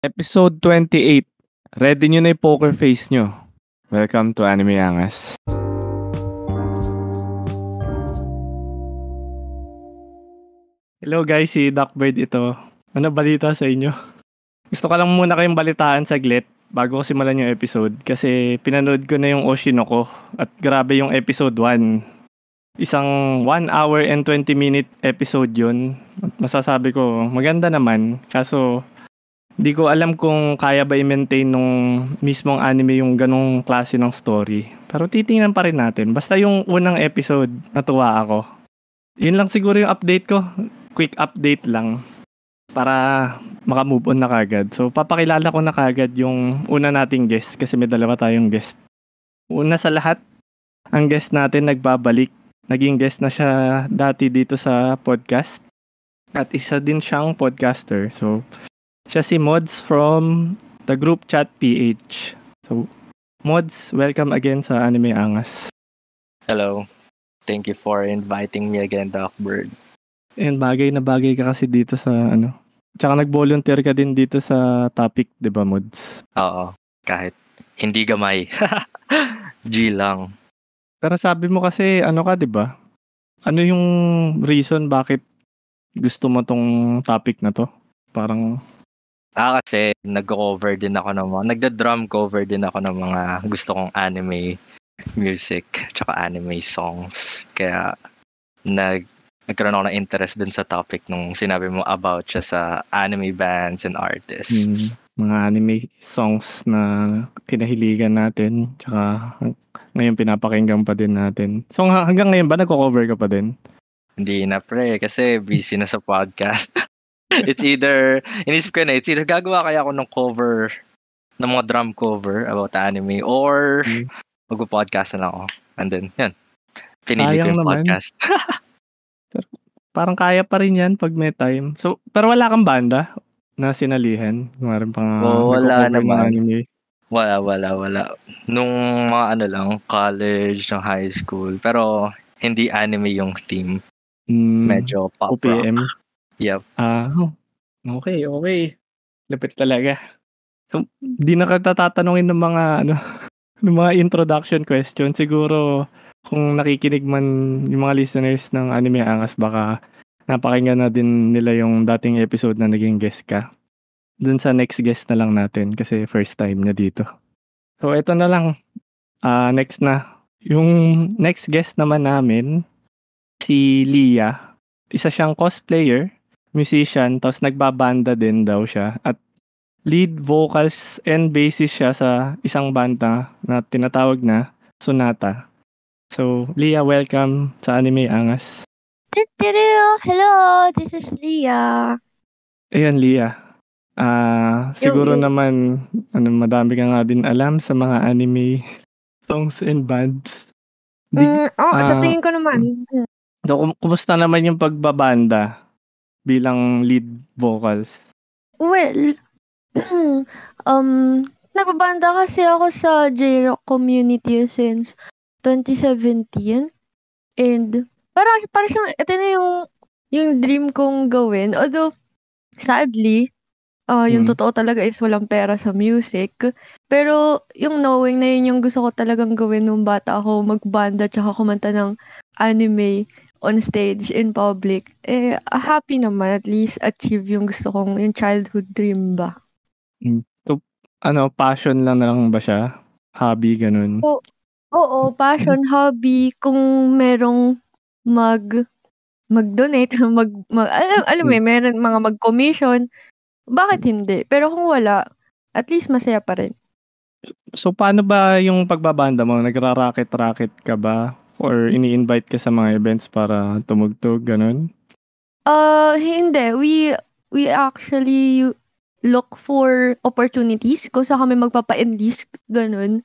Episode 28. Ready nyo na yung poker face nyo. Welcome to Anime Angas. Hello guys, si Duckbird ito. Ano balita sa inyo? Gusto ko lang muna kayong balitaan saglit bago ko simulan yung episode kasi pinanood ko na yung Oshinoko at grabe yung episode 1. Isang 1 hour and 20 minute episode yun. At masasabi ko, maganda naman. Kaso, hindi ko alam kung kaya ba i-maintain nung mismong anime yung ganong klase ng story. Pero titingnan pa rin natin. Basta yung unang episode, natuwa ako. Yun lang siguro yung update ko. Quick update lang. Para makamove on na kagad. So, papakilala ko na kagad yung una nating guest kasi may dalawa tayong guest. Una sa lahat, ang guest natin nagbabalik. Naging guest na siya dati dito sa podcast. At isa din siyang podcaster. So, siya si Mods from the group chat PH. So, Mods, welcome again sa Anime Angas. Hello. Thank you for inviting me again, Duckbird. And bagay na bagay ka kasi dito sa ano. Tsaka nag-volunteer ka din dito sa topic, 'di ba, Mods? Oo. Kahit hindi gamay. G lang. Pero sabi mo kasi ano ka, 'di ba? Ano yung reason bakit gusto mo tong topic na to? Parang Ah, kasi nag-cover din ako ng mga, nagda-drum cover din ako ng mga gusto kong anime music, tsaka anime songs. Kaya, nag, nagkaroon ako ng interest dun sa topic nung sinabi mo about siya sa anime bands and artists. mm, mga anime songs na kinahiligan natin, tsaka ngayon pinapakinggan pa din natin. So hanggang ngayon ba nagko-cover ka pa din? Hindi na pre, kasi busy na sa podcast. it's either, inisip ko na, it's either gagawa kaya ako ng cover, ng mga drum cover about anime, or Mm. magpo-podcast na lang ako. And then, yan. Pinili ko yung naman. podcast. Parang kaya pa rin yan pag may time. So, pero wala kang banda na sinalihan? Maraming pang Oo, wala naman. anime. wala, wala, wala. Nung mga ano lang, college, ng high school. Pero, hindi anime yung theme. Mm, Medyo pop rock. Yep. Ah, okay, okay. Lapit talaga. So, di na kita ng mga ano, ng mga introduction question. Siguro kung nakikinig man yung mga listeners ng Anime Angas baka napakinggan na din nila yung dating episode na naging guest ka. Dun sa next guest na lang natin kasi first time niya dito. So ito na lang. Ah, next na. Yung next guest naman namin si Lia. Isa siyang cosplayer musician, tapos nagbabanda din daw siya. At lead vocals and bassist siya sa isang banda na tinatawag na Sonata. So, Lia, welcome sa Anime Angas. Hello! This is Leah. Ayun, Lia. Ah, siguro Yung- naman ano madami ka nga din alam sa mga anime songs and bands. Di, Mm, oh, sa ah, tingin ko naman. so, kum- kumusta naman yung pagbabanda bilang lead vocals? Well, um, nagbabanda kasi ako sa J-Rock community since 2017. And, parang, parang siyang, ito na yung, yung dream kong gawin. Although, sadly, ah yung Mm. totoo talaga is walang pera sa music. Pero, yung knowing na yun yung gusto ko talagang gawin nung bata ako, magbanda tsaka kumanta ng anime on stage in public, eh, happy naman at least achieve yung gusto kong, yung childhood dream ba. Ano, passion lang na lang ba siya? Hobby, ganun? Oo. Oo, passion, hobby, kung merong mag mag-donate, mag, mag alam, alam mo, eh, meron mga mag-commission, bakit hindi? Pero kung wala, at least masaya pa rin. So, paano ba yung pagbabanda mo? Nagra-racket-racket ka ba? Or ini-invite ka sa mga events para tumugtog, ganun? Uh, hindi. We, we actually look for opportunities kung saan kami magpapa-enlist, ganun.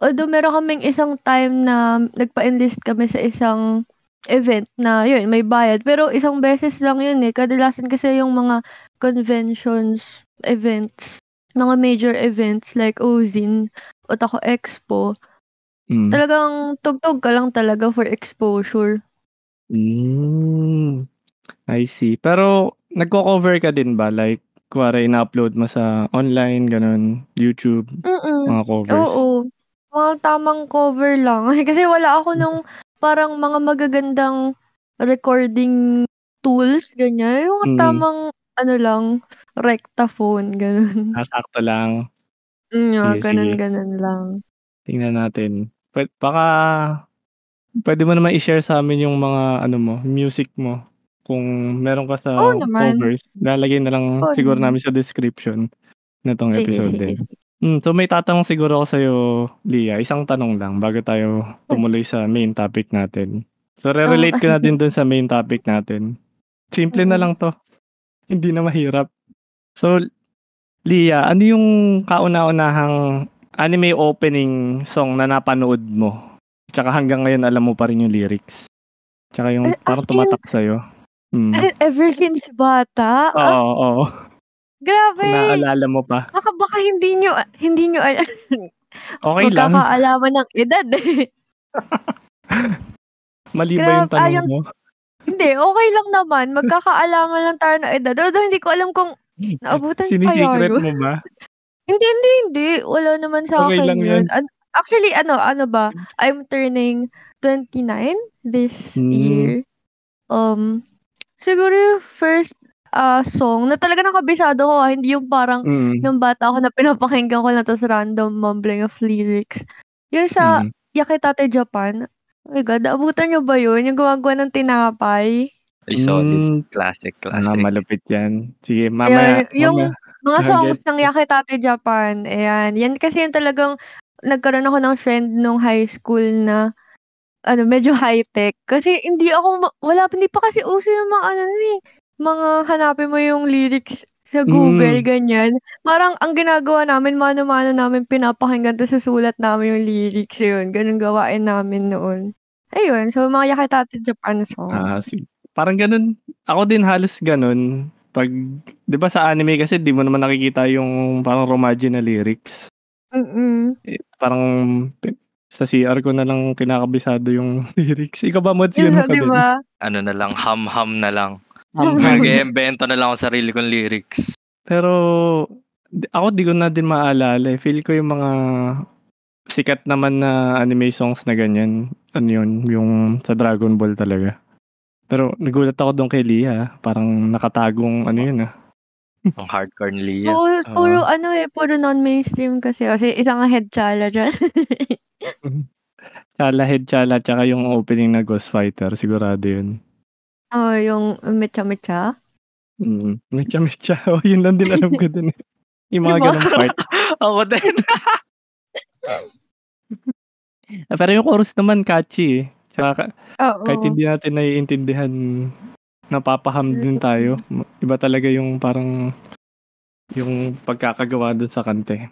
Although meron kaming isang time na nagpa-enlist kami sa isang event na yun, may bayad. Pero isang beses lang yun eh. Kadalasan kasi yung mga conventions, events, mga major events like OZIN, Otaku Expo, Mm. talagang tugtog ka lang talaga for exposure. Mm. I see. Pero, nagko-cover ka din ba? Like, kuwari ina-upload mo sa online, gano'n, YouTube, Mm. mga covers. Oo. Mga tamang cover lang. Kasi wala ako nung parang mga magagandang recording tools, ganyan. Yung Mm. tamang ano lang, rectaphone, gano'n. Ah, sakto lang. Mm, Sige, sige. gano'n-gano'n lang. Tingnan natin. Pwe baka puwede mo naman i-share sa'min yung mga ano mo, music mo. Kung meron ka sa Oo naman. covers, ilalagay na lang Oo siguro naman. namin sa description nitong Sige, episode sige, din. sige. Hmm, so may tatanong siguro ako sa'yo, Leah. Isang tanong lang bago tayo tumuloy sa main topic natin. So re-relate ko na din dun sa main topic natin. Simple na Mm. lang 'to. Hindi na mahirap. So, Leah, ano yung kauna-unahang anime opening song na napanood mo? Tsaka hanggang ngayon alam mo pa rin yung lyrics? Tsaka yung Eh, parang in tumatak sa'yo? Hmm. As in, ever since bata? Oo, Ah, oo. grabe! Naalala mo pa? Baka baka hindi niyo hindi niyo al Okey lang. magkakaalaman ng edad, eh. Mali ba yung tanong yung mo? hindi, okey lang naman. Magkakaalaman lang tayo ng edad. Although hindi ko alam kung naabutan ko kaya Sini-secret yun. mo ba? Hindi, hindi, hindi. Wala naman sa Okey akin lang yun. yan. An actually ano ano ba, I'm turning 29 this Hmm. year. Um, siguro yung first, ah, song na talaga nakabisado ko, ah, hindi yung parang Mm. nung bata ako na pinapakinggan ko lang tapos random mumbling of lyrics. Yung sa Mm. Yakitate Japan. Oh my God, naabutan niyo ba yun? Yung gumagawa ng tinapay? Ay, solid. Hmm. Classic, Ah, classic. malupit yan. Sige, mamaya Ayun, yung mamaya mga songs ng. Yakitate Japan, ayan. Yan kasi yung talagang nagkaroon ako ng friend nung high school na ano, medyo high-tech. Kasi hindi ako ma wala hindi pa kasi uso yung mga ano eh, mga hanapin mo yung lyrics sa Google, Hmm. ganyan. Parang ang ginagawa namin, mano-mano namin pinapakinggan tapos susulat namin yung lyrics, yun. Gano'n gawain namin noon. Ayun, so mga Yakitate Japan Ah, songs. si parang gano'n. Ako din halos gano'n. 'Pag 'di ba sa anime kasi 'di mo naman nakikita yung parang Romaji na lyrics. Mm. Eh, parang sa CR ko na lang kinakabisado yung lyrics. Ikaw ba, Mods, Yun gano'n nga, ka 'di din? ba? Ano na lang, ham-ham na lang. Ham-ham. Nag-iimbento na lang ako sarili kong lyrics. Pero ako di ko na din maalala, eh. Feel ko yung mga sikat naman na anime songs na ganyan, ano yun, yung sa Dragon Ball talaga. Pero nagulat ako dun kay Leah, parang nakatagong ano yun, ah. Ang hardcore ni Leah. Oo, puro Oo. ano, eh, puro non-mainstream kasi. Kasi isang head chala diyan. Chala Head Chala tsaka yung opening na Ghost Fighter, sigurado yun. Oo, yung Mecha Mecha? Mm, Mecha Mecha. Oo, yun lang din alam ko dun, eh. Yung mga ba? gano'ng part. Ako din. Ah, pero yung chorus naman catchy, eh. Tsaka ka kahit Oo. hindi natin naiintindihan, napapaham din tayo. Ma iba talaga yung parang yung pagkakagawa dun sa kanta, eh.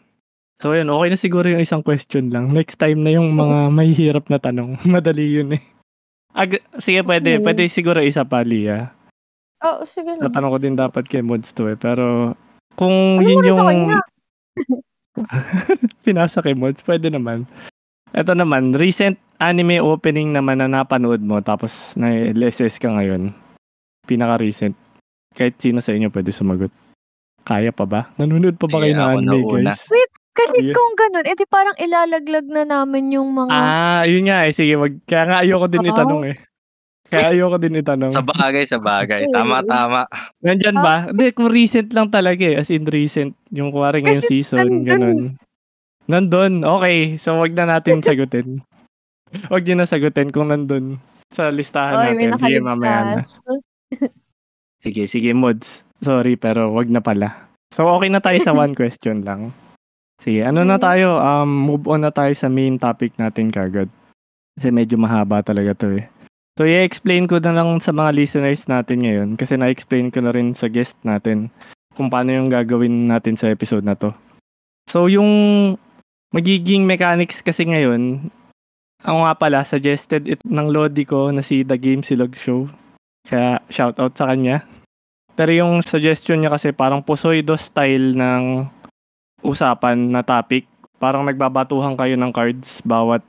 So ayun, okey na siguro yung isang question lang. Next time na yung mga mahihirap na tanong. Madali yun, eh. Ga sige puwede, Hmm. puwede siguro isa pa, Leah. Oo, sige lang. Tatanong ko din dapat kay Mods 'to, eh, pero kung Ano yun yung pinasa kay Mods, puwede naman. Eto naman, recent anime opening naman na napanood mo tapos na-LSS ka ngayon, pinaka-recent. Kahit sino sa inyo puwede sumagot. Kaya pa ba? Nanonood pa ba kayo ng anime, guys? Wait, kasi Sige. kung gano'n, eh, di parang ilalaglag na namin yung mga Ah, yun nga, eh. Sige, wag kaya nga ayoko din Oo. itanong, eh. Kaya ayoko din itanong. Sabagay, sabagay. Tama, tama. Nandiyan Ah. ba? Hindi, kung recent lang talaga, eh, as in recent. Yung kunwari ngayong Kasi season, nandun. gano'n. Nandun, okey. So, wag na natin sagutin. Wag niyo na sagutin kung nandun sa listahan Oy, natin. Sige, mamaya na. Sige, sige, Mods. Sorry, pero wag na pala. So, okey na tayo sa one question lang. Sige, ano na Hmm. tayo, um, move on na tayo sa main topic natin kaagad. Kasi medyo mahaba talaga 'to, eh. So, i-explain ko na lang sa mga listeners natin ngayon kasi na-explain ko na rin sa guest natin kung paano yung gagawin natin sa episode na 'to. So, yung magiging mechanics kasi ngayon, ako nga pala, suggested it ng lodi ko na si The Game Silog Show. Kaya shoutout sa kanya. Pero yung suggestion niya kasi parang Posoido style ng usapan na topic. Parang nagbabatuhan kayo ng cards bawat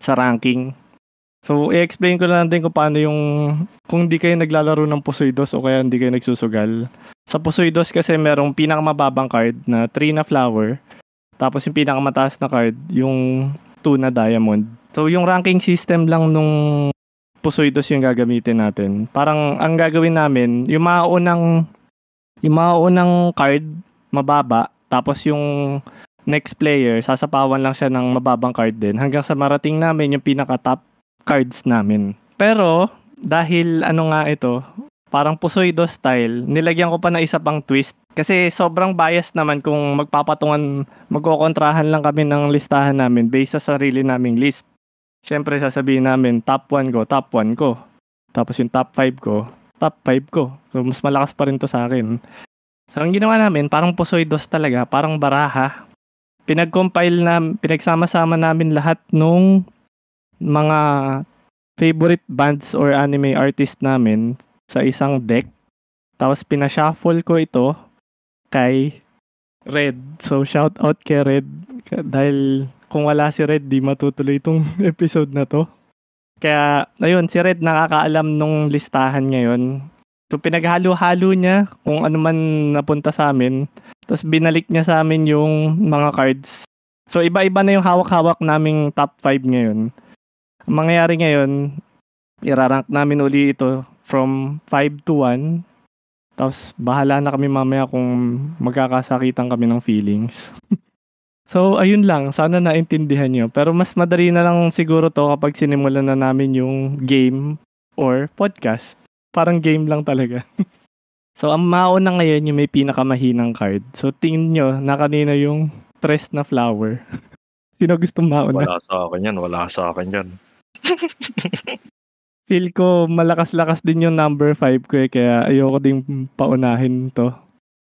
sa ranking. So, i-explain ko na lang din kung paano yung kung di kayo naglalaro ng Posoidos o kaya hindi kayo nagsusugal. Sa Poseidon kasi merong pinakamababang card na 3 na flower. Tapos yung pinakamataas na card, yung 2 na diamond. So yung ranking system lang nung Poseidon yung gagamitin natin. Parang ang gagawin namin, yung mga unang yung mga unang card mababa, tapos yung next player, sasapawan lang siya ng mababang card din hanggang sa marating namin yung pinaka top cards namin. Pero dahil ano nga ito, parang Pusoido style, nilagyan ko pa na isa pang twist. Kasi sobrang bias naman kung magpapatungan, magkokontrahan lang kami ng listahan namin based sa sarili naming list. Siyempre sasabihin namin, top 1 ko, top 1 ko. Tapos yung top 5 ko, top 5 ko. So mas malakas pa rin to sa akin. So ang ginawa namin, parang Pusoidos talaga, parang baraha. Pinag-compile na, pinagsama-sama namin lahat nung mga favorite bands or anime artist namin sa isang deck. Tapos pinashuffle ko ito kay Red. So shout out kay Red dahil kung wala si Red di matutuloy itong episode na to. Kaya ayun si Red nakakaalam nung listahan ngayon. So pinaghalo-halo niya kung ano man napunta sa amin. Tapos binalik niya sa amin yung mga cards. So iba-iba na yung hawak-hawak naming top 5 ngayon. Ang mangyayari ngayon, irarank namin uli ito from 5 to 1. Tapos bahala na kami mamaya kung magkakasakitan kami ng feelings. so ayun lang, sana naintindihan nyo. Pero mas madali na lang siguro to kapag sinimulan na namin yung game or podcast. Parang game lang talaga. so ang mauna ngayon yung may pinakamahinang card. So tingin nyo na kanina yung press na flower. Sino gusto mauna? Wala sa akin yan, wala sa akin yan. Feel ko malakas-lakas din yung number 5 ko eh, kaya ayoko din paunahin to.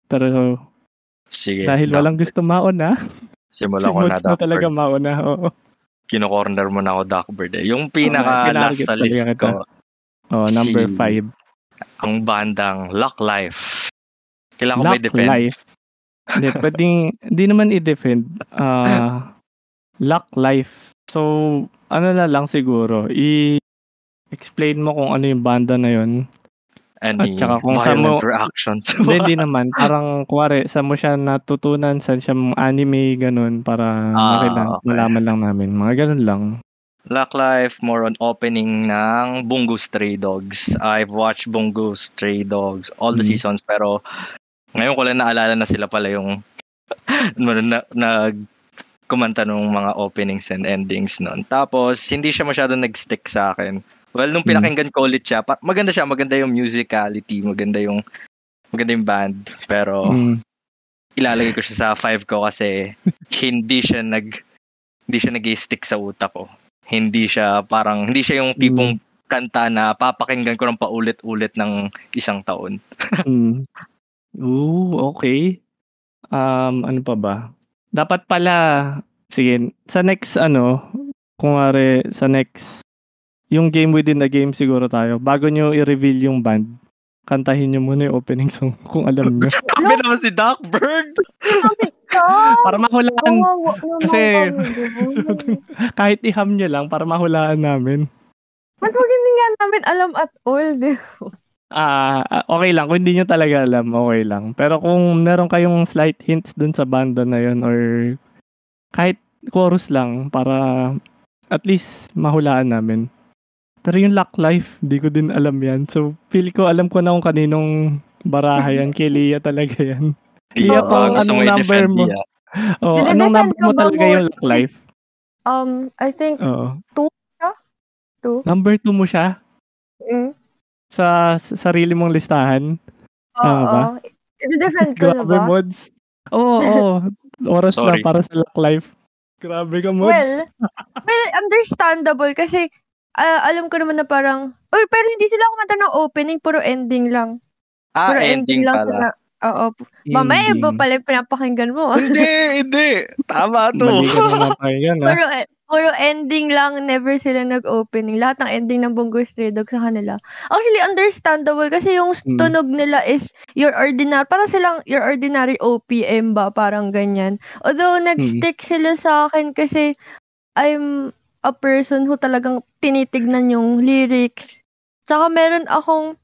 Pero Sige. dahil walang gusto mauna, si Simula ko na, Mods na talaga Duckbird. mauna. Oo. Kino-corner mo na ako, Duckbird eh. Yung pinaka Okay, last pinarget sa talaga list kita. ko, Oh, number Si 5. ang bandang Luck Life. Kailangan ko ba Luck i-defend? Life. Hindi, pwedeng, hindi naman i-defend. Ah, Luck Life. So, ano na lang siguro, i-explain mo kung ano yung banda na yun. Any At saka kung saan mo- reactions. Hindi, hindi naman. Parang, kuwari, saan mo siya natutunan, saan siya anime, ganun, para Ah, makila, okay. malaman lang namin. Mga ganun lang. Luck Life, more on opening ng Bungo Stray Dogs. I've watched Bungo Stray Dogs all the Mhm. seasons pero ngayon ko lang naalala na sila pala yung na, nag kumanta nung mga openings and endings nun. Tapos, hindi siya masyado nag-stick sa akin. Well, nung Mhm. pinakinggan ko ulit siya, maganda siya, maganda yung musicality, maganda yung maganda yung band, pero Mm. ilalagay ko siya sa 5 ko kasi hindi siya nag hindi siya nag-stick sa utak ko. Hindi siya parang hindi siya yung tipong kanta na papakinggan ko ng paulit-ulit ng isang taon. Mm. Ooh, okay. Um, ano pa ba? Dapat pala, sige, sa next ano, kung nga sa next, yung game within the game siguro tayo, bago nyo i-reveal yung band, kantahin nyo muna yung opening song kung alam nyo. Kami naman si Duckbird! para mahulaan, Kasi- kahit iham nyo lang, para mahulaan namin. Wag hindi nga namin alam at all, di Ah, ah, okay lang. Kung hindi nyo talaga alam, okay lang. Pero kung meron kayong slight hints dun sa banda na yun or kahit chorus lang para at least mahulaan namin. Pero yung Luck Life, di ko din alam yan. So, feel ko alam ko na kung kaninong baraha yan. Kay Lia talaga yan. Lia, Oo. pang anong number mo? Oh, anong number mo talaga mo- yung Luck Life? Um, I think, Oo. Two siya? Two? Number 2 mo siya mm, sa, sa sarili mong listahan. oo. Tama ba? I-defend ko na Grabe, ba? mods. Oo, oo. Oras na Sorry. para sa Luck Life. Grabe ka, mods. Well, well, understandable kasi ah, alam ko naman na parang, uy, pero hindi sila kumanta ng opening, puro ending lang. Ah, Puro ending lang pala. sila. Oo. Mamaya iba Ending. pala yung pinapakinggan mo. hindi, hindi. Tama to. Mali ka naman pa yun, ha? puro, puro ending lang, never sila nag-opening. Lahat ng ending ng Bungo Stray Dog sa kanila. Actually, understandable kasi yung Mm. tunog nila is your ordinary, para silang your ordinary OPM ba, parang ganyan. Although, nag-stick sila sa akin kasi I'm a person who talagang tinitignan yung lyrics. Tsaka meron akong,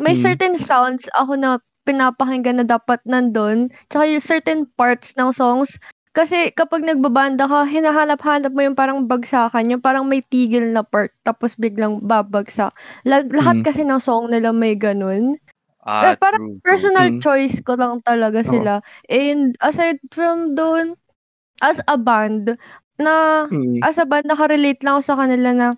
may Mm. certain sounds ako na pinapakinggan na dapat nandun. Tsaka yung certain parts ng songs. Kasi kapag nagbabanda ka, hinahanap-hanap mo yung parang bagsakan, yung parang may tigil na part, tapos biglang babagsak. La- lahat Mm. kasi ng song nila may ganun. Ah, Eh, parang true. Personal Mm. choice ko lang talaga sila. And aside from doon, as a band, na Mm. as a band, nakarelate lang ako sa kanila na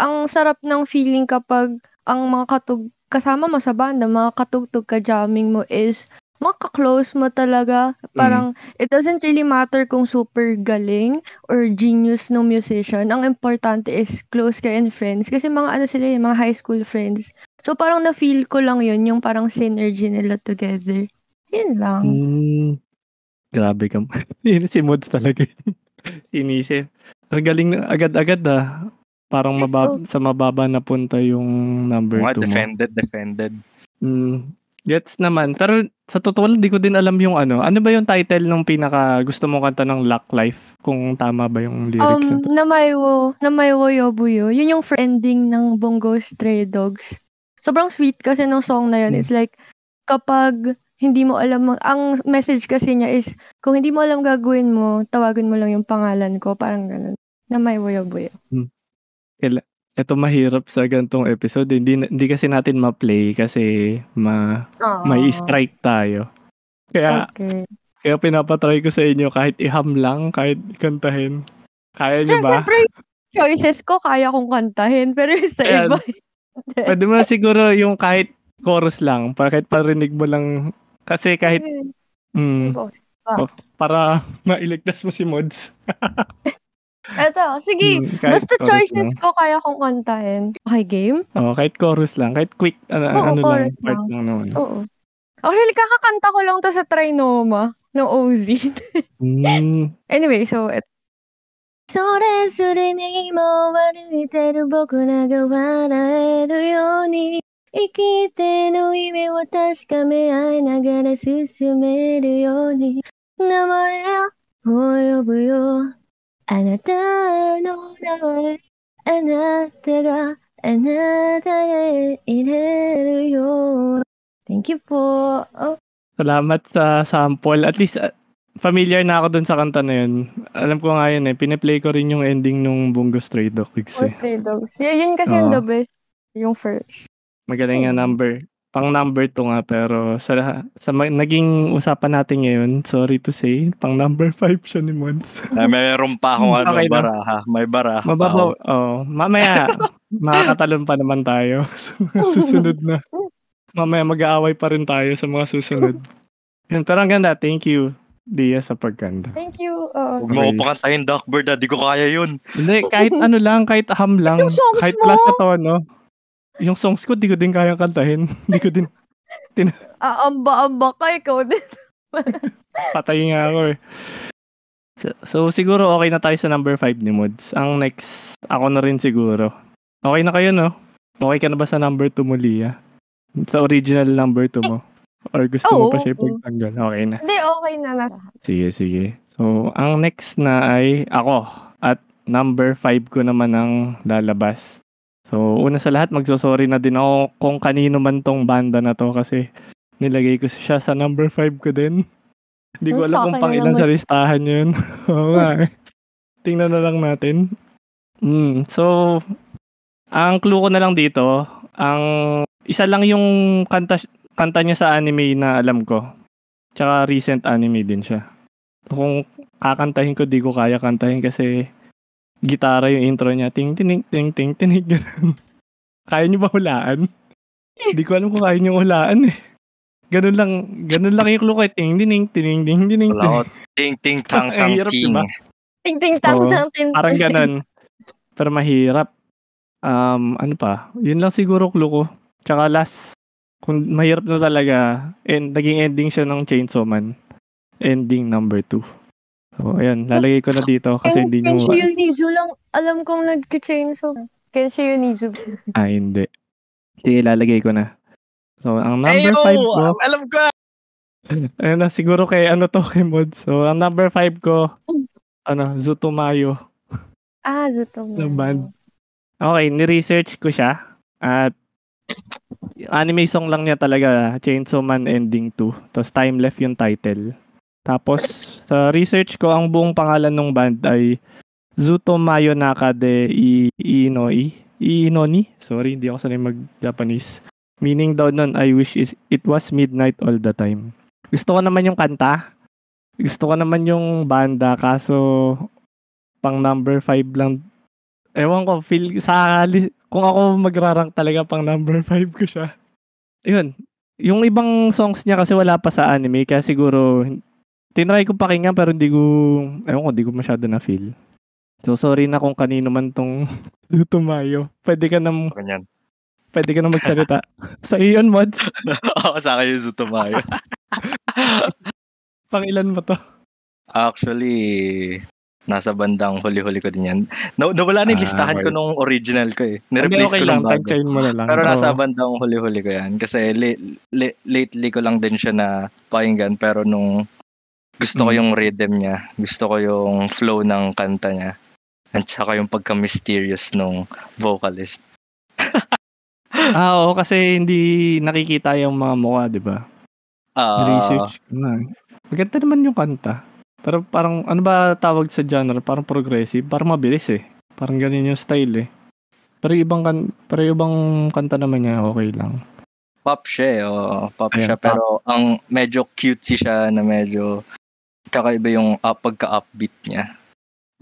ang sarap ng feeling kapag ang mga katug kasama mo sa banda, mga katugtog ka jamming mo is maka-close mo talaga. Parang it doesn't really matter kung super galing or genius ng musician. Ang importante is close ka and friends. Kasi mga ano sila, yung mga high school friends. So parang na-feel ko lang yun, yung parang synergy nila together. Yun lang. Mm. Grabe ka. Yun si Mods talaga. Inisip. Ang galing na agad-agad ah. Parang Yes, mabab- oh. sa mababa na punta yung number Mga 2 mo. defended, defended. Mm. Gets naman. Pero sa totoo lang, di ko din alam yung ano. Ano ba yung title ng pinaka gusto mong kanta ng Lock Life? Kung tama ba yung lyrics na Um, to? Namaywo, Namaywo Yobuyo. Yun yung for ending ng Bongo Stray Dogs. Sobrang sweet kasi ng song na yun. Mm. It's like, kapag hindi mo alam, mag- ang message kasi niya is, kung hindi mo alam gagawin mo, tawagan mo lang yung pangalan ko. Parang ganun. Namaywo Yobuyo. Ito mahirap sa gantong episode. Hindi, na- hindi kasi natin ma-play kasi ma, may strike tayo. Kaya, Okay. kaya pinapatry ko sa inyo kahit iham lang, kahit kantahin. Kaya nyo ba? Siyempre, choices ko kaya kong kantahin. Pero yung sa Ayan. iba, Pwede mo na siguro yung kahit chorus lang, para kahit parinig mo lang. Kasi kahit, mm, Ah. oh, para mailigtas mo si Mods. Eto, sige. Mm, kahit Basta chorus choices lang. ko kaya kong kantahin. Okay, game? Oh, kahit chorus lang, kahit quick, ano, Oo, ano lang, chorus part lang. lang naman. Oo. Actually, kakakanta ko lang to sa Trinoma ng OZ. Mm, anyway, so, et それぞれにも歩いてる僕らが笑えるように 生きての意味を確かめ合いながら進めるように名前を呼ぶよあなたの名前あなたがあなたへ入れるよ Thank you po. Oh, salamat sa sample. At least, uh, familiar na ako dun sa kanta na yun. Alam ko nga yun eh, piniplay ko rin yung ending nung Bungo Stray Dogs eh. Stray Dogs. Yeah, yun kasi yung Oo. the best. Yung first. Magaling nga Oo. number. Pang number 2 nga pero sa sa ma- naging usapan natin ngayon, sorry to say, pang number 5 siya ni Mods. Ay, mayroon pa akong ano, Okay lang. baraha. May baraha pa ako. Mababaw. Oh, mamaya makakatalon pa naman tayo sa susunod na. Mamaya mag-aaway pa rin tayo sa mga susunod. Yun, pero ang ganda. Thank you, Dia, sa pagkanta. Thank you. Oo. Huwag mo Okay. ko pakantahin, Duckbird, ah. Di ko kaya yun. Hindi, kahit ano lang, kahit aham lang, Yung songs kahit mo? wala sa tono. Yung songs ko, di ko din kayang kantahin. di ko din, Aamba-amba ka, ikaw din. patay nga ako eh. So, so, siguro okay na tayo sa number 5 ni Mods. Ang next, ako na rin siguro. Okay na kayo, no? Okay ka na ba sa number 2 mo, Lia? Sa original number 2 mo? Or gusto mo Oo, pa siya ipagtanggal? Okay na. Hindi, okay na na. Sige, sige. So, ang next na ay ako. At number 5 ko naman ang lalabas. So, una sa lahat, magsosorry na din ako kung kanino man tong banda na to kasi nilagay ko siya sa number 5 ko din. Hindi ko alam kung pang ilan sa listahan yun. Oo nga eh. Tingnan na lang natin. Mm, so, ang clue ko na lang dito, ang isa lang yung kanta, kanta niya sa anime na alam ko. Tsaka recent anime din siya. Kung kakantahin ko, di ko kaya kantahin kasi gitara yung intro niya. Ting, ting, ting, ting, ting, ganun. Kaya niyo ba hulaan? Di ko alam kung kaya niyo hulaan eh. Ganun lang, ganun lang yung clue ko. Ting, ting, ting, ting, ting, ting. Wala ko. Ting, ting, tang, Ang tang, ting. Ting ting tang tang ting. Parang ganun. Pero mahirap. Um, ano pa? Yun lang siguro clue ko. Tsaka last, kung mahirap na talaga, and naging ending siya ng Chainsaw Man. Ending number 2. So, ayan, lalagay ko na dito kasi hindi nyo... Kenshi Yunizu lang, alam kong nag-chainsaw. Kenshi Yunizu. Ah, hindi. Sige, lalagay ko na. So, ang number Ayo! 5 ko, Alam ko! ayun na, siguro kay ano to, kay Mod. So, ang number 5 ko, ano, Zutomayo. Ah, Zutomo. Na band. Okay, ni-research ko siya. At anime song lang niya talaga, Chainsaw Man Ending 2. Tapos Time Left yung title. Tapos sa research ko, ang buong pangalan ng band ay Zuto Mayo Naka de I Inoi. Inoni? Sorry, hindi ako sanay mag-Japanese. Meaning daw nun, I wish is, it was midnight all the time. Gusto ko naman yung kanta. Gusto ko naman yung banda, kaso pang number 5 lang. Ewan ko, feel sa kung ako magrarank talaga pang number 5 ko siya. Yun. Yung ibang songs niya kasi wala pa sa anime, kaya siguro tinry ko pakinggan pero hindi ko, ewan ko, hindi ko masyado na feel. So sorry na kung kanino man tong tumayo. Pwede ka na, Ganyan. pwede ka na magsalita. sa iyon, mods. Oo, sa akin yung Zutomayo. Pang ilan mo to? Actually, nasa bandang huli-huli ko din yan. Na, nawala na yung Ah, listahan ko okay. nung original ko eh. Nireplace okay ko lang. ng bago. Mo na lang. Pero nasa Oo. bandang huli-huli ko yan. Kasi li- li- lately ko lang din siya na pakinggan. Pero nung gusto ko Mm. yung rhythm niya, gusto ko yung flow ng kanta niya, at saka yung pagka-mysterious nung vocalist. Ah, oo, kasi hindi nakikita yung mga mukha, di ba? Ah, Research ko na. Maganda naman yung kanta. Pero parang, ano ba tawag sa genre? Parang progressive. Parang mabilis eh. Parang ganun yung style eh. Pero ibang kan pero ibang kanta naman niya okay lang. pop siya eh. oo, pop Ayan, siya. pop. Pero ang medyo cutesy siya na medyo kakaiba yung uh, pagka-upbeat niya.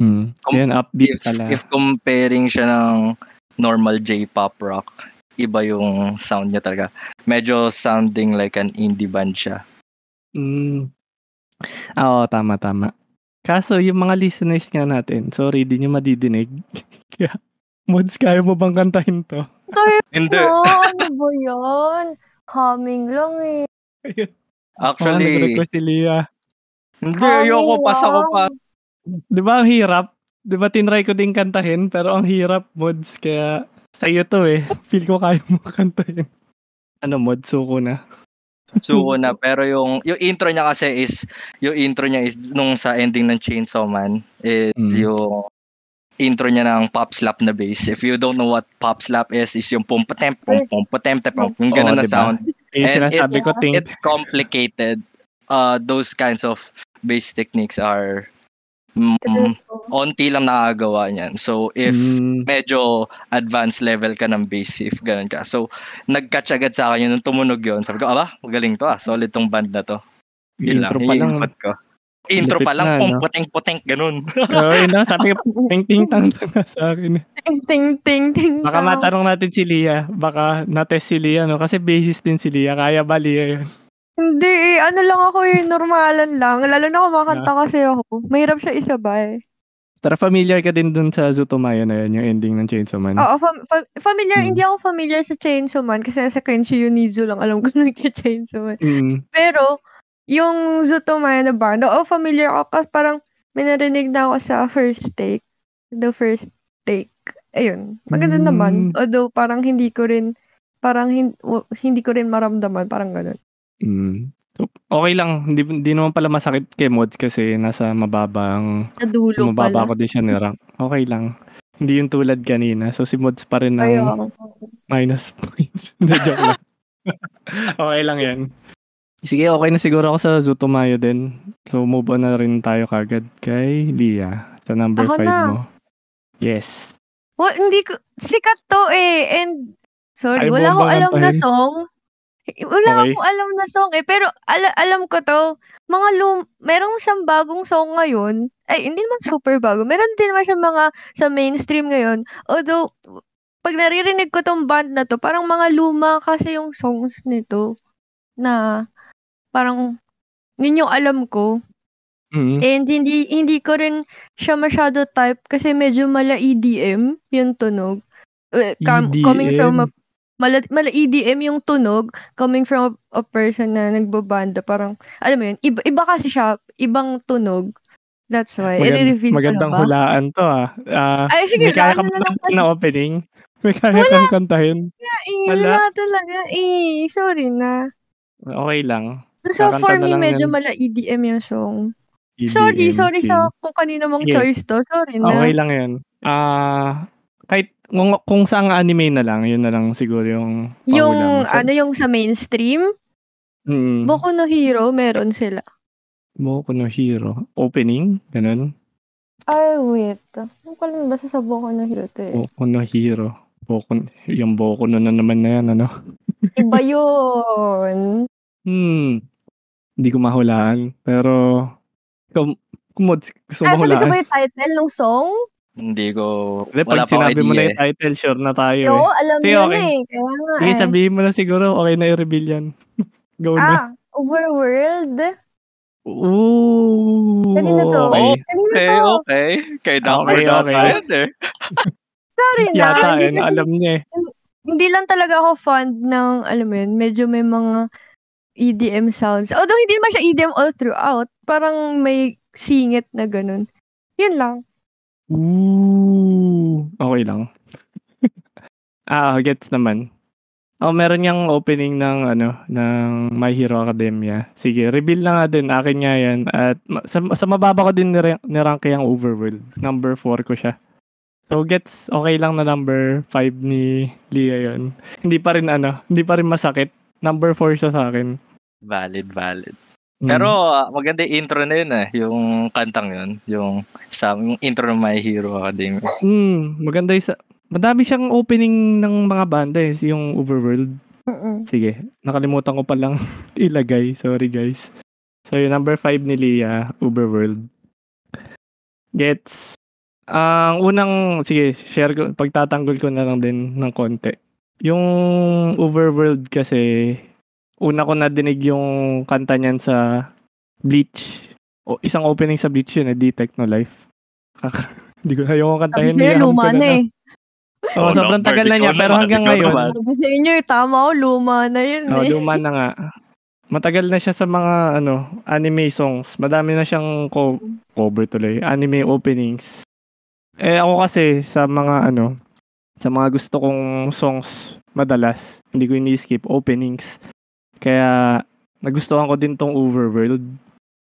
Mm. Um, Yan, upbeat if, pala. if comparing siya ng normal J-pop rock, iba yung sound niya talaga. Medyo sounding like an indie band siya. Mm. Ah, oo, tama, tama. Kaso, yung mga listeners nga natin, sorry, di nyo madidinig. Kaya, mods, kaya mo bang kantahin to? Hindi. No, ano ba yan? Coming lang eh. Ayun. Actually, Oh, nag-request si Lia. Hindi, ayoko, Coming pasa ko lang. pa. Di ba ang hirap? Di ba tinry ko din kantahin, pero ang hirap, mods, kaya sa'yo to eh. Feel ko kaya mo kantahin. Ano, mods, suko na. Suko na. Pero yung, yung intro niya kasi is, yung intro niya is nung sa ending ng Chainsaw Man, is Mm. yung intro niya ng pop slap na bass. If you don't know what pop slap is, is yung pum patem pum pum patem pum yung ganun Oo, na diba? sound. Yung And sinasabi it- ko. It's complicated. Uh, those kinds of bass techniques are mm, onti lang nakagawa niyan. So if Mm, medyo advanced level ka ng bass, if ganun ka. So nag-catch agad sa akin yun nung tumunog yun. Sabi ko, aba, magaling to ah. Solid tong band na to. Yun intro lang. pa lang. ko. Intro pa lang, pum, no? puteng-puteng, ganun. Oo, yun lang, sabi ko, ting ting tang sa akin. eh. Ting, ting, ting. Baka matanong natin si Lia. Baka natest si Lia, no? Kasi basis din si Lia. Kaya ba Lia yun? Hindi eh. Ano lang ako eh. Normalan lang. Lalo na kumakanta kasi ako. Mahirap siya isabay. Pero familiar ka din dun sa Zutomayo na yun, yung ending ng Chainsaw Man. Oo, fam- fa- familiar. Hmm. Hindi ako familiar sa Chainsaw Man kasi nasa Kenshi Yunizu lang alam ko nagka-Chainsaw Man. Mm. Pero, yung Zutomayo na band, oo, familiar ako kasi parang may narinig na ako sa first take. The first take. Ayun. Maganda Mm. naman. Although, parang hindi ko rin, parang hin- hindi ko rin maramdaman. Parang ganun. Mm. So, okay lang. Hindi, hindi naman pala masakit kay Mods kasi nasa mababang, Sa dulo mababa pala. ko din siya ni-rank. Okay lang. Hindi yung tulad kanina. So si Mods pa rin ng Ayun. minus points. Hindi, joke lang. okay lang yan. Sige, okay na siguro ako sa Zutomayo din. So move on na rin tayo kagad kay Lia sa number Ako 5 na. mo. Yes. Well, hindi ko, sikat to eh. And, sorry, mo wala akong alam na kantahin? song. Wala Okay. akong alam na song eh. Pero, ala- alam ko to, mga lum, meron siyang bagong song ngayon. Ay, hindi naman super bago. Meron din naman siyang mga sa mainstream ngayon. Although, pag naririnig ko tong band na to, parang mga luma kasi yung songs nito na parang yun yung alam ko. Mm. And hindi hindi ko rin siya masyado type kasi medyo mala EDM yung tunog. Eh, com- coming from a mala, mala EDM yung tunog coming from a, a person na nagbabanda parang alam mo yun iba, iba kasi siya ibang tunog that's why Magand- ko na magandang hulaan to ah. Ah, ay sige may kaya ka na ng na opening? May kaya kang kantahin? eh, Wala. wala talaga eh sorry na Okay lang. so Kakanta for na me medyo yan. mala EDM yung song EDM sorry sorry scene. sa kung kanino mong Sige. choice to sorry na Okay lang yun. Ah, kahit kung, kung saang anime na lang, yun na lang siguro yung Yung, mo. Sa- ano yung sa mainstream, Mm, Boku no Hero, meron sila. Boku no Hero. Opening, ganun. Ay, wait. Ano pala yung basta sa Boku no Hero to eh? Boku no Hero. Boku, yung Boku no na naman na yan, ano? Iba yun. Hmm. Hindi ko mahulaan. Pero, kung, kung mods, gusto Ah, mo sabi ko ba yung title ng song? Hindi ko, Hindi, wala pag pa sinabi mo na yung title, sure na tayo Oo, eh. alam Sige, yun okay. eh. Kaya nga Sige, eh. sabihin mo na siguro, okay na i-reveal yan. Go na. Ah, Overworld? Ooh, Kanina to. okay. Kanina Okay, to. okay. Kay Dr. Okay, okay. yun eh. Sorry na. Yata, hindi, eh, kasi- alam niya eh. hindi lang talaga ako fond ng, alam mo yun, medyo may mga EDM sounds. Although hindi naman siya EDM all throughout. Parang may singit na ganun. Yun lang. Ooh, okay lang. ah, gets naman. Oh, meron niyang opening ng ano, ng My Hero Academia. Sige, reveal na nga din. Akin nga yan. At sa, sa mababa ko din nire- nirank yung Overworld. Number 4 ko siya. So, gets okay lang na number 5 ni Lia yon. Hindi pa rin ano, hindi pa rin masakit. Number 4 siya sa akin. Valid, valid. Mm. Pero ah, maganda yung intro na yun eh. Yung kantang yun. Yung, sa, yung intro ng My Hero Academia. Mm, maganda yung sa... Madami siyang opening ng mga banda eh, yung Overworld. Mm-mm. Sige, nakalimutan ko palang ilagay. Sorry guys. So yung number 5 ni Lia, Uberworld. Gets. Ang unang, sige, share ko, pagtatanggol ko na lang din ng konti. Yung Uberworld kasi, una ko nadinig yung kanta niyan sa Bleach. O, isang opening sa Bleach yun, eh, Detect No Life. Hindi ko ayaw ko Sabi kantahin. sa'yo, ko luma na eh. Oo, Oh, sobrang tagal na niya, pero hanggang ngayon. Sabi sa inyo, tama ako, luma na yun Oh, eh. luma na nga. Matagal na siya sa mga ano, anime songs. Madami na siyang co- cover tuloy, anime openings. Eh ako kasi sa mga ano, sa mga gusto kong songs madalas, hindi ko ini-skip openings. Kaya nagustuhan ko din tong Overworld.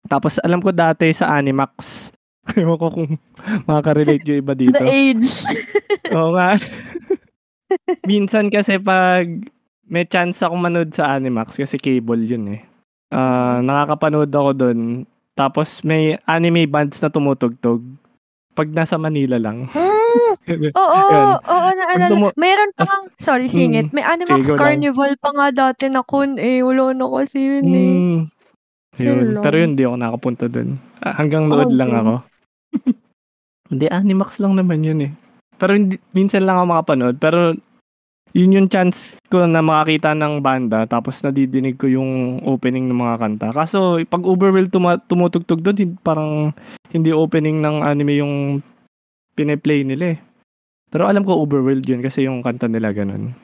Tapos alam ko dati sa Animax. Ewan ko kung makaka-relate yung iba dito. The age. Oo nga. Minsan kasi pag may chance ako manood sa Animax kasi cable yun eh. Ah, nakakapanood ako doon. Tapos may anime bands na tumutugtog. Pag nasa Manila lang. Hmm, oo, Yun. oo, naalala. tumu- Mayroon pa tas- nga, sorry, singit. May Animax go lang. Carnival pa nga dati na kun eh. Wala na kasi yun eh. Hmm. Yun Yun. Pero yun, di ako nakapunta doon. Ah, hanggang nood Ako lang ako. hindi, Animax lang naman yun eh. Pero hindi, minsan lang ako makapanood. Pero yun yung chance ko na makakita ng banda tapos nadidinig ko yung opening ng mga kanta. Kaso pag Uberworld tuma- tumutugtog doon, parang hindi opening ng anime yung pineplay nila eh. Pero alam ko Uberworld yun kasi yung kanta nila ganun.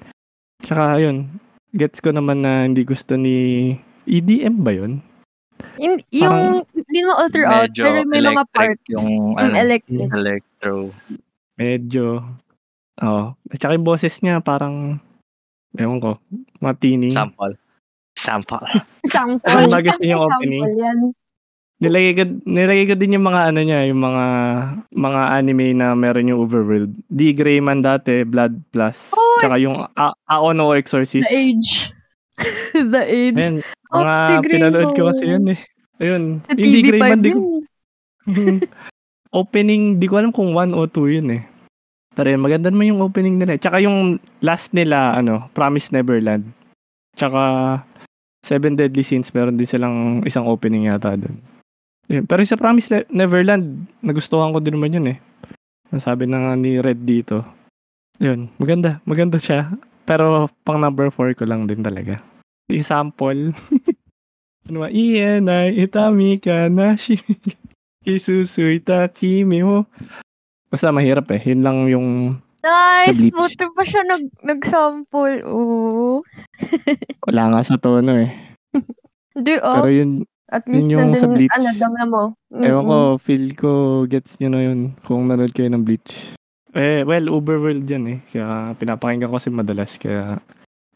Tsaka yun, gets ko naman na hindi gusto ni EDM ba yun? In, yung, hindi mo all throughout, pero may mga parts. Yung, Yung ano, electric. electro. Medyo. Oo. At saka yung boses niya parang, ewan ko, matini. Sample. Sample. Sample. Ano ba gusto niyong Sample opening? yan. Nilagay ko, nilagay ko din yung mga ano niya, yung mga mga anime na meron yung Overworld. D. Greyman dati, Blood Plus. Oy! Tsaka yung A- Aono Exorcist. The age. The age. Ayan, Oh, mga pinanood ko kasi yun eh. Ayun. Sa Hindi TV5 Greyman, di ko, yun. opening, di ko alam kung 1 o 2 yun eh. Pero yun, maganda naman yung opening nila. eh. Tsaka yung last nila, ano, Promise Neverland. Tsaka Seven Deadly Sins, meron din silang isang opening yata doon. Pero sa Promise Ne- Neverland, nagustuhan ko din naman yun eh. Nasabi na nga ni Red dito. Yun, maganda. Maganda siya. Pero pang number 4 ko lang din talaga. Example. ano ba? Iyan ay itami ka na shi. Isusuy ta kimi mo. Basta mahirap eh. Yun lang yung Nice! Bleach. Buti pa siya nag, nag-sample. Oo. wala nga sa tono eh. Di oh. Pero yun, At least yung sa nandun, Bleach. ano, dama mo. ewan ko, feel ko gets nyo na yun kung nanood kayo ng Bleach. Eh, well, Uberworld yan eh. Kaya pinapakinggan ko kasi madalas. Kaya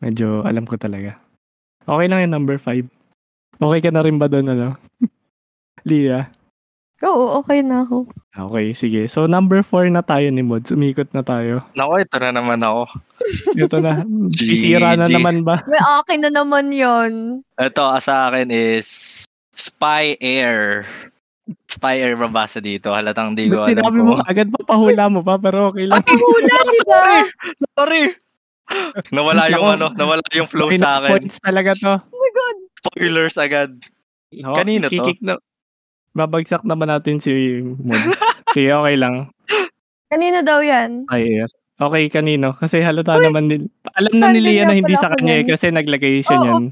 medyo alam ko talaga. Okay lang yung number 5. Okay ka na rin ba doon, ano? Lia? Oo, okay na ako. Okay, sige. So, number 4 na tayo ni Mods. Umikot na tayo. Nako, ito na naman ako. Ito na. Sisira na naman ba? May akin na naman yon. Ito sa akin is Spy Air. Spy Air mabasa dito. Halatang di ko alam sinabi mo agad papahula mo pa, pero okay lang. Hula, di ba? Sorry! Nawala yung ano, nawala yung flow sa akin. points talaga to. Oh my God. Spoilers agad. No, Kanino to? Na, babagsak naman natin si Mods. Sige, okay lang. Kanino daw yan? Ay, Okay, kanino? Kasi halata naman din. Alam na ni nga na hindi sa kanya eh, kasi naglagay siya Oo. niyan.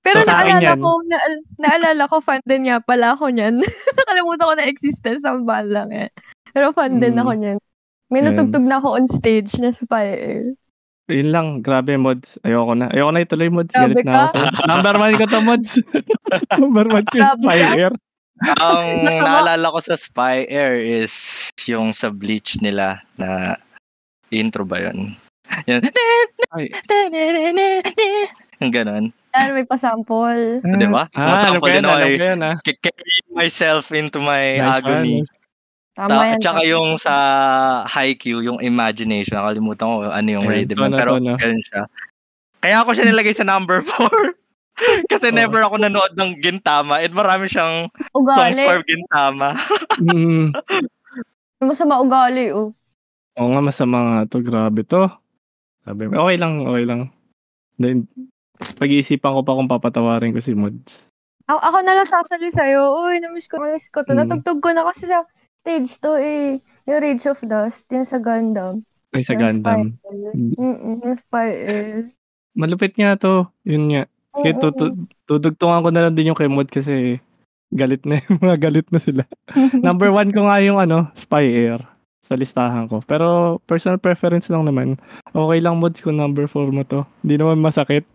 Pero So, sa akin naalala yan. ko, naal- naalala ko, fan din nga pala ako niyan. Nakalimutan ko na existence ang lang eh. Pero fan din Mm. ako niyan. May natugtog na ako on stage na Spy Air. Yun lang, grabe mods. Ayoko na. Ayoko na ituloy mods. Grabe Galit na ako. ka? sa'yo. Number one ko to mods. Number one ko ka? Air. Ang naalala ko sa Spy Air is yung sa Bleach nila na intro ba yun? Yan. Ay. Yung ganon. Yan, may pasample. Di ba? Ah, alam Sumasample ko yan, din ako alam eh. ko yan ah. Myself into my Nice agony. one. Tama Ta- yan. tsaka yung sa Haikyuu, yung imagination, nakalimutan ko ano yung Ayan, rhythm. pero tono. ganun siya. Kaya ako siya nilagay sa number 4. Kasi Oo. never ako nanood ng Gintama. At marami siyang songs Ugali. for Gintama. Mm. Masama ugali, oh. Oo nga, masama nga to. Grabe to. Sabi, okay lang, okay lang. Then, pag-iisipan ko pa kung papatawarin ko si Mods. Ako, ako na lang sasali sa'yo. Uy, namiss ko, namiss ko to. Mm. Natugtog ko na kasi sa stage to eh. Yung Rage of Dust, yung sa Gundam. Ay, sa Yung Gundam. Mm-mm, Air. Malupit nga to. Yun nga. Kaya tutu- tudugtungan ko na lang din yung kay Mod kasi galit na yung mga galit na sila. Number one ko nga yung ano, Spy Air sa listahan ko. Pero personal preference lang naman. Okay lang mods kung number 4 mo to. Hindi naman masakit.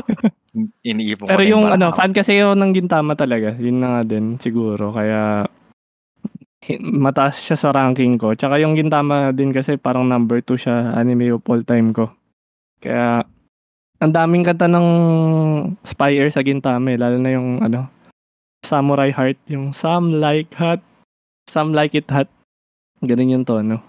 Iniipon ko Pero yung ano, ko. fan kasi ako ng Gintama talaga. Yun na nga din siguro. Kaya mataas siya sa ranking ko. Tsaka yung Gintama din kasi parang number 2 siya anime of all time ko. Kaya ang daming kanta ng Spy Air sa Gintama eh. Lalo na yung ano, Samurai Heart. Yung Some Like Hot, Some Like It Hot. Ganun yung tono.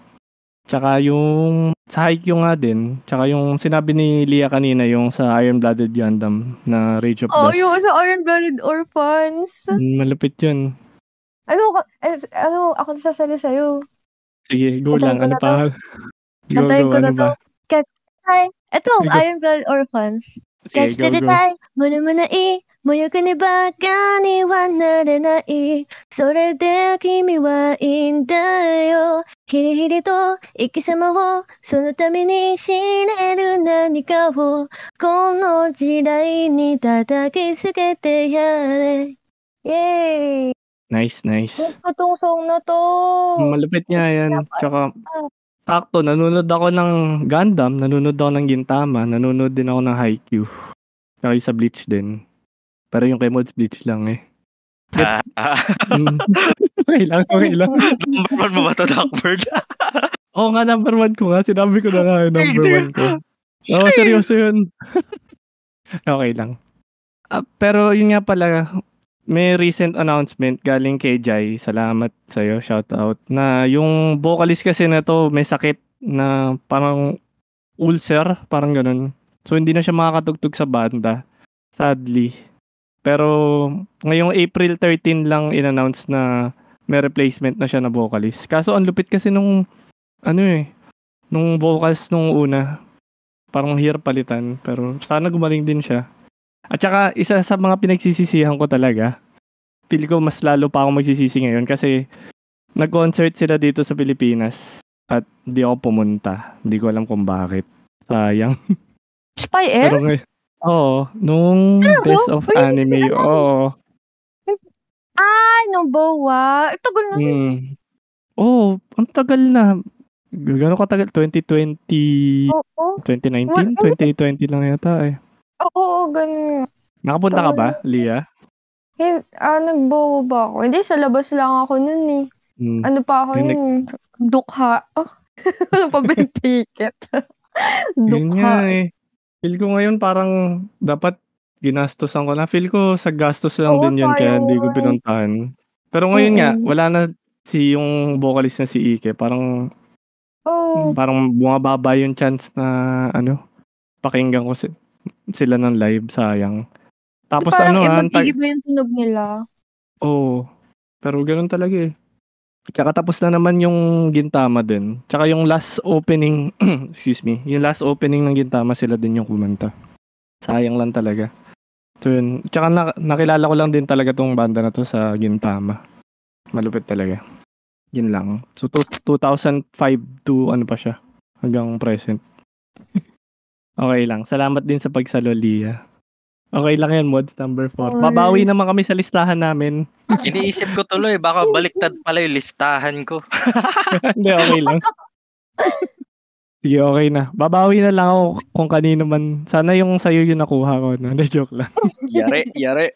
Tsaka yung sa Haikyuu nga din. Tsaka yung sinabi ni Lia kanina yung sa Iron Blooded Gundam na Rage of Oh, Dust. yung sa Iron Blooded Orphans. Mm, Malupit yun. Ano, eh, ano, ako nasasali sa'yo. Sige, go Kantahin lang. Ano pa? Go, go. ko na Hi. Ito, Sige. Iron Blood Orphans. Catch the にはなれない。それで君はいいんだよ。ヒリヒリと生き様を、そのために死ねる何かを、この時代に叩きつけてやれ。イェーイナイスナイス。ほんとソング。Takto, nanonood ako ng Gundam, nanonood ako ng Gintama, nanonood din ako ng Haikyuu. Tsaka sa Bleach din. Pero yung kay Mods Bleach lang eh. Ah, ah. Okay lang, okay lang. number one mo ba to, Duckbird? Oo nga, number one ko nga. Sinabi ko na nga yung number one ko. Oo, seryoso yun. okay lang. Ah, pero yun nga pala, may recent announcement galing kay Jai. Salamat sa'yo, shout out. Na yung vocalist kasi na to may sakit na parang ulcer, parang ganun. So hindi na siya makakatugtog sa banda. Sadly. Pero ngayong April 13 lang in-announce na may replacement na siya na vocalist. Kaso ang lupit kasi nung ano eh, nung vocals nung una, parang hirap palitan. Pero sana gumaling din siya. At saka, isa sa mga pinagsisisihan ko talaga, feel ko mas lalo pa ako magsisisi ngayon kasi nag-concert sila dito sa Pilipinas at di ako pumunta. Hindi ko alam kung bakit. Sayang. Spy Air? Pero ngay- oo, nung Seryoso? Best of hindi Anime, oo. Ay, no, bawa. Ito na. Mm. Oh, ang tagal na. Gano'n katagal? 2020, Oo. 2019? Wal- 2020 lang yata eh. Oo, oo, ganun. Nakapunta ka ba, Lia? Hey, ah, nagbawa ba ako? Hindi, sa labas lang ako nun eh. Hmm. Ano pa ako Yung nun? Dukha. Oh, wala pa ba yung ticket? Yun nga Dukha. eh. Feel ko ngayon parang dapat ginastosan ko na. Feel ko sa gastos lang Oo, din yun kaya sayang hindi ko eh. pinuntahan. Pero ngayon nga, Oo. wala na si yung vocalist na si Ike. Parang Oh, parang bumababa yung chance na ano, pakinggan ko si- sila ng live, sayang. Tapos parang ano, ah, antay- iba-iba yung tunog nila. Oo. pero ganun talaga eh. Tsaka tapos na naman yung Gintama din. Tsaka yung last opening, excuse me, yung last opening ng Gintama sila din yung kumanta. Sayang lang talaga. So yun. Tsaka na- nakilala ko lang din talaga tong banda na to sa Gintama. Malupit talaga. Yun lang. So to- 2005 to ano pa siya. Hanggang present. okay lang. Salamat din sa pagsalo, Lia. Okay lang yan, mods number 4. Alright. Babawi naman kami sa listahan namin. Iniisip ko tuloy, baka baliktad pala yung listahan ko. Hindi, okay lang. Sige, okay na. Babawi na lang ako kung kanino man. Sana yung sa'yo yung nakuha ko. No? Hindi, joke lang. Yari, yari.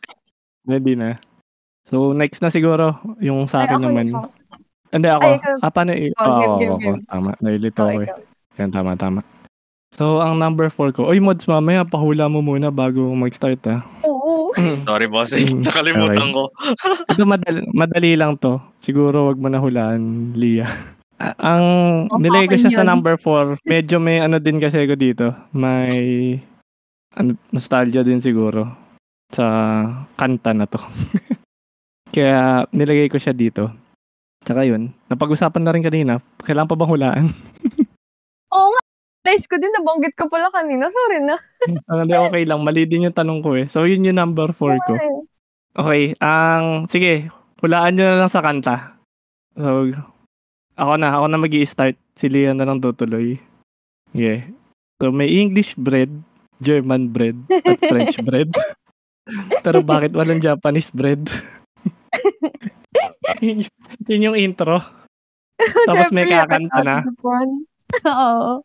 Hindi na. So, next na siguro, yung sa Ay, akin ako naman. ikaw. Hindi, ako. Ay, ikaw. Ah, paano? i- Oh, Oo, game, game, ako. game. Tama. Nalilito Oh, ako eh. ikaw. Yan, tama, tama. So, ang number 4 ko. Oy, mods, mamaya, pahula mo muna bago mag-start, ah. Oo. Sorry, boss. Mm, Nakalimutan okay. ko. Ito, madali, madali lang to. Siguro, wag mo na hulaan, Lia. Ah, ang Oh, nilagay ko akin siya sa yun. number 4. Medyo may ano din kasi ko dito. May ano, nostalgia din siguro sa kanta na to. Kaya nilagay ko siya dito. Tsaka yun, napag-usapan na rin kanina. Kailangan pa bang hulaan? Oo nga. Realize ko din, nabanggit ko pala kanina. Sorry na. Ah, Hindi, okay lang. Mali din yung tanong ko eh. So, yun yung number 4 ko. Okay, ang sige, hulaan nyo na lang sa kanta. So, ako na, ako na magi start Si Lia na lang tutuloy. Yeah. So, may English bread, German bread, at French bread. Pero bakit walang Japanese bread? yun, yung- yun yung intro. Tapos may kakanta na. Oo.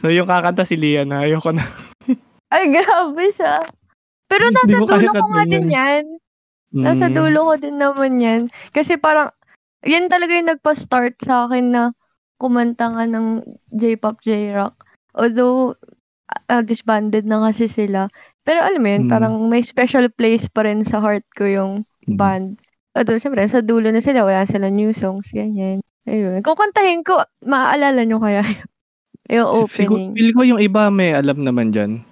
So, yung kakanta si Lia na. Ayoko na. Ay, grabe siya. Pero nasa dulo ko nga din kantahin. yan. Nasa Mm, dulo ko din naman yan. Kasi parang, yan talaga yung nagpa-start sa akin na kumanta nga ng J-pop, J-rock. Although, uh, disbanded na kasi sila. Pero alam mo yun, Mm. parang may special place pa rin sa heart ko yung mm. band. Although, syempre, sa dulo na sila, wala sila new songs, ganyan. Ayun. Kung kantahin ko, maaalala nyo kaya yung Sigur- opening. Feel ko yung iba may alam naman dyan.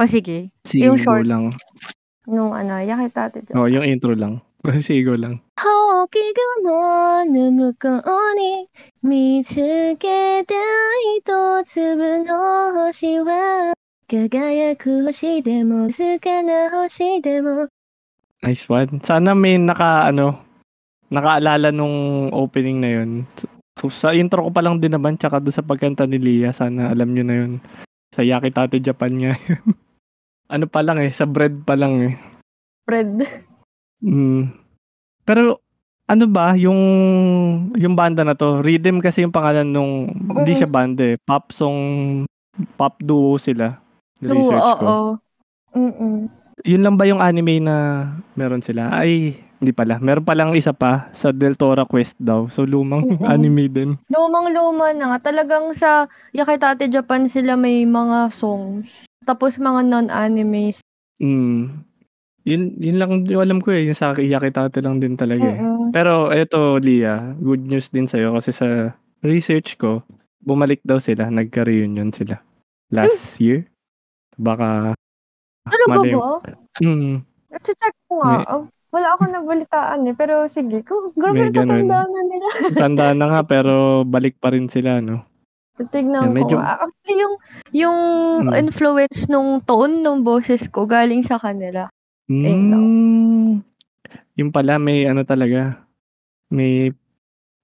O sige, Sigo Yung short. lang. nung ano, yakita Oh, yung intro lang. Sigo lang. 青き雲の向こうに見つけた一粒の星は輝く星でも静かな星でも Nice one. Sana may naka, ano, nakaalala nung opening na yun. So, sa intro ko pa lang din naman, tsaka doon sa pagkanta ni Lia, sana alam nyo na yun. Sa Yakitate Japan nga yun. ano pa lang eh, sa bread pa lang eh. Fred. Mm. Pero, ano ba, yung, yung banda na to, Rhythm kasi yung pangalan nung, hindi siya banda eh, pop song, pop duo sila. Oo, Research ko. oo. Mm-mm. Yun lang ba yung anime na meron sila? Ay, hindi pala. Meron palang isa pa sa Deltora Quest daw. So, lumang Mm-mm. anime din. Lumang-luma na nga. Talagang sa Yakitate Japan sila may mga songs. Tapos mga non-animes. Mm. Yun, yun lang yung alam ko eh. Yung sa Yakitate lang din talaga eh. Mm-mm. Pero eto, Lia, good news din sa'yo kasi sa research ko, bumalik daw sila. Nagka-reunion sila. Last year. Baka, Talaga ba? mm, Check ko nga. Oh, wala akong nabalitaan eh. Pero sige. Kung grabe tatandaan na nila. tanda na nga pero balik pa rin sila, no? Titignan Yeah, medyo- ko. nga. Actually, yung, yung Mm. influence nung tone ng boses ko galing sa kanila. Mm, yung pala, may ano talaga, may May,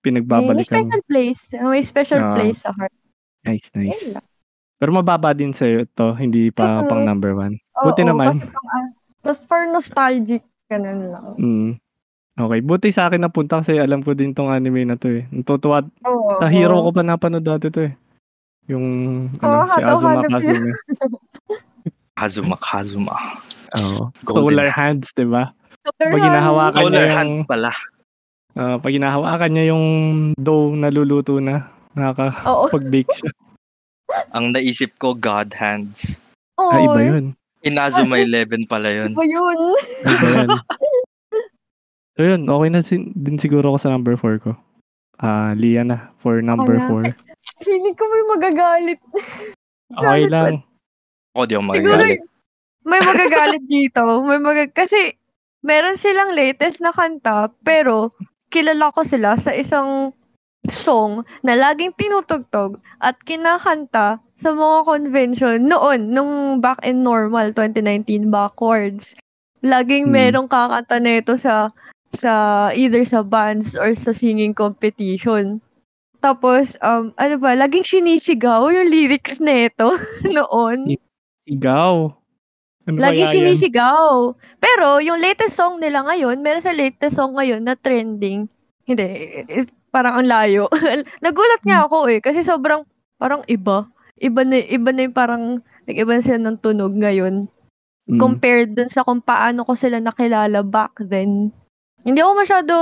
may pinagbabalikan. special place. May special Ah. place sa heart. Nice, nice. Pero mababa din sa'yo to, hindi pa Mm-mm. pang number one. Oo, Buti naman. Kasi pang, ah, Tapos for nostalgic, ganun lang. Mm. Okay, buti sa akin napunta kasi alam ko din tong anime na to eh. Natutuwa, Oo. sa hero ko pa napanood dati to eh. Yung ano, Oo, si Azuma Kazumi. Hazuma, Kazuma. Oo. Golden. Solar hands, 'di ba? Solar Pag hinahawakan Solar niya yung hands pala. ah, pag hinahawakan niya yung dough na luluto na, nakaka Oo. bake siya. Ang naisip ko, God hands. Oo. Ah, iba 'yun. Inazuma 11 pala yun. Iba yun. So yun, okay na sin- din siguro ako sa number 4 ko. Ah, Lia na for number Ako na. 4. Feeling ko may magagalit. Okay lang. Ako di ako Siguro magagalit. may magagalit dito. May mag kasi meron silang latest na kanta pero kilala ko sila sa isang song na laging tinutugtog at kinakanta sa mga convention noon, nung back in normal, 2019 backwards. Laging Hmm. merong kakanta na ito sa sa either sa bands or sa singing competition. Tapos, um, ano ba, laging sinisigaw yung lyrics na ito noon. Igaw. Ano yan? sinisigaw. Pero, yung latest song nila ngayon, meron sa latest song ngayon na trending. Hindi, parang ang layo. Nagulat Hmm. nga ako eh, kasi sobrang, parang iba. Iba na, iba na yung parang, nag-iba na sila ng tunog ngayon. Mm. Compared dun sa kung paano ko sila nakilala back then. Hindi ako masyado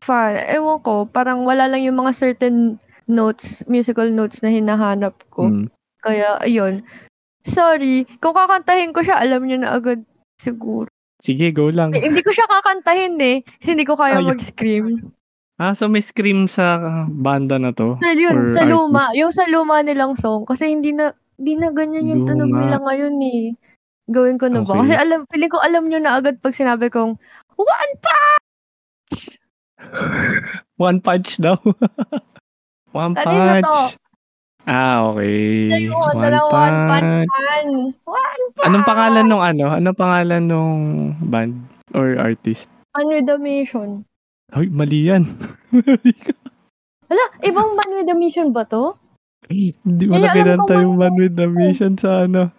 fan. Ewan ko, parang wala lang yung mga certain notes, musical notes na hinahanap ko. Mm. Kaya, ayun. Sorry. Kung kakantahin ko siya, alam niyo na agad siguro. Sige, go lang. Eh, hindi ko siya kakantahin eh. Kasi hindi ko kaya Ayun. mag-scream. Ah, so may scream sa banda na to? Sa yun, sa artist? luma. Yung sa luma nilang song. Kasi hindi na, hindi na ganyan yung tunog Luma. nila ngayon eh. Gawin ko na ba? Okay. Kasi alam, feeling ko alam niyo na agad pag sinabi kong, one pa! One punch daw. one Kanina punch. to. Ah, okay. Ayun, One dalawa, one punch. pan. One Anong pangalan nung ano? Anong pangalan nung band or artist? with a mission. Ay, mali yan. Hala, ibang man with a mission ba to? Hindi mo na kinanta man yung man with the yun. mission sa ano.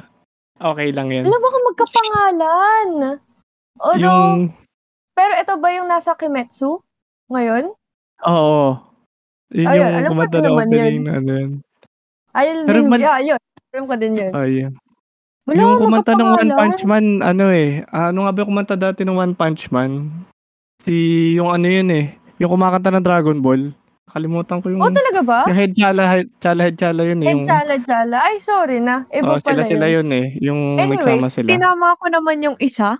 okay lang yan. Alam, baka magkapangalan. Although, Yung, pero ito ba yung nasa Kimetsu? Ngayon? oo. Yun Ayun, yung alam ko kumanta din na naman opening yun. na ano yun. Ayun Pero din, mal- yeah, yun. Alam ko din yun. Ayun. Wala, yung kumanta ng One. Punch Man, ano eh. ah, ano nga ba yung kumanta dati ng One Punch Man? Si, yung ano yun eh. Yung kumakanta ng Dragon Ball. Kalimutan ko yung... Oh, talaga ba? yung head chala, head chala, head chala yun eh. And Yung, Chala Chala. Ay, sorry na. Iba oh, pala sila sila yun. yun eh. Yung Anyway, nagsama sila. tinama ko naman yung isa.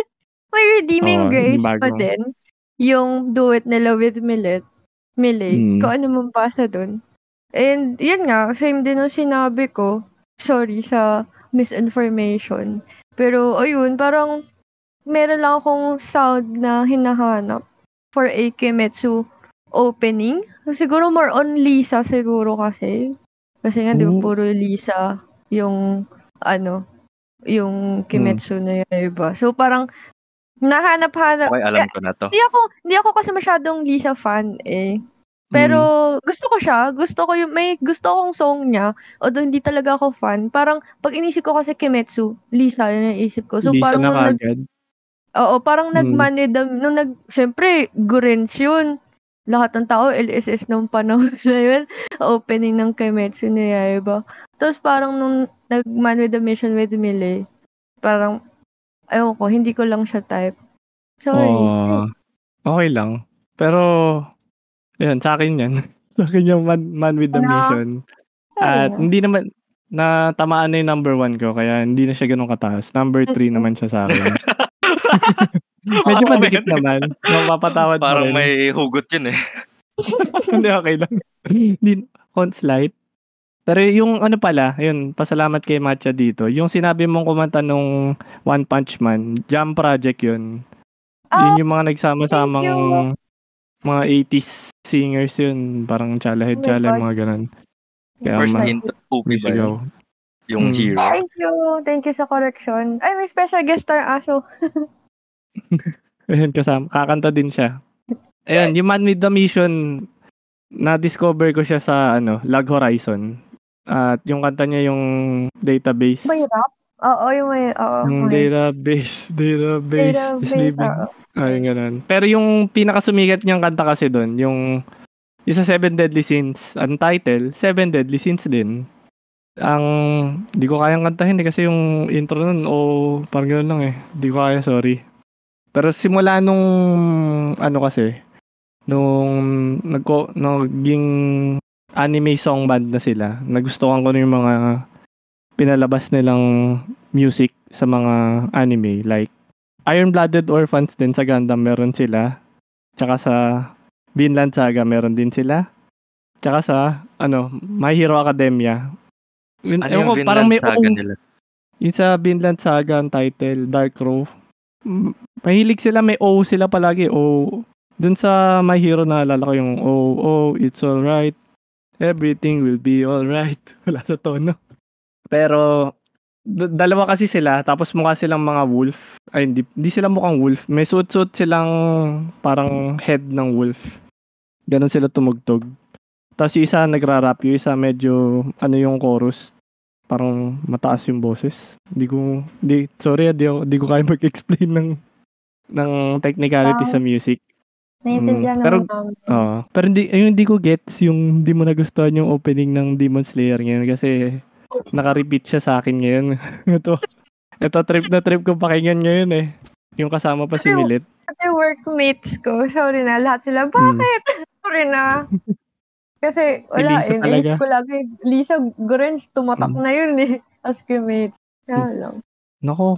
May redeeming Oo, grace yung pa bago. din. Yung duet nila with Millet. Millet. Mm. Kung ano man pasa dun. And, yun nga, same din yung sinabi ko. Sorry sa misinformation. Pero, ayun, parang meron lang akong sound na hinahanap for a Kimetsu opening. Siguro more on Lisa siguro kasi. Kasi nga, di ba, Oh. puro Lisa yung, ano, yung Kimetsu na yung iba. So, parang, nahanap-hanap. Okay, alam ko na to. Hindi ako, hindi ako kasi masyadong Lisa fan eh. Pero Mm. gusto ko siya, gusto ko yung may gusto akong song niya. Although hindi talaga ako fan. Parang pag inisip ko kasi Kimetsu, Lisa yun ang isip ko. So Lisa parang na kagad. Oo, parang Mm. nagmanidam nung nag syempre Gurens yun. Lahat ng tao LSS nung panahon na yun. Opening ng Kimetsu ni Yaiba. Tapos parang nung nagman with the mission with Mille, parang ayoko ko, hindi ko lang siya type. Sorry. Oo. okay lang. Pero, yun, sa akin yan. sa akin yung man, man with the Ano? mission. At na. hindi naman, natamaan na yung number one ko, kaya hindi na siya ganun kataas. Number three naman siya sa akin. Medyo madikit naman. Mapapatawad mo Parang rin. may hugot yun eh. Hindi, okay lang. Hindi, on slight. Pero yung ano pala, yun, pasalamat kay Matcha dito. Yung sinabi mong kumanta nung One Punch Man, Jam Project yun. Ah, yun yung mga nagsama-samang mga 80s singers yun. Parang Chala Head Oh my Chala, God. mga ganun. Kaya First ma- hint, Upi ba yun? Yung Mm. hero. Thank you. Thank you sa correction. Ay, may special guest star aso. Ayun, kasama. Kakanta din siya. Ayun, yung Man with the Mission, na-discover ko siya sa ano, Lag Horizon. At yung kanta niya yung database. May rap? Oo, yung may, oo. Yung may database, database, is database, living. oo. Ayun, ganun. Pero yung pinakasumigat niyang kanta kasi doon, yung isa Seven Deadly Sins, ang title, Seven Deadly Sins din. Ang, di ko kayang kantahin eh, kasi yung intro nun, o parang gano'n lang eh. Di ko kaya, sorry. Pero simula nung, ano kasi, nung nagko, naging anime song band na sila, nagustuhan ko na yung mga pinalabas nilang music sa mga anime, like Iron-Blooded Orphans din sa Gundam meron sila. Tsaka sa Vinland Saga meron din sila. Tsaka sa ano, My Hero Academia. Ano yung ko, parang may Vinland Saga O. nila? Yung sa Vinland Saga ang title, Dark Row. Mahilig sila, may O sila palagi. O. Dun sa My Hero naalala ko yung O, oh, it's alright. Everything will be alright. Wala sa tono. Pero, d- dalawa kasi sila, tapos mukha silang mga wolf. Ay, hindi, hindi sila mukhang wolf. May suit-suit silang parang head ng wolf. Ganon sila tumugtog. Tapos yung isa nagrarap, yung isa medyo, ano yung chorus, parang mataas yung boses. Hindi ko, di, sorry, di, di ko kaya mag-explain ng, ng technicality Ah. sa music. Naiintindihan Mm, pero- naman. Oo. pero hindi, ayun, hindi ko gets yung hindi mo nagustuhan yung opening ng Demon Slayer ngayon kasi naka-repeat siya sa akin ngayon. ito, ito trip na trip ko pakinggan ngayon eh. Yung kasama pa si Milit. Pati workmates ko, sorry na, lahat sila, bakit? Sorry na. Kasi wala eh, talaga. naisip ko lagi, Lisa Gorenz, tumatak Mm. na yun eh, as mates. Kaya lang. Nako.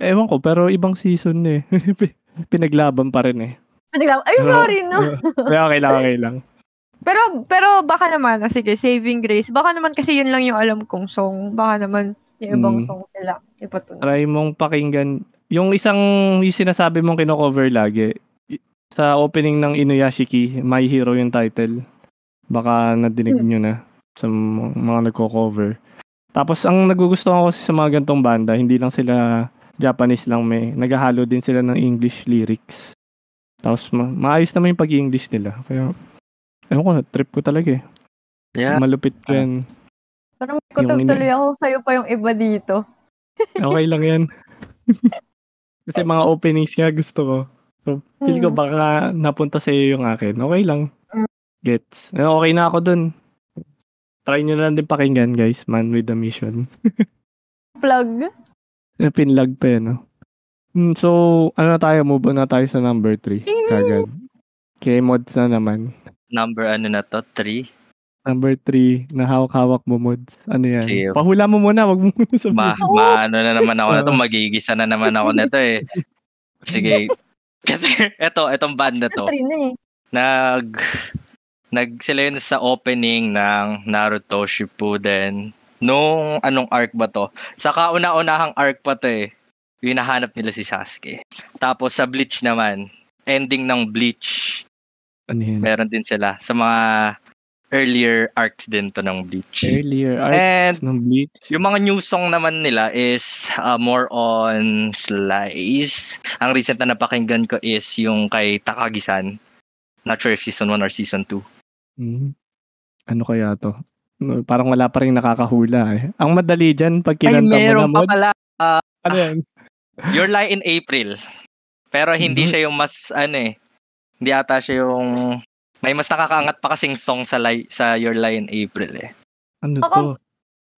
Ewan ko, pero ibang season eh. Pinaglaban pa rin eh. Bigla, Ay, sorry no. Kaya okay lang, okay lang. Pero, pero baka naman, ah, sige, Saving Grace, baka naman kasi yun lang yung alam kong song. Baka naman yung ibang Mm. song sila. To. Try mong pakinggan. Yung isang yung sinasabi mong kino-cover lagi, sa opening ng Inuyashiki, My Hero yung title. Baka nadinig Hmm. nyo na sa mga nagko-cover. Tapos ang nagugustuhan ko kasi sa mga gantong banda, hindi lang sila Japanese lang may, naghahalo din sila ng English lyrics. Tapos ma- maayos naman yung pag-English nila. Kaya, ewan ko, trip ko talaga eh. Yeah. Malupit ko yan. Parang may kutog ina- tuloy ako sa'yo pa yung iba dito. Okay lang yan. Kasi mga openings nga gusto ko. So, feel ko Mm. baka napunta sa iyo yung akin. Okay lang. Gets. Eh, Okay na ako dun. Try nyo na lang din pakinggan guys. Man with the mission. Plug. Eh, Pinlag pa eh, no? Mm, So, ano na tayo? Move on na tayo sa number 3. Kagad. Kay mods na naman. Number ano na to? 3? Number 3, na hawak-hawak mo mods. Ano yan? Sige. Pahula mo muna, wag mo muna sabihin. Ma, ma, ano na naman ako na to, magigisa na naman ako nito eh. Sige. Kasi eto, etong band na to, na eh. nag nag sila yun sa opening ng Naruto Shippuden. Nung anong arc ba to? Sa kauna-unahang arc pa to eh. Hinahanap nila si Sasuke. Tapos sa Bleach naman, ending ng Bleach, Ano yan? meron din sila. Sa mga earlier arcs din to ng Bleach. Earlier And arcs ng Bleach. yung mga new song naman nila is uh, more on slice. Ang recent na napakinggan ko is yung kay Takagi-san. Not sure if season 1 or season 2. Hmm. Ano kaya to? No, Parang wala pa rin nakakahula eh. Ang madali dyan, pag kinanta mo na meron pa mods, pala. ano yan? Your Lie in April. Pero hindi Mhm. siya yung mas, ano eh, hindi ata siya yung, may mas nakakaangat pa kasing song sa, li- sa Your Lie in April eh. Ano Ako- to?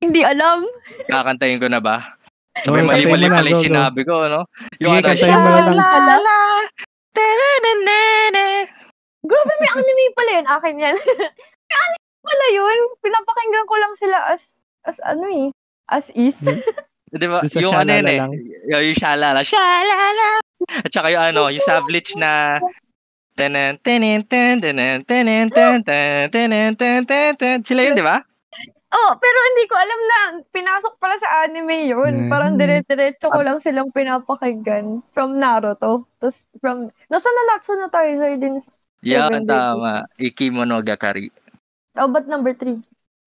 Hindi alam. Kakantayin ko na ba? Sabay kantayin mali-mali mo na, pala yung go, go. sinabi ko, no? Yung Sige, ano, kantayin mo na lang. "Sha-la-la, ta-na-na-na-na." Pala yun. Akin yan. anime pala yun. Pinapakinggan ko lang sila as, as ano eh. As is. Hmm. Di ba? Yung sa Yung ano yun Shalala eh. Yung, yung shalala. Shalala! At saka yung ano, yung sa Bleach na tan, tan, tanan, tan, tan, tan. Sila yun, di ba? Oh, pero hindi ko alam na pinasok pala sa anime yun. Hmm. Parang dire-diretso ko lang silang pinapakinggan from Naruto. Tapos from... Nasa Nanatsu na tayo sa'yo din. Yan, Seven tama. Ikimonogatari. Oh, but number three?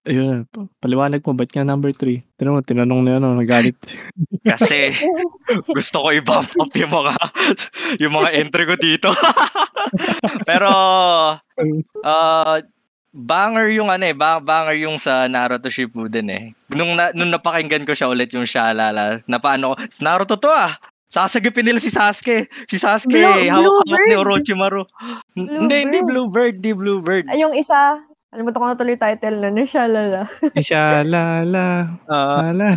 Ayun, pa- paliwanag mo, ba't nga number 3? Tinanong mo, tinanong na ano, nagalit. Kasi gusto ko i-bump up yung mga yung mga entry ko dito. Pero uh, banger yung ano eh, bang, banger yung sa Naruto Shippuden eh. Nung na, nung napakinggan ko siya ulit yung Shalala, na paano ko, Naruto to ah. Sasagipin nila si Sasuke. Si Sasuke, Blue- hawak-hawak ni Bluebird. Orochimaru. Hindi, hindi Bluebird, di Bluebird. Ay, yung isa, Alimutan ko na tuloy title na, Shalala. Eh, siya, la, la, Ah, la.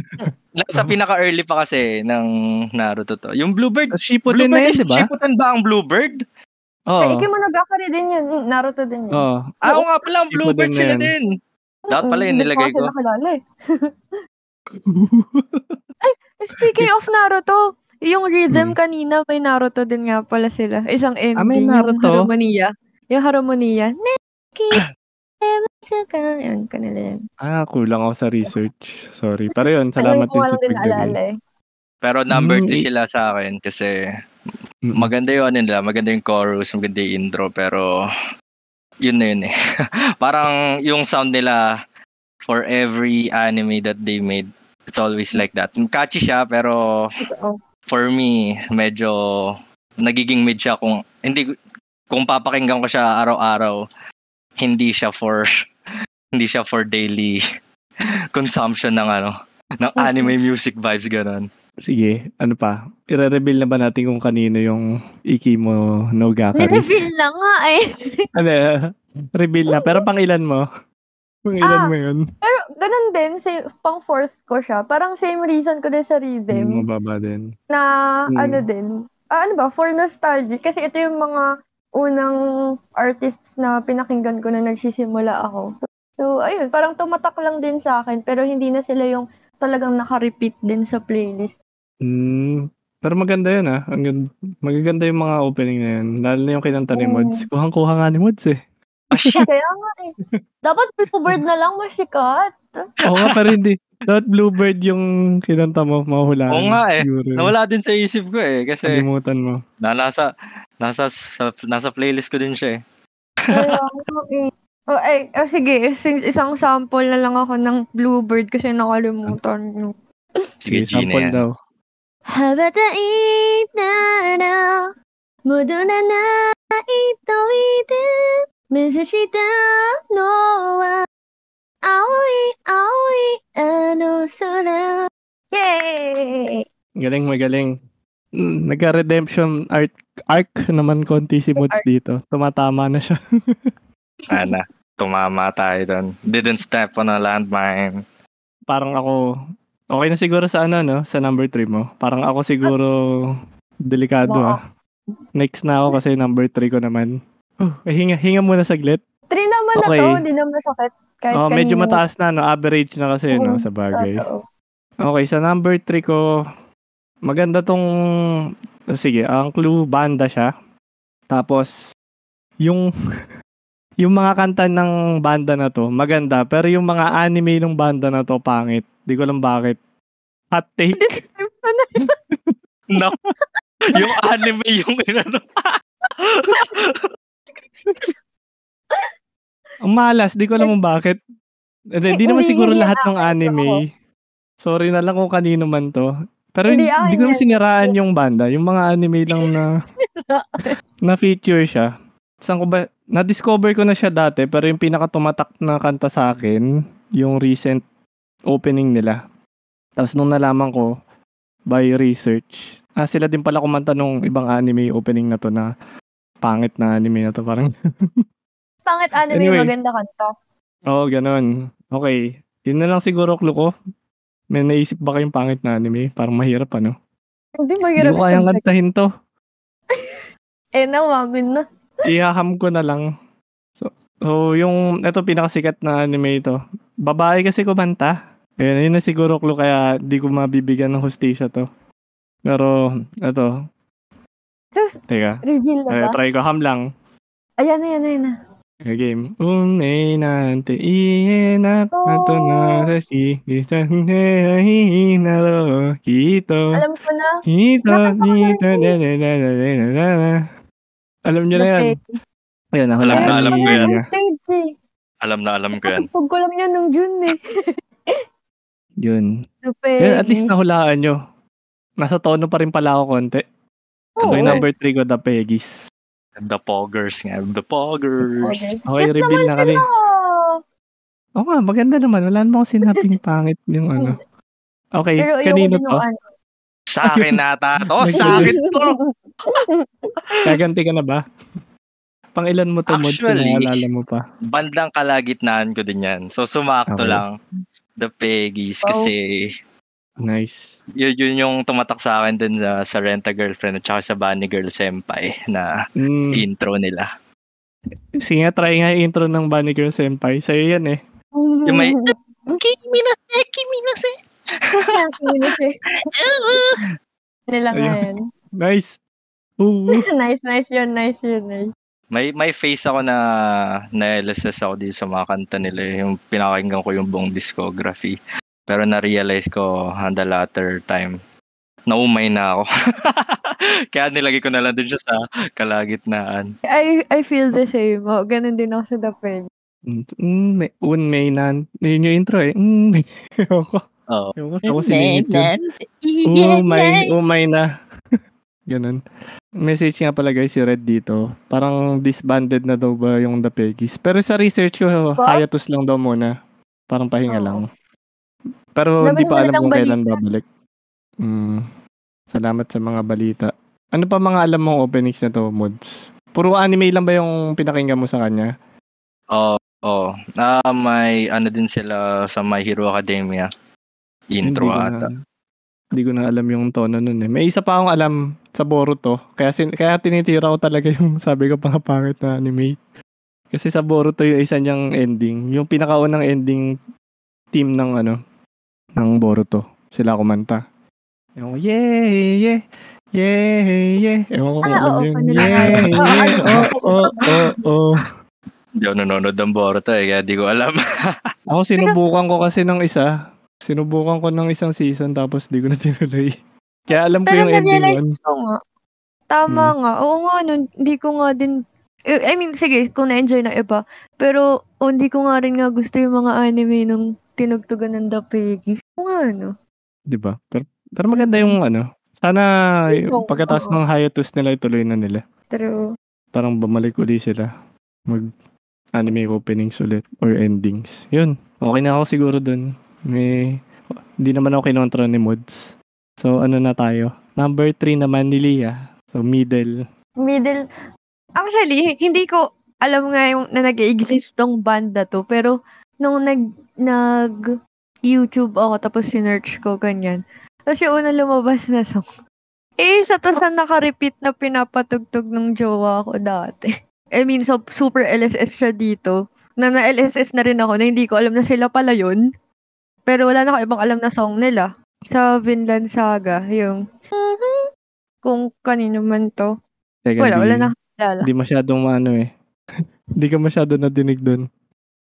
nasa pinaka-early pa kasi ng Naruto to. Yung Bluebird, Shippuden na yan, di ba? Shippuden ba ang Bluebird? Oo. Ay, Ikimonogakari din yun. Naruto din yun. Oo. Ah, oo nga pala, ang Bluebird sila din. Dapat pala yung Hindi nilagay kasi ko. nakilala eh. Speaking of Naruto, Yung rhythm Hmm. kanina may Naruto din nga pala sila. Isang ending. Ah, may Yung Naruto? harmonia. Yung harmonia. Neki, Emasuka. Yun, kanila yan. Ah, kulang ako sa research. Sorry. Pero yun, Salamat din sa pagbigay. eh. Pero number Mm, 3 i- sila sa akin kasi Mm. maganda yung ano nila, maganda yung chorus, maganda yung intro, pero yun na yun eh. Parang yung sound nila for every anime that they made, it's always like that. Catchy siya, pero Totoo. For me, medyo nagiging mid siya kung hindi kung papakinggan ko siya araw-araw, hindi siya for hindi siya for daily consumption ng ano ng Okay. anime music vibes ganun. Sige, ano pa? I-reveal na ba natin kung kanino yung Iki mo no Gakari? Nireveal na nga eh. ano, reveal na. Pero pang ilan mo? Pang ilan Ah. mo yun? Pero ganun din, same, pang fourth ko siya. Parang same reason ko din sa rhythm. mababa din. na Hmm. ano din, ah, ano ba, for nostalgic. Kasi ito yung mga unang artists na pinakinggan ko na nagsisimula ako. So, ayun, parang tumatak lang din sa akin, pero hindi na sila yung talagang naka-repeat din sa playlist. Mm, pero maganda yun ah. Ang ganda, magaganda yung mga opening na yun. Lalo na yung kinanta ni Mm. Mods. Kuhang-kuha nga ni Mods eh. Oh, shit. Kaya nga eh. Dapat Bluebird na lang masikat. Oo nga, pero hindi. Dapat Bluebird yung kinanta mo, mahulaan. Oo nga eh. Siguro. Nawala din sa isip ko eh. Kasi, Kalimutan mo. Na, nasa, nasa, sa, nasa playlist ko din siya eh. Okay. Oh, eh, oh, sige, since isang sample na lang ako ng Bluebird kasi nakalimutan nyo. Sige, sige sample yan. daw. Habatain na na, mudo na na, ito itin, ないといて目指したのは青い青いあの空 Yay! Galing, magaling. Mm, Nagka-redemption arc, arc naman konti si Mods Arc. dito. Tumatama na siya. Ana, tumama tayo doon. Didn't step on a landmine. Parang ako, okay na siguro sa ano, no? Sa number 3 mo. Parang ako siguro, delikado Oo. ah. Next na ako kasi number 3 ko naman. Oh, eh, hinga, hinga muna saglit. Three naman Okay. na to, hindi na masakit. Kahit Oh, medyo mataas na, no? Average na kasi, no? Oo, Sa bagay. Totoo. Okay, sa number 3 ko, maganda tong, sige, ang clue, banda siya. Tapos, yung, yung mga kanta ng banda na to, maganda. Pero yung mga anime ng banda na to, pangit. Di ko alam bakit. Hot take. No. yung anime yung inano. Ang malas, di ko alam kung bakit. Hindi, di naman Hindi- siguro hindi lahat ng anime. Sorry na lang kung kanino man to. Pero hindi, Hindi akin ko naman siniraan yung banda. Yung mga anime lang na na feature siya. Saan ko ba, na-discover ko na siya dati, pero yung pinaka tumatak na kanta sa akin, yung recent opening nila. Tapos nung nalaman ko, by research, ah, sila din pala kumanta nung ibang anime opening na to na pangit na anime na to. Parang, Pangit anime, Anyway. maganda kanta. oo, ganun. Okay. Yun na lang siguro clue ko. May naisip ba kayong pangit na anime? Parang mahirap ano? Hindi Hindi mahirap ko kayang kantahin to. Eh, nawamin na. ihaham ko na lang. So, so yung, ito pinakasikat na anime ito. Babae kasi kumanta. Ayun, yun na siguro clue kaya di ko mabibigyan ng hostisya to. Pero, ito, Sus, Teka. reveal na ba? Uh, try ko, ham lang. Ayan ayan ayan na. A game. Un nante ienap oh. nato na sa si bisan hinalo kito. Alam ko na. Kito dito na na na na na na na. Alam niyo na yan. Ayun, alam na alam ko yan. Alam na alam ko yan. Pag ko lang yan nung June eh. Yun. Yan, at least nahulaan nyo. Nasa tono pa rin pala ako konti. Oo. So, yung number 3 ko, The Peggies. The Poggers nga. The Poggers. Okay, Cute reveal na kami. Oo nga, maganda naman. Wala naman akong sinabing pangit yung ano. Okay, Pero kanino to? ano. Sa akin nata to. Sa akin to. Gaganti ka na ba? Pang ilan mo to, kung Actually, naalala mo pa? Bandang kalagitnaan ko din yan. So sumakto Okay. lang. The Peggies kasi Nice. yun, yun yung tumatak sa akin din sa, sa Rent a Girlfriend at saka sa Bunny Girl Senpai na Mm. intro nila. Sige nga, try nga yung intro ng Bunny Girl Senpai. Sa'yo yan eh. Yung may- Kimi na se, kimi na se. Nila Ayun. ngayon. Nice. Oo. nice, nice yun, nice yun, nice. May may face ako na na-LSS ako dito sa mga kanta nila. eh. Yung pinakinggan ko yung buong discography. Pero na-realize ko on the latter time, naumay na ako. Kaya nilagay ko na lang din siya sa kalagitnaan. I I feel the same. Oh, ganun din ako sa The Peg. Mm, may, un may nan. Yun yung intro eh. Mm, may. Ewan ko. Oo. Ewan ko saan ko siningit yun. Oh my, oh my na. Ganun. Message nga pala guys si Red dito. Parang disbanded na daw ba yung The Peggies. Pero sa research ko, Ba? hiatus lang daw muna. Parang pahinga Oo. lang. Pero Dami hindi pa alam ng kung kailan balita. babalik. Mm. Salamat sa mga balita. Ano pa mga alam mong openings na to, Mods? Puro anime lang ba yung pinakinggan mo sa kanya? Oo. Oh, Ah, may ano din sila sa My Hero Academia. Intro hindi ata. Na, hindi ko na alam yung tono nun eh. May isa pa akong alam sa Boruto. Kaya, sin, kaya tinitira ko talaga yung sabi ko pang pangit na anime. Kasi sa Boruto yung isa niyang ending. Yung pinakaunang ending team ng ano, ng Boruto. Sila kumanta. Yung, yeah, yeah, yeah, yeah. Ewan ko kung Ah, alam yun. Yeah, yeah, oh, oh, oh, oh. Hindi ako nanonood ng Boruto eh, kaya di ko alam. Ako sinubukan ko kasi ng isa. Sinubukan ko ng isang season tapos di ko na tinuloy. Kaya alam ko Pero yung ending nun. ko nga. Tama Hmm. nga. Oo nga, nun, hindi ko nga din, eh, I mean, sige, kung na-enjoy ng iba. Pero, oh, hindi ko nga rin nga gusto yung mga anime nung tinugtugan ng The Peggies. Oo nga, ano. Di ba? Pero, pero maganda yung ano. Sana Yung pagkatapos ng hiatus nila ituloy na nila. Pero, Parang bumalik uli sila. Mag anime openings ulit or endings. Yun. Okay na ako siguro dun. May hindi naman ako kinontra ni Mods. So ano na tayo? Number 3 naman ni Lia. So middle. middle, actually, hindi ko alam nga yung na nag-exist tong banda to. Pero, nung nag, nag, YouTube ako, tapos sinearch ko, ganyan. Tapos yung una lumabas na song. Eh, isa to sa naka-repeat na pinapatugtog ng jowa ko dati. I mean, so, super LSS siya dito. Na na-LSS na rin ako na hindi ko alam na sila pala yun. Pero wala na ako ibang alam na song nila. Sa Vinland Saga, yung kung kanino man to. Teka, Wala, di, wala na kilala. Di masyadong ano eh. Di ka masyado nadinig dun.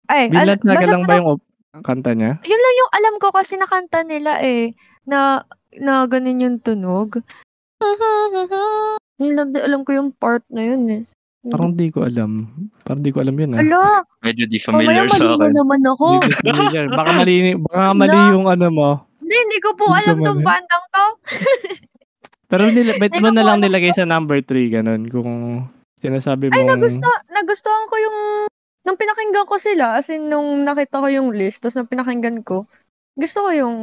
Ay, al- na basta lang ba yung op- kanta niya? Yun lang yung alam ko kasi nakanta nila eh. Na, na ganun yung tunog. Yun lang alam ko yung part na yun eh. Parang di ko alam. Parang di ko alam yun ah. Ala, Medyo di mamaya familiar sa mali mo akin. naman ako. Familiar. Baka mali, baka mali Wala. yung ano mo. Hindi, hindi ko po Hindi alam ko tong bandang to. Pero nila, bet mo na lang nilagay sa number 3, ganun. Kung sinasabi mong... Ay, nagusto, nagustuhan ko yung, nung pinakinggan ko sila, as in, nung nakita ko yung list, tapos nung pinakinggan ko, gusto ko yung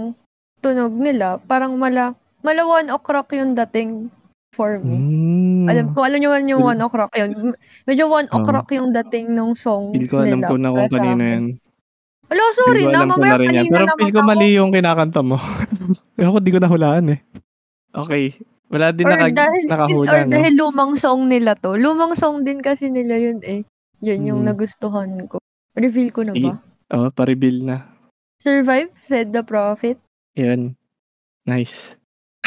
tunog nila. Parang mala, mala one o'clock yung dating for me. Mm, Alam ko, alam nyo man yung one o'clock yun. Medyo one Oo. o'clock yung dating ng songs Feel ko alam nila. ko na kung akin. yan. Hello, sorry na. Mamaya yan. Pero feel ko mali yung kinakanta mo. Ewan ko, di ko nahulaan eh. Okay. Wala din Or naka, dahil, nakahula, or no? dahil lumang song nila to. Lumang song din kasi nila yun eh. Yun yung Hmm. nagustuhan ko. Reveal ko na Sige. ba? Oo, oh, pa-reveal na. Survive, said the prophet. Yan. Nice.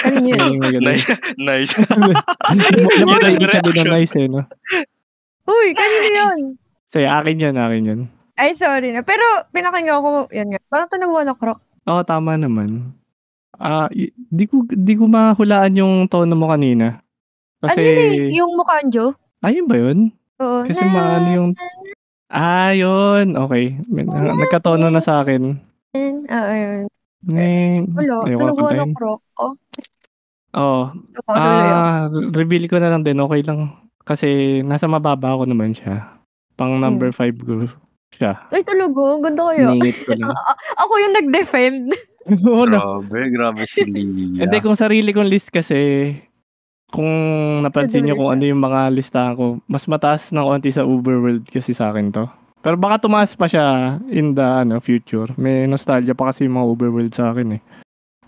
Ano yun? Galing, galing. nice. nice. Mo Yun ba ang ibig sabihin ng reaction. nice eh, no? Uy, kanino yun? Sige, akin yun, akin yun. Ay, sorry na. Pero, pinakinggan ko, yan nga. Parang tunog one o'clock. Oo, tama naman. Ah, y- di ko di ko mahulaan yung tono mo kanina. Kasi ano yun eh? Yung Mukanjo? ayun ba 'yun? Oo. Kasi maano yung Ah, yun. Okay. Nagkatono na sa akin. Ah, ayun. Eh, Wala. one puntahin. o'clock. Oh, Oo. oh. Ah, reveal ko na lang din. Okay lang. Kasi nasa mababa ako naman siya. Pang number 5 ko siya. Ay, tulog oh. Ganda kayo. Ningit ko lang. Ako yung nag-defend. Oo na. Grabe, grabe si Lia. Hindi, kung sarili kong list kasi, kung napansin Pwede kung ano yung mga listahan ko, mas mataas ng onti sa Uberworld kasi sa akin to. Pero baka tumaas pa siya in the ano, future. May nostalgia pa kasi yung mga Uberworld sa akin eh.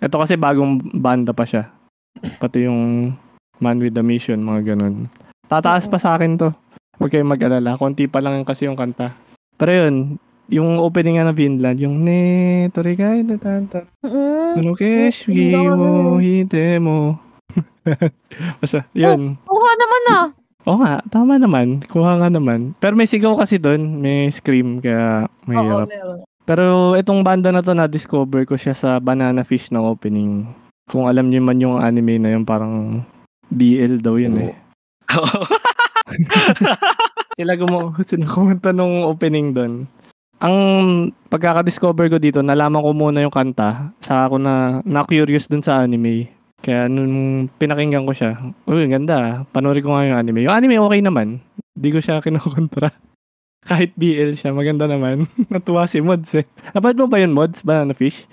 Ito kasi bagong banda pa siya. Pati yung Man with the Mission, mga ganun. Tataas pa sa akin to. Huwag kayong mag-alala. Konti pa lang kasi yung kanta. Pero yun, yung opening nga ng Vinland, yung ne, torikai, na tanta, keshi Ang mo, hite mo. Basta, yun. Kuha naman ah. Oo nga, tama naman. Kuha nga naman. Pero may sigaw kasi doon, may scream, kaya Oo, mahirap. meron. Pero itong banda na to, na-discover ko siya sa Banana Fish ng opening. Kung alam niyo man yung anime na yun, parang BL daw yun eh. Sila gumo, sila kumanta nung opening doon. Ang pagkaka-discover ko dito, nalaman ko muna yung kanta. Saka ako na, na-curious dun sa anime. Kaya nung pinakinggan ko siya, uy, ganda. ah. Panoorin ko nga yung anime. Yung anime okay naman. Hindi ko siya kinukontra. Kahit BL siya, maganda naman. Natuwa si Mods eh. Napad mo ba yun, Mods? Banana Fish?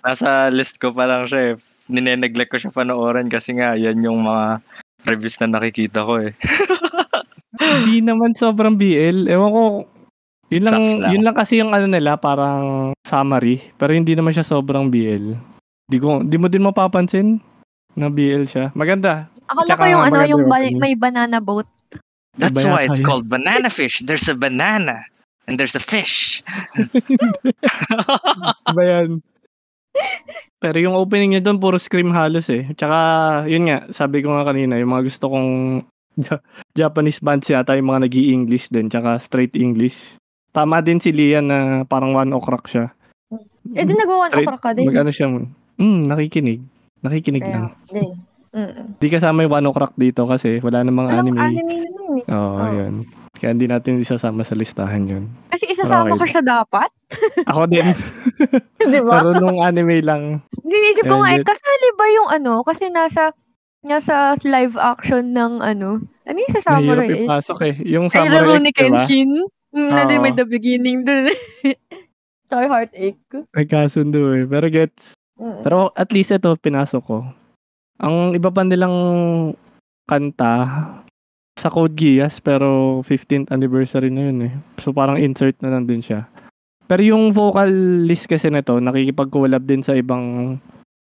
Nasa list ko pa lang siya eh. Nineneglect ko siya panoorin kasi nga yan yung mga reviews na nakikita ko eh. Hindi naman sobrang BL. Ewan ko, yun lang, Sucks lang. yun lang kasi yung ano nila, parang summary. Pero hindi naman siya sobrang BL. Di, ko, di mo din mapapansin na BL siya. Maganda. Akala ko yung ano, yung bali- opening. may banana boat. That's why it's called banana fish. There's a banana. And there's a fish. Iba yan. Pero yung opening niya doon, puro scream halos eh. Tsaka, yun nga, sabi ko nga kanina, yung mga gusto kong Ja- Japanese bands yata, yung mga nag english din, tsaka straight English. Tama din si Lian na parang one o'clock siya. Eh, di nagawa Straight, na ka din. Mag ano siya, mm, nakikinig. Nakikinig Kaya, lang. di. Mm. Di kasama yung one o'clock dito kasi wala namang Alam, anime. anime naman eh. Oo, Oh. yun. Kaya hindi natin isasama sa listahan yun. Kasi isasama Okay. ko siya dapat. Ako din. Di ba? pero nung anime lang, Dinisip ko Eh, nga eh, kasali ba yung ano, kasi nasa nasa live action ng ano, ano yung sa mahirap Samurai X? ipasok eh. Yung Ay, Samurai Rurouni X, diba? Kenshin. Mm, na din may the beginning dun. Star Heartache. May kasundo eh. Pero gets. Mm. Pero at least ito, pinasok ko. Ang iba pa nilang kanta sa Code Geass, pero 15th anniversary na yun eh. So parang insert na lang din siya. Pero yung vocalist kasi nito, nakikipag-collab din sa ibang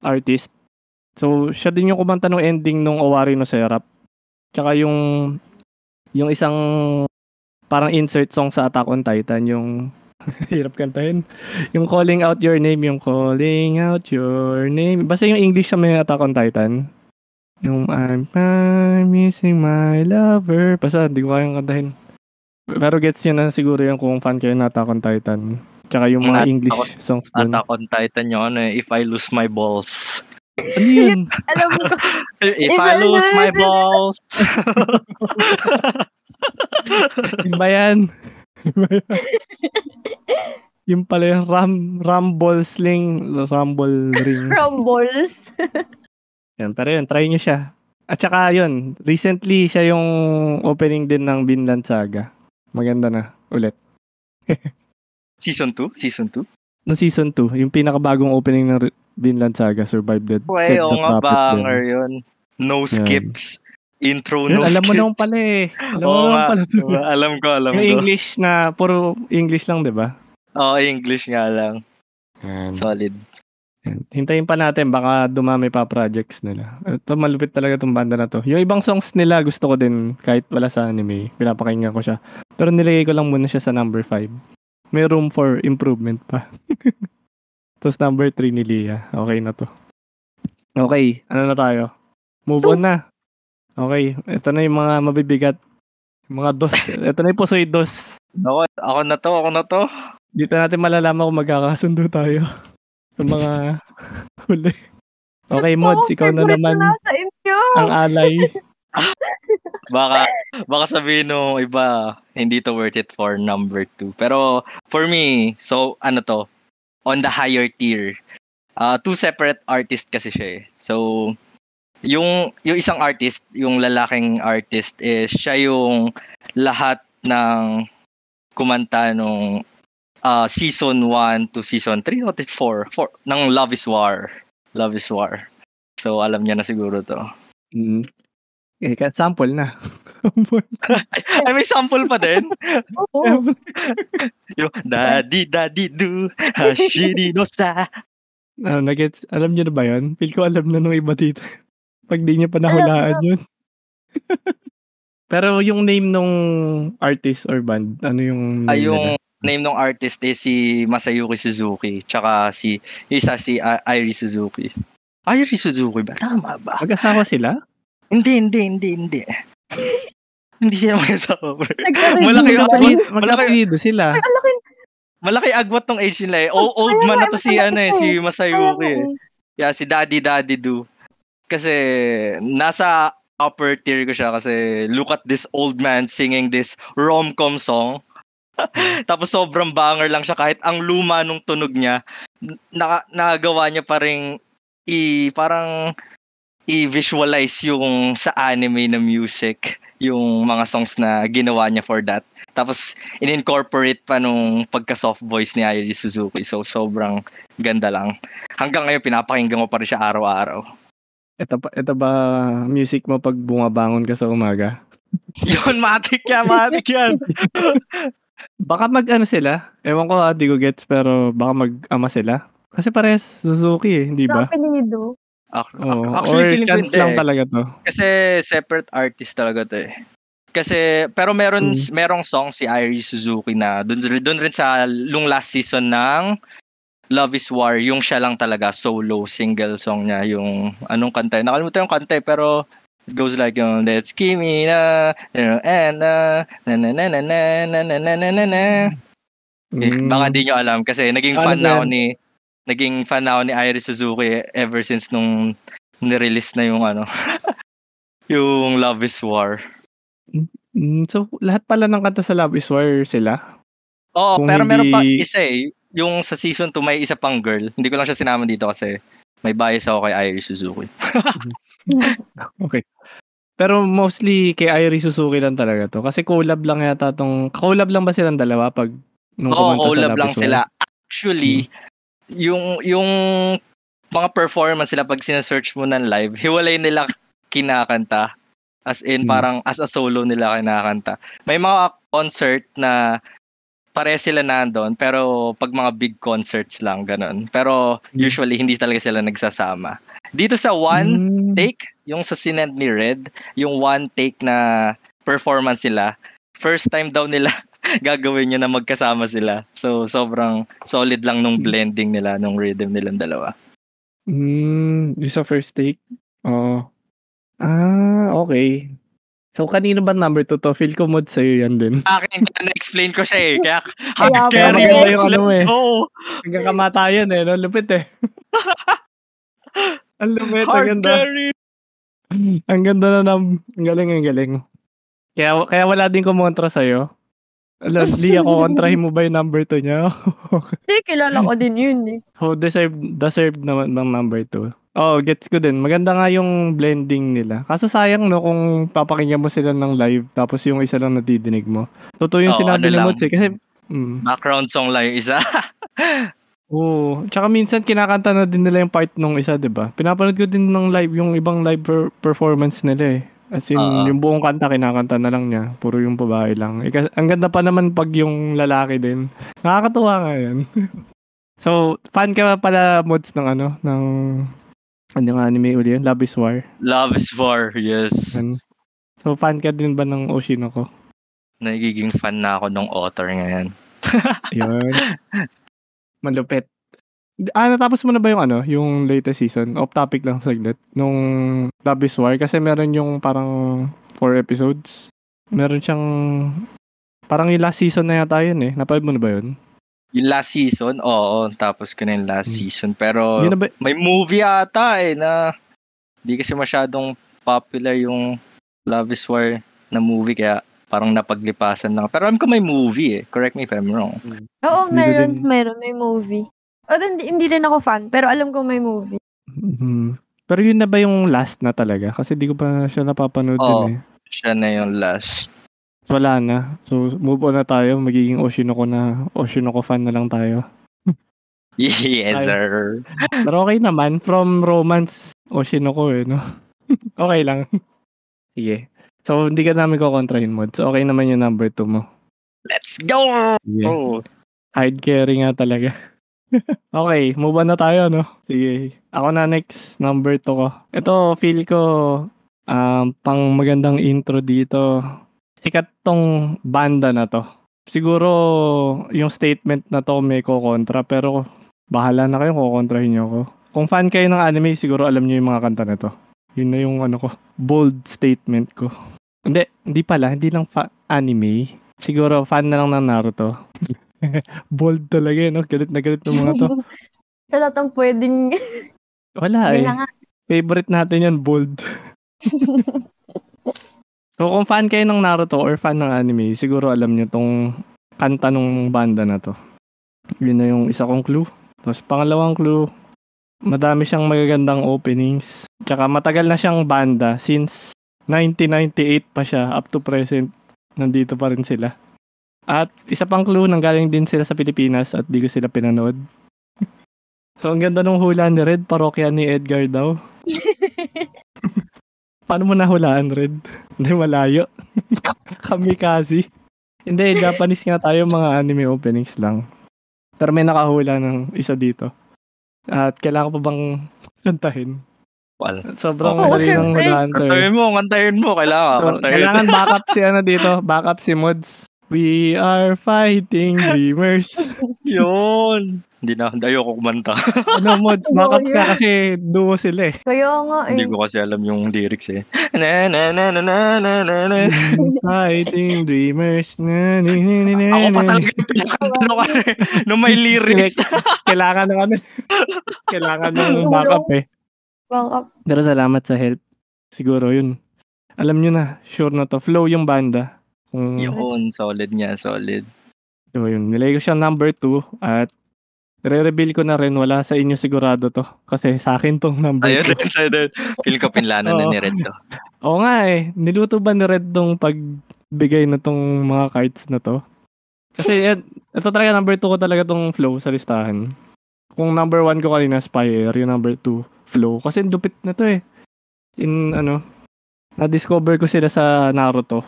artist. So siya din yung kumanta ng ending nung Owari no Seraph. Tsaka yung yung isang parang insert song sa Attack on Titan, yung hirap kantahin. Yung calling out your name, yung calling out your name. Basta yung English sa may Attack on Titan. Yung I'm, I'm missing my lover. Basta hindi ko kayang kantahin. Pero gets yun na siguro yung kung fan kayo ng Attack on Titan. Tsaka yung mga Attack English on- songs dun. Attack on Titan yung ano eh, If I Lose My Balls. Ano yun? Alam ko, If, If I I lose my balls. Iba yan. Yung pala yung ram, rumble sling, rumble ring. Rumbles. Yan, pero yun, try nyo siya. At saka yun, recently siya yung opening din ng Vinland Saga. Maganda na, ulit. Season 2? Season 2? No season 2, yung pinakabagong opening ng Vinland Saga, Survive Dead. Uy, oo the nga, banger yun. No Yan. skips. Intro, Yun, no alam mo naman pala eh. Alam mo Oo naman nga. pala. Oo, alam ko, alam Yung ko. English na, puro English lang, di ba? Oo, English nga lang. Yan. Solid. Hintayin pa natin, baka dumami pa projects nila. Ito, malupit talaga tong banda na to. Yung ibang songs nila, gusto ko din, kahit wala sa anime. Pinapakinggan ko siya. Pero nilagay ko lang muna siya sa number 5. May room for improvement pa. Tapos number 3 ni Lia. Okay na to. Okay, ano na tayo? Move on na. Okay, ito na yung mga mabibigat. Yung mga dos. ito na yung pusoy dos. Ako, ako na to, ako na to. Dito natin malalaman kung magkakasundo tayo. Sa mga huli. Okay, Mods, ikaw na naman inyo. ang alay. Baka, baka sabihin nung iba, hindi to worth it for number 2. Pero, for me, so, ano to, on the higher tier, uh, two separate artists kasi siya eh. So, yung, yung isang artist, yung lalaking artist, is siya yung lahat ng kumanta nung uh, season 1 to season 3 o 4, 4 ng Love is War. Love is War. So, alam niya na siguro to. Mm. Eh, ka- sample na. Ay, may sample pa din. Oo. Yung daddy daddy do hashiri no sa. Ah, nagets, alam niyo na ba yun? Feel ko alam na nung iba dito. Pag di niya pa nahulaan yun. Pero yung name nung artist or band, ano yung name Ay, nila? yung name ng artist is si Masayuki Suzuki. Tsaka si, yung isa si uh, Airi Suzuki. Ayuri Suzuki ba? Tama ba? Mag-asawa sila? Hindi, hindi, hindi, hindi. hindi sila mag-asawa, Malaki Malaki- Mag-apelido sila. Malaki agwat tong age nila eh. O- old man na to si malaki ano eh, si eh. Masayuki Kaya eh. nga Yeah, si Daddy Daddy Do. Kasi nasa upper tier ko siya kasi look at this old man singing this rom-com song. Tapos sobrang banger lang siya kahit ang luma nung tunog niya, naka, nagawa niya pa rin i parang i-visualize yung sa anime na music, yung mga songs na ginawa niya for that. Tapos in-incorporate pa nung pagka-soft voice ni Airi Suzuki. So sobrang ganda lang. Hanggang ngayon pinapakinggan ko pa rin siya araw-araw. Ito, ba- ito ba music mo pag bumabangon ka sa umaga? Yun, matik yan, matik yan. Baka mag ano sila? Ewan ko ah, di ko gets pero baka mag-ama sila. Kasi parehas Suzuki eh, hindi ba? Apelido. Oo. ac- Actually, Or feeling ko chance hindi lang eh. talaga to. Kasi separate artist talaga to eh. Kasi pero meron Mm. merong song si Irie Suzuki na doon doon rin sa lung last season ng Love is War, yung siya lang talaga solo single song niya, yung anong kanta. Nakalimutan yung kanta eh, pero it goes like yung Let's me na you know, and na na na na na na na na na na na na. Eh, Mm. Baka di nyo alam kasi naging Ano fan na ako ni naging fan na ako ni Irie Suzuki ever since nung nirelease na yung ano yung Love is War. Mm, so lahat pala ng kanta sa Love is War sila. Oo, Kung pero meron pa hindi- isa eh. Yung sa season 2 may isa pang girl. Hindi ko lang siya sinama dito kasi may bias ako kay Irie Suzuki. Okay. Pero mostly kay Irie Suzuki lang talaga to. Kasi collab lang yata tong... Collab lang ba silang dalawa pag nung Oo, sa collab lang sila. Actually, yung yung mga performance sila pag sinesearch mo ng live, hiwalay nila kinakanta. As in, Hmm. parang as a solo nila kinakanta. May mga concert na pare sila nandun, pero pag mga big concerts lang, ganun. Pero Hmm. usually, hindi talaga sila nagsasama. Dito sa one Mm. take, yung sa sinend ni Red, yung one take na performance sila, first time daw nila gagawin niya na magkasama sila. So, sobrang solid lang nung blending nila, nung rhythm nilang dalawa. Mm, yung sa first take? Oo. Ah, okay. So, kanino ba number 2 to? Feel ko mod sa'yo yan din. Akin, kaya na-explain ko siya eh. Kaya, Kaya hard ba? carry mo yung ano eh. Go! Hanggang kamatayan eh, no? Lupit eh. ang lupit, ang ganda. carry! Ang ganda na nam. Ang galing, ang galing. Kaya, kaya wala din kumontra sa'yo. Alam, Lia, kukontrahin mo ba yung number 2 niya? Hindi, kilala ko din yun eh. so, deserve, deserve naman ng number 2. Oh, gets ko din. Maganda nga yung blending nila. Kaso sayang no kung papakinggan mo sila ng live tapos yung isa lang nadidinig mo. Totoo yung Oo, sinabi ano ni lang. Eh. Kasi, mm, Background song lang yung isa. Oo. Tsaka minsan kinakanta na din nila yung part nung isa, 'di ba? Pinapanood ko din ng live yung ibang live per- performance nila eh. As in, Oo. yung buong kanta kinakanta na lang niya. Puro yung babae lang. Eh, kas- ang ganda pa naman pag yung lalaki din. Nakakatuwa nga yan. so, fan ka pala mods ng ano, ng ano nga anime uli yun? Love is War. Love is War, yes. Yan. So, fan ka din ba ng Oshinoko? Nagiging fan na ako ng author ngayon. Yun. Malupit. Ah, natapos mo na ba yung ano, yung latest season? Off topic lang saglit. Nung Love is War, kasi meron yung parang four episodes. Meron siyang, parang yung last season na yata yun eh. Napanood mo na ba yun? Yung last season, oo, tapos ko na yung last Hmm. season. Pero Yun ba? may movie ata eh na hindi kasi masyadong popular yung Love is War na movie kaya parang napaglipasan lang. Pero alam ko may movie eh. Correct me if I'm wrong. Oo, Hindi ko meron, din- meron, may movie. O, hindi, hindi rin ako fan, pero alam ko may movie. Mhm. Pero yun na ba yung last na talaga? Kasi di ko pa siya napapanood Oo. din eh. Siya na yung last. Wala na. So, move on na tayo. Magiging Oshinoko na. Oshinoko fan na lang tayo. Yes, Ay. sir. Pero okay naman. From romance, Oshinoko eh, no? okay lang. Sige. So, hindi ka namin kukontrahin mod. So, okay naman yung number 2 mo. Let's go! Sige. Oh. Hard carry nga talaga. okay, move on na tayo, no? Sige. Ako na next, number 2 ko. Ito, feel ko, um, pang magandang intro dito. Sikat tong banda na to. Siguro, yung statement na to may kukontra, pero bahala na kayo kukontrahin nyo ako. Kung fan kayo ng anime, siguro alam niyo yung mga kanta na to. Yun na yung ano ko, bold statement ko. Hindi, hindi pala, hindi lang fa- anime. Siguro fan na lang ng Naruto. bold talaga no? Galit na galit ng mga to. Sa lahat ng pwedeng... Wala eh. na nga. Favorite natin yan, bold. so kung fan kayo ng Naruto or fan ng anime, siguro alam nyo tong kanta nung banda na to. Yun na yung isa kong clue. Tapos pangalawang clue, madami siyang magagandang openings. Tsaka matagal na siyang banda since 1998 pa siya up to present. Nandito pa rin sila. At isa pang clue, nanggaling din sila sa Pilipinas at di ko sila pinanood. So ang ganda nung hula ni Red, parokya ni Edgar daw. Paano mo nahulaan, Red? Hindi, malayo. Kami kasi. Hindi, Japanese nga tayo, mga anime openings lang. Pero may nakahula ng isa dito. At kailangan pa bang kantahin? Wala. Sobrang Oo, dali ng hulaan to. Kantayin mo, kantayin mo. Kailangan So, kantayin. kailangan backup si ano dito, backup si Mods. We are fighting dreamers. Yun. Hindi na, ayoko kumanta. ano Mods, Oo, backup ka kasi duo sila eh. Kaya nga eh. Hindi ko kasi alam yung lyrics eh. Na na na na na na na na. Fighting dreamers. Na, ni, ni, ni, ni, Ako pa talaga yung pinakanta nung, ano eh, nung may lyrics. Kailangan ng ano. Kailangan ng backup eh. Backup. Pero salamat sa help. Siguro yun. Alam nyo na, sure na to. Flow yung banda. Kung, Yun, solid niya, solid. so yun. Nilagay ko siya number 2 at re-reveal ko na rin. Wala sa inyo sigurado to. Kasi sa akin tong number Ayun 2. din, sa'yo din. Feel ko pinlano na ni Red to. Oo nga eh. Niluto ba ni Red tong pagbigay na tong mga cards na to? Kasi yan, ito talaga number 2 ko talaga tong flow sa listahan. Kung number 1 ko kanina Spire, yung number 2 flow. Kasi lupit na to eh. In ano, na-discover ko sila sa Naruto.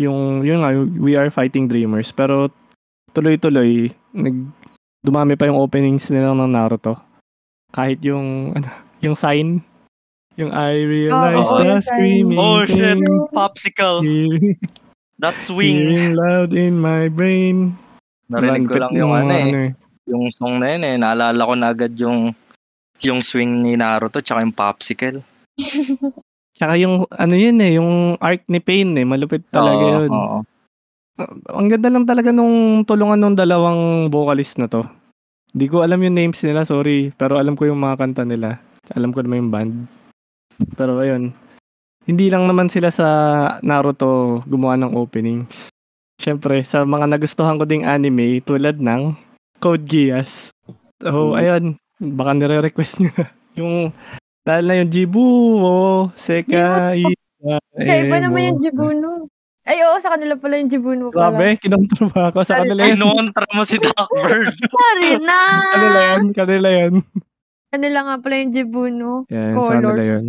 Yung, yun nga, We Are Fighting Dreamers. Pero tuloy-tuloy, nag, dumami pa yung openings nila ng Naruto. Kahit yung, ano, yung sign, yung I realize Oo, the screaming Oh shit, popsicle. That's swing. hearing loud in my brain. Narinig ko lang yung ng ano eh. Yung song na yun eh. Naalala ko na agad yung yung swing ni Naruto tsaka yung popsicle. Tsaka yung, ano yun eh, yung arc ni Pain eh, malupit talaga Oo, yun. oo. Ang ganda lang talaga nung tulungan nung dalawang vocalist na to. Di ko alam yung names nila, sorry. Pero alam ko yung mga kanta nila. Alam ko naman yung band. Pero ayun. Hindi lang naman sila sa Naruto gumawa ng openings. Siyempre, sa mga nagustuhan ko ding anime, tulad ng Code Geass. So, Mm. ayun. Baka nire-request nyo na. Yung, dahil na yung Jibuo, Sekai, Sa iba naman Emo. yung Jibuno. Ay, oo, sa kanila pala yung Jibuno pala. Grabe, kinontra ba ako sa kanila yun? Kinontra mo si Duckbird. Sorry na! Kanila yan, kanila yan. Kanila nga pala yung Jibuno. Yan, sa kanila Colors. yan.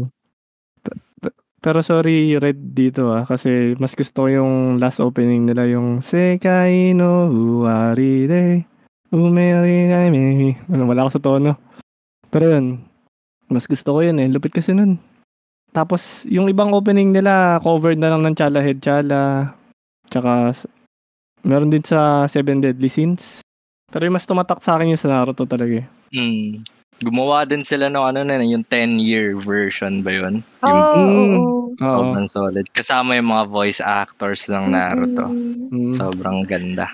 P- p- Pero sorry, Red dito ah, kasi mas gusto ko yung last opening nila, yung Sekai no Uwari de Umeri me. Ano, wala ako sa tono. Pero yun, mas gusto ko yun eh. Lupit kasi nun. Tapos, yung ibang opening nila, covered na lang ng Chala Head Chala. Tsaka, meron din sa Seven Deadly Sins. Pero yung mas tumatak sa akin yung sa Naruto talaga eh. Hmm. Gumawa din sila ng ano na yung 10-year version ba yun? Oo, Yung Mm. Oo. sobrang solid. Kasama yung mga voice actors ng Naruto. Mm. Mm. Sobrang ganda.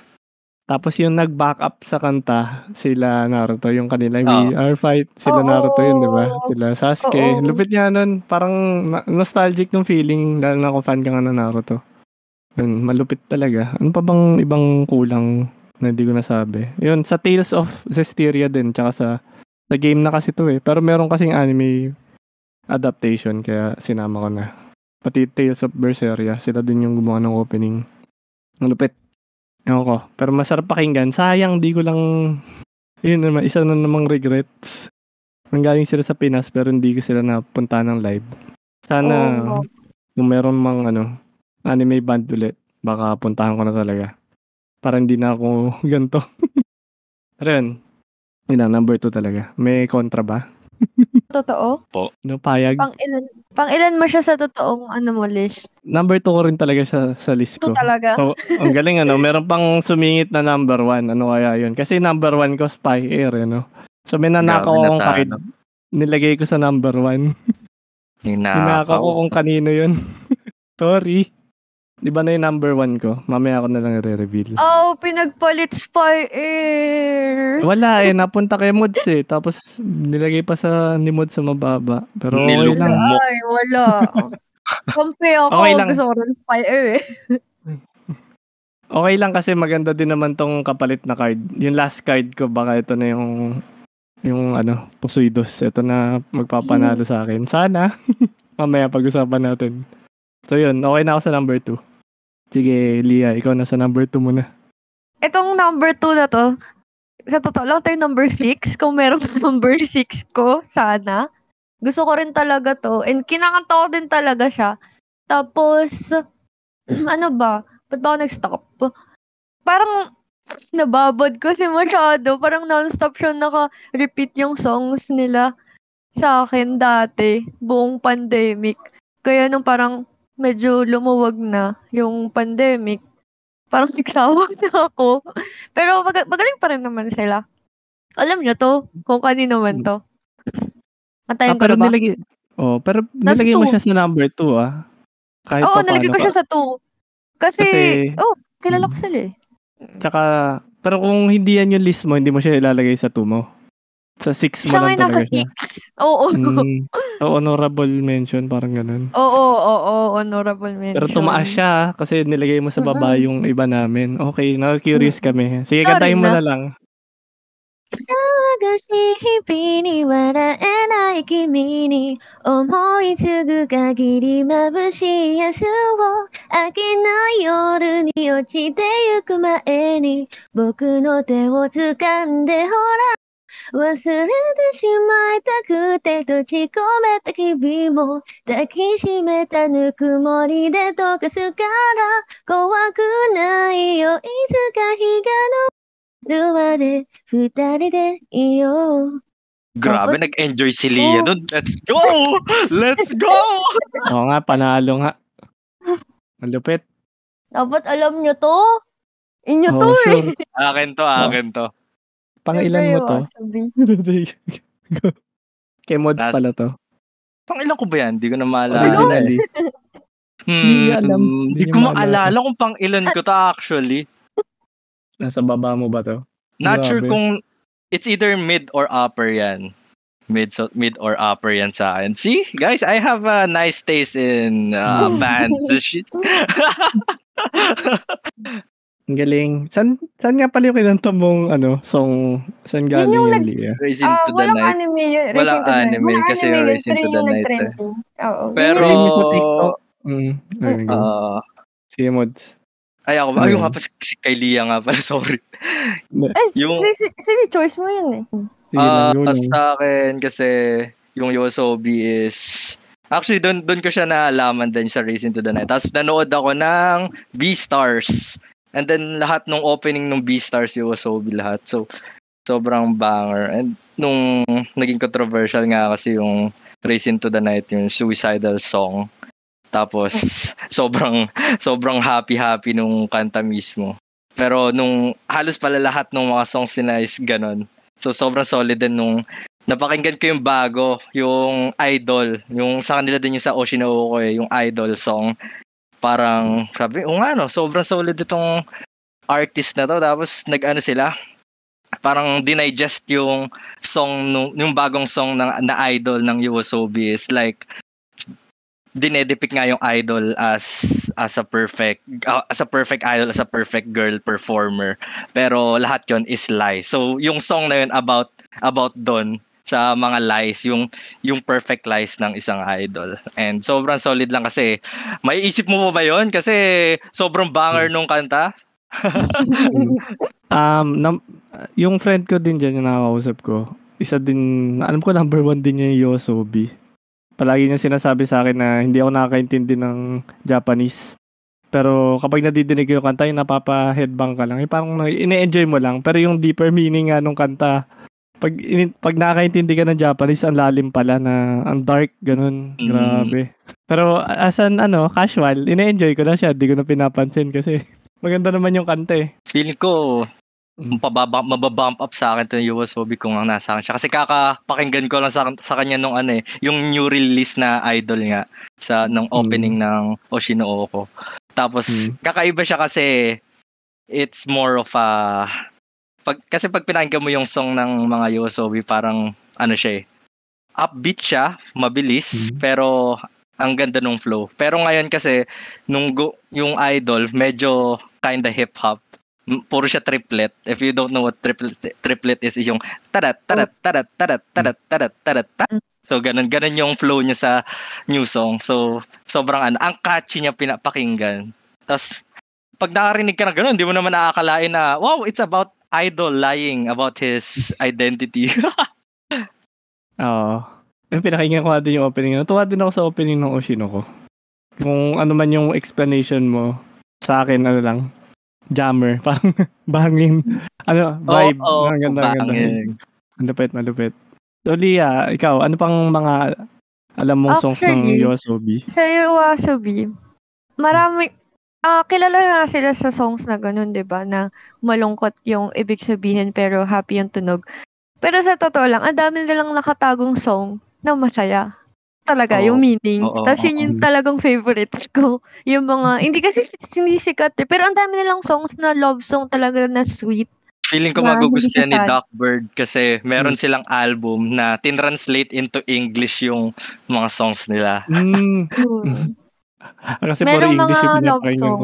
Tapos yung nag-back up sa kanta, sila Naruto, yung kanila We Oo. Are Fight, sila Oo. Naruto yun, di ba? Sila Sasuke. Oo. Lupit nga nun, parang na- nostalgic ng feeling, lalo na kung fan ka nga ng Naruto. Yun, malupit talaga. Ano pa bang ibang kulang na hindi ko nasabi? Yun, sa Tales of Zestiria din, tsaka sa, sa game na kasi to eh. Pero meron kasing anime adaptation, kaya sinama ko na. Pati Tales of Berseria, sila din yung gumawa ng opening. Ang lupit. Ewan ko. Pero masarap pakinggan. Sayang, di ko lang... Yun naman, isa na namang regrets. Nanggaling sila sa Pinas pero hindi ko sila napunta ng live. Sana Oo. kung meron mang ano, anime band ulit, baka puntahan ko na talaga. Para hindi na ako ganito. pero yun, yun na, number 2 talaga. May kontra ba? Totoo? No, payag. Pang ilan, pang ilan mo siya sa totoong ano mo list? Number 2 ko rin talaga sa, sa list Ito ko. talaga? So, ang galing ano, meron pang sumingit na number one. Ano kaya yun? Kasi number one ko, Spy Air, ano? So, may nanakaw na akong card. nilagay ko sa number one. Hinaka ko Ninakaw. kung kanino yun. Sorry. Di ba na yung number one ko? Mamaya ako na lang re-reveal. Oh, pinagpalit Spire! Wala eh, napunta kay Mods eh. Tapos nilagay pa sa ni Mods sa mababa. Pero okay lang. Ay, wala. Kampi ako. Okay lang. Gusto ko rin Spire eh. Okay lang kasi maganda din naman tong kapalit na card. Yung last card ko, baka ito na yung yung ano, Posuidos. Ito na magpapanalo sa akin. Sana. Mamaya pag-usapan natin. So yun, okay na ako sa number 2. Sige, Lia, ikaw na sa number 2 muna. Itong number 2 na to, sa totoo lang tayo number 6. Kung merong number 6 ko, sana. Gusto ko rin talaga to. And kinakanta ko din talaga siya. Tapos, ano ba? Ba't ba ako nag-stop? Parang, nababad kasi masyado. Parang non-stop siya naka-repeat yung songs nila sa akin dati, buong pandemic. Kaya nung parang medyo lumuwag na yung pandemic, parang nagsawa na ako. Pero mag- magaling pa rin naman sila. Alam nyo to, kung kanino man to. Antayin Ah, ko na ba? nilagay, oh, pero Nasa nilagay mo siya sa number 2 ah. Kahit Oo, pa nalagay ko siya sa 2. Kasi, Kasi- oh, kilala ko Mm. sila eh. Tsaka, pero kung hindi yan yung list mo, hindi mo siya ilalagay sa 2 mo. Sa 6 mo Siya lang ngayon nasa talaga siya. 6. Oo, Mm, so, honorable mention, parang ganun. oo, oo, honorable mention. Pero tumaas siya ah, kasi nilagay mo sa baba Mm-mm. yung iba namin. Okay, na-curious Mm. kami. Sige, Sorry kantahin mo na. na lang. 騒がしい日々に笑えない君に思い継ぐ限り眩しい明日を明けない夜に落ちてゆく前に僕の手を掴んでほら 忘れてしまいたくて閉じ込めた日々も抱きしめたぬくもりで溶かすから怖くないよいつか日が昇るまで二人でいよう Grabe, Dapat- nag-enjoy si Lia Oh. dun. Let's go! Let's go! Oo nga, panalo nga. Malupit. Dapat alam nyo to. Inyo to Oh, eh. sure. Akin to, akin to. Pang ilan mo to? Sabi. Go. Kay Mods Nat- pala to. Pang ilan ko ba yan? Hindi ko na maalala. Originally. Hmm, Hindi alam. Hindi Hindi ko maalala. kung pang ilan ko to actually. Nasa baba mo ba to? Not sure Grabe. kung it's either mid or upper yan. Mid so, mid or upper yan sa akin. See, guys, I have a nice taste in uh, band. Ang galing. San, san nga pala yung kinanta mong ano, song, san Yun galing yung yung nag- Lia? Racing Ah, to the walang night. anime yun. Walang anime Walang kasi anime yung yun. Racing Pero to the Night eh. Oo. Pero- sa TikTok. Mm, ayun, go. Uh, Sige, Mods. ay ako ba? Ano Ayun yun? nga pa si, si kay Lia nga pala, sorry. Ay, yung Sige, sige, choice mo yun eh. Ah, lang. sa akin kasi yung Yosobi is Actually, doon doon ko siya naalaman din sa Racing to the Night. Tapos nanood ako ng Beastars. And then lahat ng opening ng Beastars yung Yosobi lahat. So sobrang banger. And nung naging controversial nga kasi yung Racing to the Night, yung suicidal song. Tapos sobrang sobrang happy-happy nung kanta mismo. Pero nung halos pala lahat ng mga songs nila is ganon. So sobrang solid din nung napakinggan ko yung bago, yung Idol, yung sa kanila din yung sa Oshinoko eh, yung Idol song. Parang sabi, o nga no, sobrang solid itong artist na to. Tapos nag-ano sila, parang dinigest yung song, yung bagong song ng, na Idol ng Yosobi is like, dinedepict nga yung idol as as a perfect uh, as a perfect idol as a perfect girl performer pero lahat yon is lies so yung song na yun about about don sa mga lies yung yung perfect lies ng isang idol and sobrang solid lang kasi may isip mo pa ba yon kasi sobrang banger nung kanta Um, nam- yung friend ko din dyan, yung nakakausap ko, isa din, alam ko number one din niya yung Yosobi. Palagi niya sinasabi sa akin na hindi ako nakakaintindi ng Japanese. Pero kapag nadidinig ko yung kanta, yung napapa-headbang ka lang. Yung parang ine-enjoy mo lang. Pero yung deeper meaning nga nung kanta, pag, ini- pag nakakaintindi ka ng Japanese, ang lalim pala na, ang dark, ganun. Mm. Grabe. Pero as an, ano, casual, ine-enjoy ko na siya. Di ko na pinapansin kasi maganda naman yung kanta eh. feeling ko Mapababa, mababump up sa akin to yung Yoasobi kung ang nasa akin siya. Kasi kakapakinggan ko lang sa, sa kanya nung ano eh, yung new release na idol nga sa nung opening ng Oshinoko. Tapos Mm. kakaiba siya kasi it's more of a pag kasi pag pinakinggan mo yung song ng mga Yoasobi parang ano siya eh upbeat siya, mabilis, Mm. pero ang ganda nung flow. Pero ngayon kasi nung go, yung idol medyo kinda hip hop. M- Puro siya triplet. If you don't know what triplet triplet is, yung tarat tarat tarat tarat tarat tarat tarat. tarat. So ganun ganun yung flow niya sa new song. So sobrang ano, ang catchy niya pinapakinggan. Tapos pag nakarinig ka na ganun, di mo naman nakakalain na wow, it's about idol lying about his identity. Oo. Yung pinakinggan ko nga din yung opening. Natuwa din ako sa opening ng Oshinoko. Kung ano man yung explanation mo, sa akin, ano lang, jammer. Parang bangin. Ano, vibe. Oo, ang ganda, ang ganda. Malupit, malupit. So, Lia, ikaw, ano pang mga alam mong songs ng Yoasobi? Sa Yoasobi, marami, ah kilala na sila sa songs na ganun, di ba? Na malungkot yung ibig sabihin pero happy yung tunog. Pero sa totoo lang, ang dami nilang nakatagong song na masaya. Talaga, Oo. yung meaning. Oo, Tapos yun yung oo. talagang favorites ko. Yung mga, hindi kasi sinisikat eh. Pero ang dami nilang songs na love song talaga na sweet. Feeling ko Na magugustuhan ni siya sad. Doc Bird kasi meron Hmm. silang album na tinranslate into English yung mga songs nila. Mm, Yun. kasi puro Merong English mga yung love song.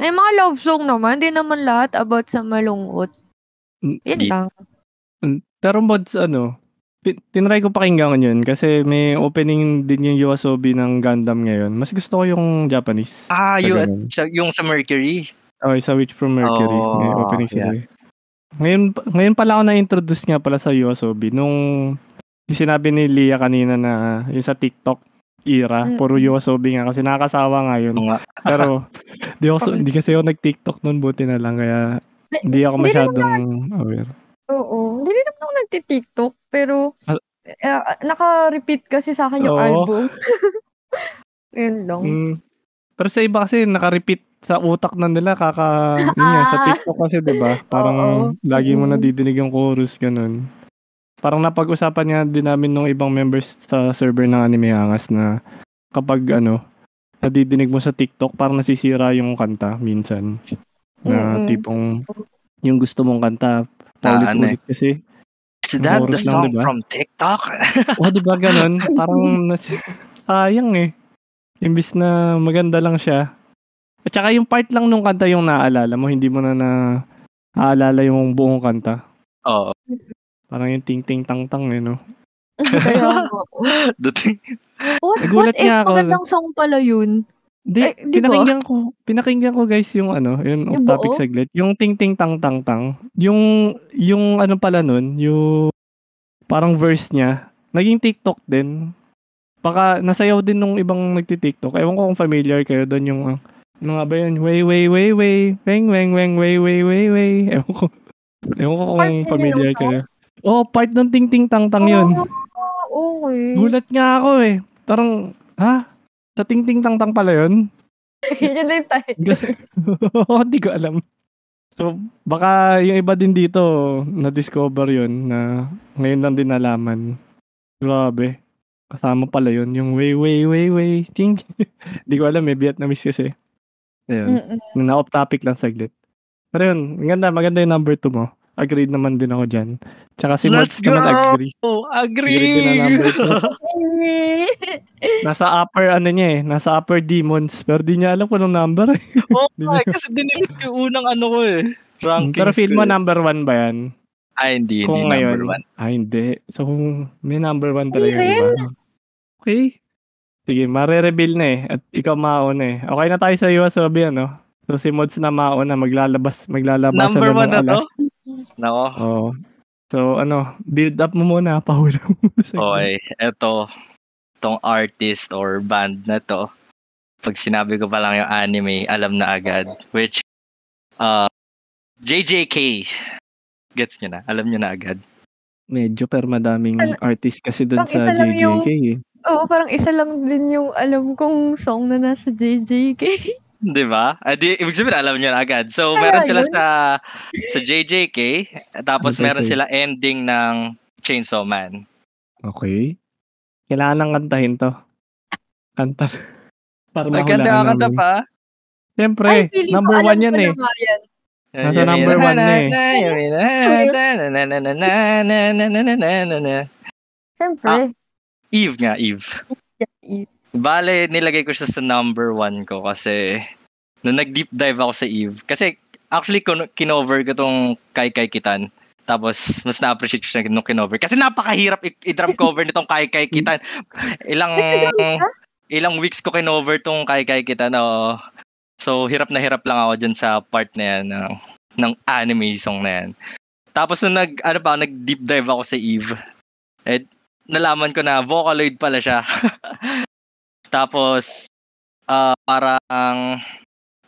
May mga love song naman. Hindi naman lahat about sa malungkot. Mm, Yun di- lang. Pero mods, ano, tinry ko pakinggan yun kasi may opening din yung Yoasobi ng Gundam ngayon. Mas gusto ko yung Japanese. Ah, yung, sa, yung sa Mercury. Oh, isa Witch from Mercury. may Oh, opening sila. eh. Ngayon, ngayon pala ako na-introduce nga pala sa Yoasobi. Nung yung sinabi ni Lia kanina na yung sa TikTok era, Mm. puro Yoasobi nga kasi nakakasawa nga yun. Mga, Pero di, ako, so- di kasi ako nag-TikTok noon, buti na lang. Kaya hindi ako masyadong aware. Oo. Hindi rin naman ako nagti-TikTok, pero eh, naka-repeat kasi sa akin yung Oo. album. Yun lang. Mm. Pero sa iba kasi naka-repeat sa utak na nila kaka yun nga, sa Ah. TikTok kasi 'di ba? Parang Oo. lagi mo Mm. nadidinig yung chorus ganun. Parang napag-usapan nga din namin nung ibang members sa server ng Anime Angas na kapag ano nadidinig mo sa TikTok parang nasisira yung kanta minsan. Na Mm-mm. tipong yung gusto mong kanta Ah, paulit-ulit kasi. is that the Chorus lang, song diba? from TikTok? Oh, 'di ba ganun? Parang nas- sayang eh. Imbis na maganda lang siya. At saka yung part lang nung kanta yung naaalala mo, hindi mo na na aalala yung buong kanta. Oo. Parang yung ting ting tang tang eh, no? Kaya. Dating- What, Nagulat what if nga ako, magandang song pala yun? Hindi, Eh, di ba? pinakinggan ko, pinakinggan ko guys yung ano, yun Yung topic buo? saglit. Yung ting ting tang tang tang. Yung, yung ano pala nun, yung parang verse niya, naging TikTok din. Baka nasayaw din nung ibang nagti-TikTok. Ewan ko kung familiar kayo doon yung, uh, ano nga ba yun? Way, way, way, way, weng, weng, weng, way, way, way, way. Ewan ko. Ewan ko Part kung yun familiar ng song? Oh, part ng ting ting tang tang yun. Ah, okay. Gulat nga ako eh. Parang, ha? Sa ting ting tang tang pala yun? Yun na yung title. Hindi ko alam. So, baka yung iba din dito, na-discover yun na ngayon lang din nalaman. Grabe. Kasama pala yun. Yung way, way, way, way. Ting. Hindi ko alam eh. Vietnamese kasi. Ayun. Mm-mm. Na off topic lang saglit. Pero yun, maganda, maganda yung number 2 mo. Agreed naman din ako dyan. Tsaka si Let's naman go! agree. Oh, Agree na agree! number 2. Nasa upper ano niya eh. Nasa upper demons. Pero di niya alam kung anong number eh. Oo Di nga, ba? kasi dinilit yung unang ano ko eh. Rankings Pero feel mo eh. number 1 ba yan? Ah, hindi, hindi Kung number ngayon. one. Ah, hindi. So, kung may number one talaga, Hindi di ba? Okay. Sige, mare-reveal na eh. At ikaw mauna eh. Okay na tayo sa Iwasabi, ano? So, si Mods na mauna, maglalabas, maglalabas Number na one ng na to? alas. Nako. Oo. So, ano, build up mo muna, pahula mo Okay, eto, tong artist or band na to, pag sinabi ko pa lang yung anime, alam na agad. Which, uh, JJK. Gets nyo na? Alam nyo na agad. Medyo, pero madaming Al- artist kasi dun Pang sa lang yung- JJK eh. Oo, parang isa lang din yung alam kong song na nasa JJK. Di ba? Ah, di, ibig sabihin, alam niyo na agad. So, Kaya meron sila yun. sa, sa JJK, tapos Ano meron sila ending ng Chainsaw Man. Okay. Kailangan nang kantahin to. Kanta. Para Ay, kanta, kanta namin. pa. Siyempre, Ay, ko number alam one ko yan eh. yan. Nasa number one na eh. eh. Siyempre. Eve nga, Eve. Eve. Bale, nilagay ko siya sa number one ko kasi nung nag-deep dive ako sa Eve. Kasi actually, kinover ko tong Kai Kai Kitan. Tapos, mas na-appreciate ko siya nung kinover. Kasi napakahirap i- i-drum cover nitong Kai Kai Kitan. Ilang ilang weeks ko kinover tong Kai Kai Kitan. oo. So, hirap na hirap lang ako dyan sa part na yan ng, ng anime song na yan. Tapos nung nag, ano pa, nag-deep dive ako sa Eve, eh, nalaman ko na Vocaloid pala siya. Tapos, ah parang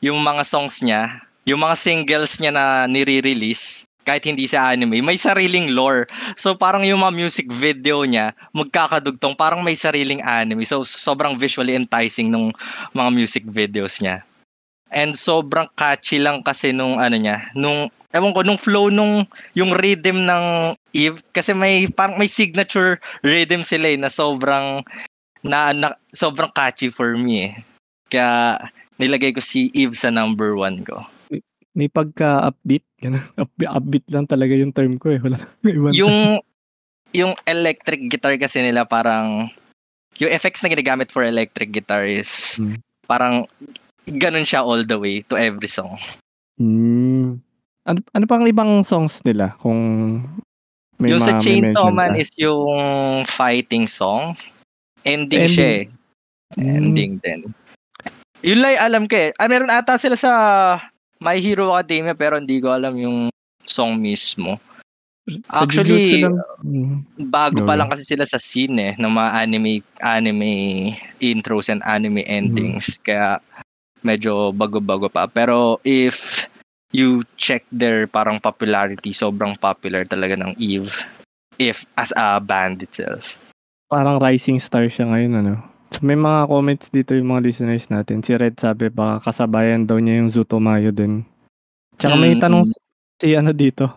yung mga songs niya, yung mga singles niya na nire-release, kahit hindi sa anime, may sariling lore. So parang yung mga music video niya, magkakadugtong, parang may sariling anime. So sobrang visually enticing nung mga music videos niya. And sobrang catchy lang kasi nung ano niya, nung ewan ko nung flow nung yung rhythm ng Eve kasi may parang may signature rhythm sila eh, na sobrang na, na sobrang catchy for me eh. Kaya nilagay ko si Eve sa number one ko. May pagka-upbeat. Ganun. Up- upbeat lang talaga yung term ko eh. Wala. Yung yung electric guitar kasi nila parang yung effects na ginagamit for electric guitar is Hmm. parang ganun siya all the way to every song. Hmm. Ano, ano pang ibang songs nila? Kung may yung sa mga Chainsaw Man is yung fighting song. Ending, Ending. siya eh. Hmm. Ending din. Yun lang alam ko eh. Ah, meron ata sila sa My Hero Academia pero hindi ko alam yung song mismo. Sa Actually, lang. Hmm. bago pa lang kasi sila sa scene eh, ng mga anime anime intros and anime endings. Kaya medyo bago-bago pa. Pero if you check their parang popularity, sobrang popular talaga ng Eve if as a band itself. Parang rising star siya ngayon, ano? So, may mga comments dito yung mga listeners natin. Si Red sabi, baka kasabayan daw niya yung Zutomayo din. Tsaka may Mm, tanong si ano dito.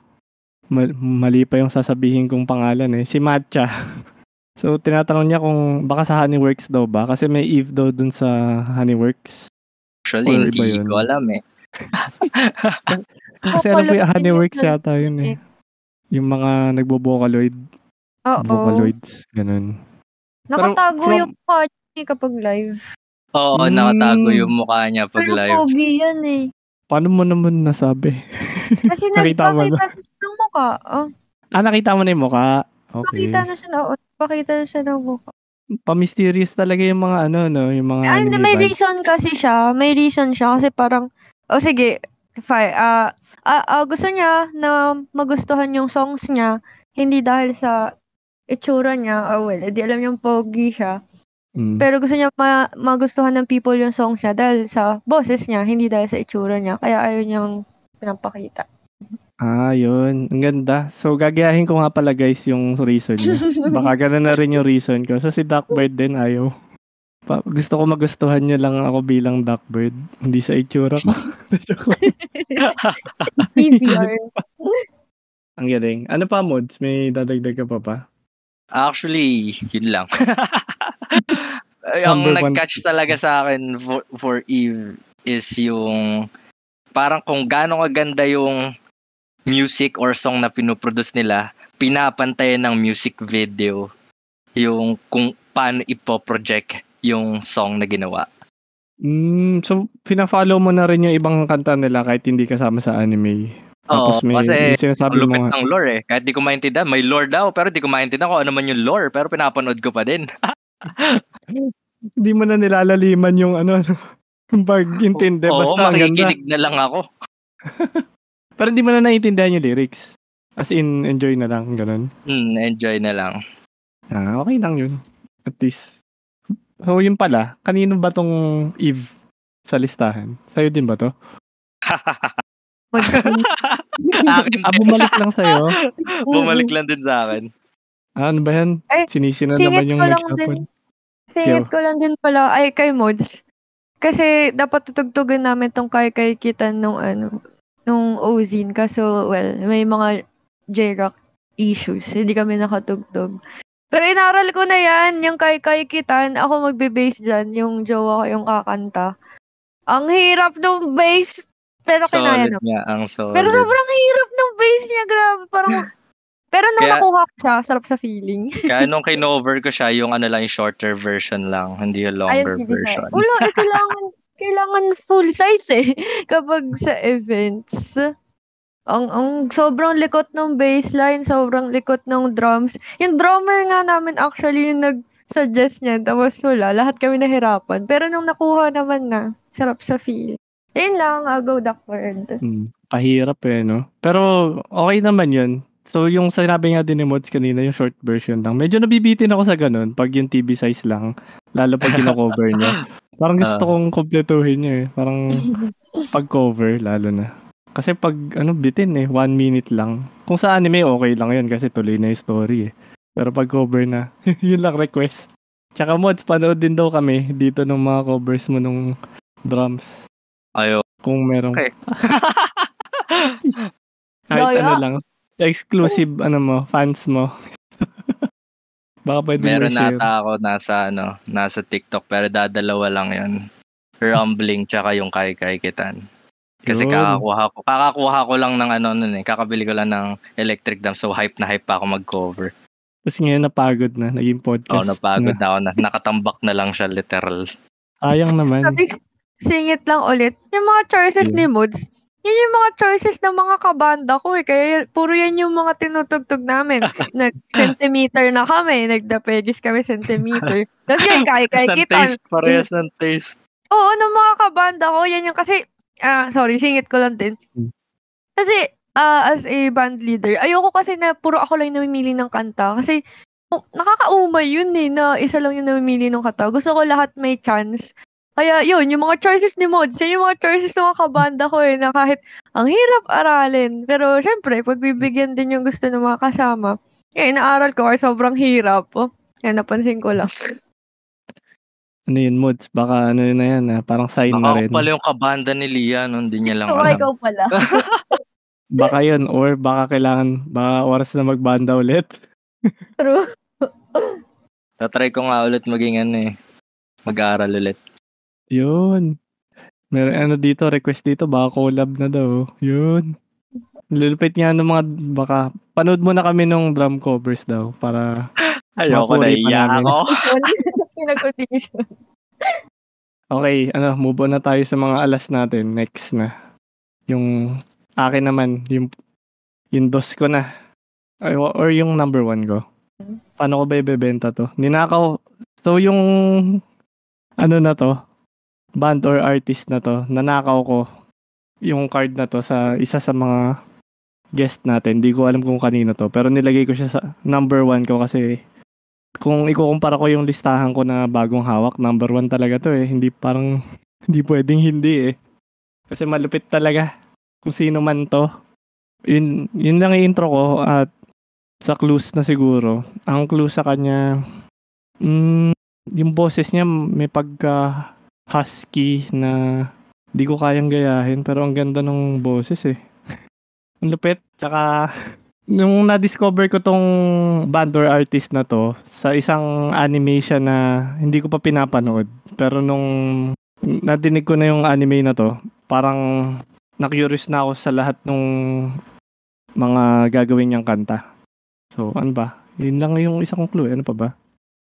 Mal- mali pa yung sasabihin kong pangalan eh. Si Matcha. so, tinatanong niya kung baka sa Honeyworks daw ba? Kasi may Eve daw dun sa Honeyworks. Actually, Or hindi yun? ko alam eh. Kasi alam ko yung Honeyworks yata yun eh. Yung mga nagbo-vocaloid, Oo. vocaloids, ganun. Nakatago from- yung mukha niya kapag live. Oo, Mm. nakatago yung mukha niya pag Pero live. pogi yan eh. Paano mo naman nasabi? Kasi Nakita mo na siya ng mukha. Oh, ah, nakita mo na yung mukha? Okay. pakita na siya na, oh, pakita na siya ng mukha. Pa-mysterious talaga yung mga ano, no? Yung mga Ay, may reason kasi siya. May reason siya kasi parang, oh sige, fine. Ah, ah, ah, gusto niya na magustuhan yung songs niya, hindi dahil sa itsura niya. Oh, well, di alam niyang pogi siya. Mm. Pero gusto niya ma- magustuhan ng people yung songs niya dahil sa boses niya, hindi dahil sa itsura niya. Kaya ayaw niyang pinapakita. Ah, yun. Ang ganda. So, gagayahin ko nga pala guys yung reason niya. Baka ganun na rin yung reason ko. So, si Duckbird din ayaw. Pa- gusto ko magustuhan niyo lang ako bilang Duckbird. Hindi sa itsura ko. PVR. Ang galing. Ano pa, Mods? May dadagdag ka pa pa? Actually, yun lang. Ang Number one. nag-catch talaga sa akin for, for Eve is yung parang kung gaano kaganda yung music or song na pinoproduce nila, pinapantayan ng music video yung kung paano ipoproject yung song na ginawa. Mm, so, pina-follow mo na rin yung ibang kanta nila kahit hindi kasama sa anime. Oo, Tapos may, kasi may sinasabi Ang mo lupit nga. ng lore eh. Kahit di ko maintindihan, may lore daw, pero di ko maintindihan kung ano man yung lore, pero pinapanood ko pa din. Hindi mo na nilalaliman yung ano, yung pag-intindi. Oo, Basta ang ganda. makikinig na lang ako. Pero hindi mo na naiintindihan yung lyrics. As in, enjoy na lang, ganun. Hmm, enjoy na lang. Ah, okay lang yun. At least. So, yun pala. Kanino ba tong Eve sa listahan? Sa'yo din ba to? Akin ah, din. bumalik lang sa'yo. Bumalik lang din sa akin. Ah, ano ba yan? Ay, Sinisi na singit naman yung nag-upload. Singit ko lang din pala, ay kay Mods. Kasi dapat tutugtugin namin tong kay kay kitan nung ano, nung Ozine. Kaso, well, may mga J-Rock issues. Hindi kami nakatugtog. Pero inaral ko na yan, yung kay kay kitan. Ako magbe-bass dyan, yung jowa ko yung kakanta. Ang hirap ng bass. Pero kinaya Solid naman. niya, ang solid. Pero sobrang hirap ng bass niya, grabe. Parang, pero nung Kaya- nakuha ko siya, sarap sa feeling. Kaya nung kinover ko siya, yung ano lang, yung shorter version lang, hindi yung longer Ayun, version. Wala, eh, kailangan, kailangan full size eh. Kapag sa events. Ang, ang sobrang likot ng bassline, sobrang likot ng drums. Yung drummer nga namin actually yung nag-suggest niya, tapos wala, lahat kami nahirapan. Pero nung nakuha naman na, sarap sa feel. Yun lang, I'll go Duckworld. Hmm, kahirap eh, no? Pero okay naman yun. So, yung sinabi nga din ni Mods kanina, yung short version lang. Medyo nabibitin ako sa ganun pag yung TV size lang. Lalo pag kino-cover niya. Parang gusto Ah. kong kompletuhin niya eh. Parang pag cover, lalo na. Kasi pag ano bitin eh, one minute lang. Kung sa anime, okay lang yun kasi tuloy na yung story eh. Pero pag cover na, yun lang request. Tsaka Mods, panood din daw kami dito ng mga covers mo nung drums. Ayo. Kung merong Okay. kahit Loyo. ano lang. Exclusive ano mo, fans mo. Baka pwede Meron mo share. nata ako nasa ano, nasa TikTok pero dadalawa lang 'yon. Rumbling tsaka yung kay kay kitan. Kasi Yun. kakakuha ko, kakakuha ko lang ng ano nun eh, kakabili ko lang ng electric drum so hype na hype pa ako mag-cover. Tapos ngayon napagod na, naging podcast. Oo, napagod na. na ako na, nakatambak na lang siya literal. Sayang naman. Sabi, singit lang ulit. Yung mga choices Yeah. ni Moods, yun yung mga choices ng mga kabanda ko eh. Kaya puro yan yung mga tinutugtog namin. Nag-centimeter na kami. Nagdapegis kami centimeter. Tapos yan, kay kay Ng kita. parehas ng taste. Oo, ng mga kabanda ko, yan yung kasi, ah, sorry, singit ko lang din. Hmm. Kasi, ah, as a band leader, ayoko kasi na puro ako lang yung namimili ng kanta. Kasi, nakakaumay yun eh, na isa lang yung namimili ng kanta. Gusto ko lahat may chance. Kaya yun, yung mga choices ni Mods, yun yung mga choices ng mga kabanda ko eh, na kahit ang hirap aralin. Pero syempre, pagbibigyan din yung gusto ng mga kasama. Eh, inaaral ko ay sobrang hirap. Oh. Yan, napansin ko lang. Ano yun, Mods? Baka ano yun na yan, ah, parang sign na Baka rin. ako pala yung kabanda ni Lia, no? hindi niya lang So, alam. ikaw pala. Baka yun, or baka kailangan, baka oras na magbanda ulit. True. Tatry ko nga ulit maging ano eh, mag-aaral ulit. Yun. Meron ano dito, request dito, baka collab na daw. Yun. Lulupit nga ng mga, baka, panood mo na kami nung drum covers daw, para, Ayoko na iya ako. Pinag-audition. okay, ano, move on na tayo sa mga alas natin. Next na. Yung, akin naman, yung, yung dos ko na. Ay, or yung number one ko. Paano ko ba ibebenta to? Ninakaw, so yung, ano na to, band or artist na to, nanakaw ko yung card na to sa isa sa mga guest natin. Di ko alam kung kanino to. Pero nilagay ko siya sa number one ko kasi kung ikukumpara ko yung listahan ko na bagong hawak, number one talaga to eh. Hindi parang, hindi pwedeng hindi eh. Kasi malupit talaga kung sino man to. Yun, yun lang yung intro ko at sa clues na siguro. Ang clue sa kanya, mm, yung boses niya may pagka husky na di ko kayang gayahin pero ang ganda ng boses eh. ang lupit. Tsaka nung na-discover ko tong band or artist na to sa isang animation na hindi ko pa pinapanood. Pero nung nadinig ko na yung anime na to, parang na-curious na ako sa lahat ng mga gagawin niyang kanta. So, ano ba? Yun lang yung isa kong clue. Ano pa ba?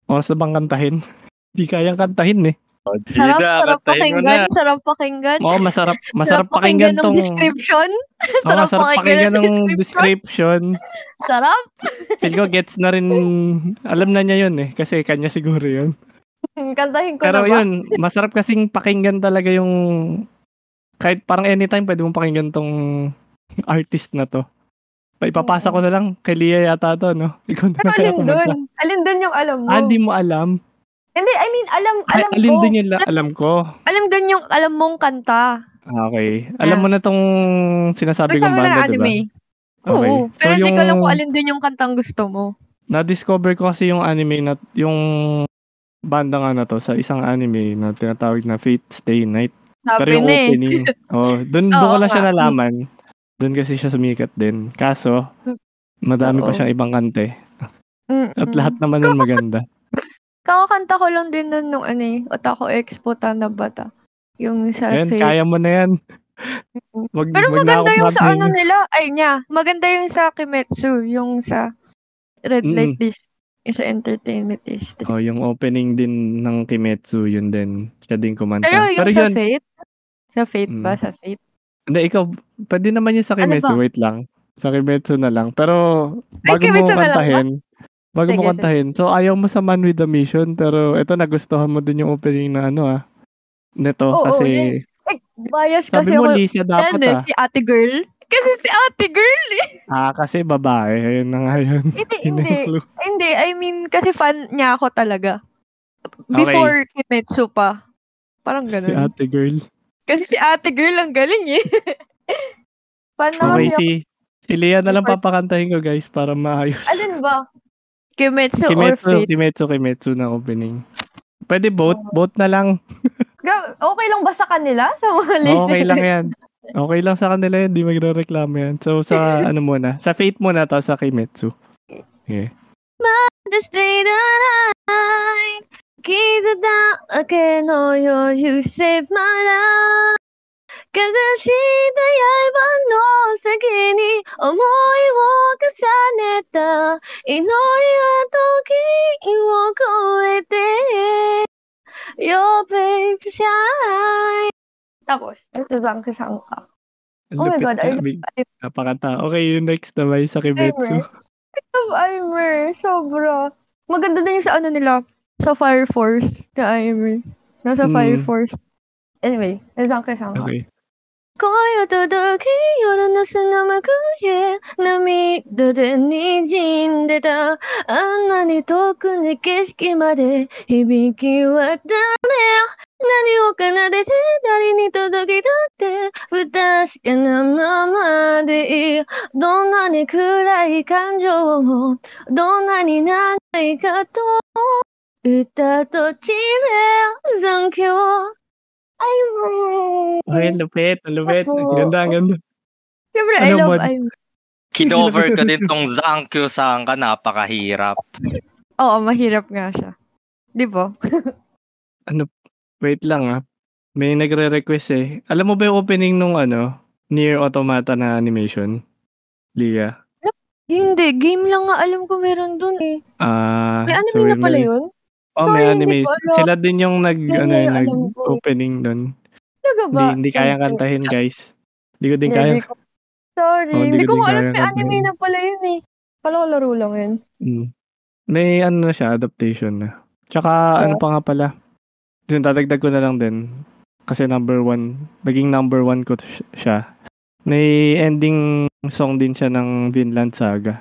Oras na bang kantahin? Hindi kayang kantahin eh. Sarap, Gina, sarap mo pakinggan, na. sarap pakinggan. Oo, masarap, masarap Sarap pakinggan ng tong... description. Oo, sarap masarap pakinggan ng description. Sarap. Feel ko gets na rin, alam na niya yun eh. Kasi kanya siguro yun. Kantahin ko Pero na ba? yun, masarap kasing pakinggan talaga yung kahit parang anytime pwede mong pakinggan tong artist na to. Pa ipapasa ko na lang kay Lia yata to, no? Ikaw na Pero kaya alin dun? Alin dun yung alam mo? Ah, hindi mo alam. Hindi, I mean, alam, Ay, alam alin ko. din yung la- alam ko. Alam dun yung alam mong kanta. Ah, Okay. Alam Ah. mo na tong sinasabi kong banda, ng di ba? anime. Okay. Oo. So, Pero hindi ko alam yung- kung alin dun yung kantang gusto mo. Na-discover ko kasi yung anime na yung banda nga na to sa isang anime na tinatawag na Fate Stay Night. Pero Sabi yung na eh. opening, oh, dun, dun ko lang siya nalaman. Dun kasi siya sumikat din. Kaso, madami pa Oo. siyang ibang kante. Mm, At mm. lahat naman nun maganda. Kakakanta ko lang din nun nung ano eh, Otako Expo Tanabata. Yung sa Ayan, Fate. kaya mo na yan. Wag, Pero wag na maganda yung sa ano nila, ay niya, maganda yung sa Kimetsu, yung sa Red Mm. Light District, yung sa Entertainment District. Oh, yung opening din ng Kimetsu, yun din. Siya din kumanta. Pero yung sa yun, Fate, sa Fate ba? Mm. Sa Fate? hindi, ikaw, pwede naman yun sa Ano Kimetsu, ba? wait lang. Sa Kimetsu na lang. Pero, Ay, bago mo Kimetsu lang ba? kantahin, bago mo Sige, kantahin, so ayaw mo sa Man with the Mission, pero ito nagustuhan mo din yung opening na ano ah, nito, Oo, kasi, yun. Ay, bias sabi kasi mo ako. Lisa dapat Yan eh, ah. si ate girl. Kasi si ate girl eh. Ah, kasi babae, ayun na nga yun. Hindi, hindi. Hindi, I mean, kasi fan niya ako talaga. Okay. Before Kimetsu pa. Parang Si ganun. ate girl. Kasi si ate girl ang galing eh. fan na Okay, kasi ako. si, si Lea na lang papakantahin ko guys para maayos. Alin ba? Kimetsu, Kimetsu or Fate? Kimetsu, Kimetsu na opening. Pwede both, oh. both na lang. okay lang ba sa kanila? Sa mga listeners? Okay lang yan. Okay lang sa kanila yan, di magre-reklamo yan. So, sa ano muna? Sa Fate muna, tapos sa Kimetsu. Okay. Mother's Day the night Kids without a you save my life かざした刃の先に思いを重ねた祈りは時を超えて Your babe shine Tapos, ito lang kasang ka. Ang Oh my lupit God, I ka, Big. Napakata. Okay, yung next naman sa Kimetsu. Love Aimer, sobra. Maganda din yung sa ano nila, sa Fire Force, na Aimer. Nasa Mm. Fire Force. Anyway, isang kasang ka. Okay. 声を届き夜の砂幕へ。涙で滲んでた。あんなに遠くに景色まで響き渡れ何を奏でて誰に届きたって。不確かなままで。いいどんなに暗い感情もどんなに長いかと歌と地で残響 ay mo Okay, lupit. Lupit. Ang ganda, ang ganda. Siyempre, I Ano love? Aimer. Kinover ko din tong Zankyo Sanka, napakahirap. Oo, mahirap nga siya. Di ba? Wait lang ah. May nagre-request eh. Alam mo ba yung opening nung ano, Near Automata na animation? Lia. Hindi, game lang nga alam ko meron dun eh. Ah, May anime sorry, na pala may- yun? Oh, may Sorry, anime. hindi ko. Sila din yung nag, Yan ano, yung nag-opening doon. Talaga ba? Hindi, hindi kayang kantahin, guys. Hindi ko din Hindi, kaya. hindi ko- Sorry, Oh, hindi hindi ko ko alam may anime na pala yun eh. Kala ko laro lang yun. Mm. May ano na siya, adaptation na. Tsaka ano pa nga pala. Yun, dadagdag ko na lang din. Kasi number one, naging number one ko siya. May ending song din siya ng Vinland Saga.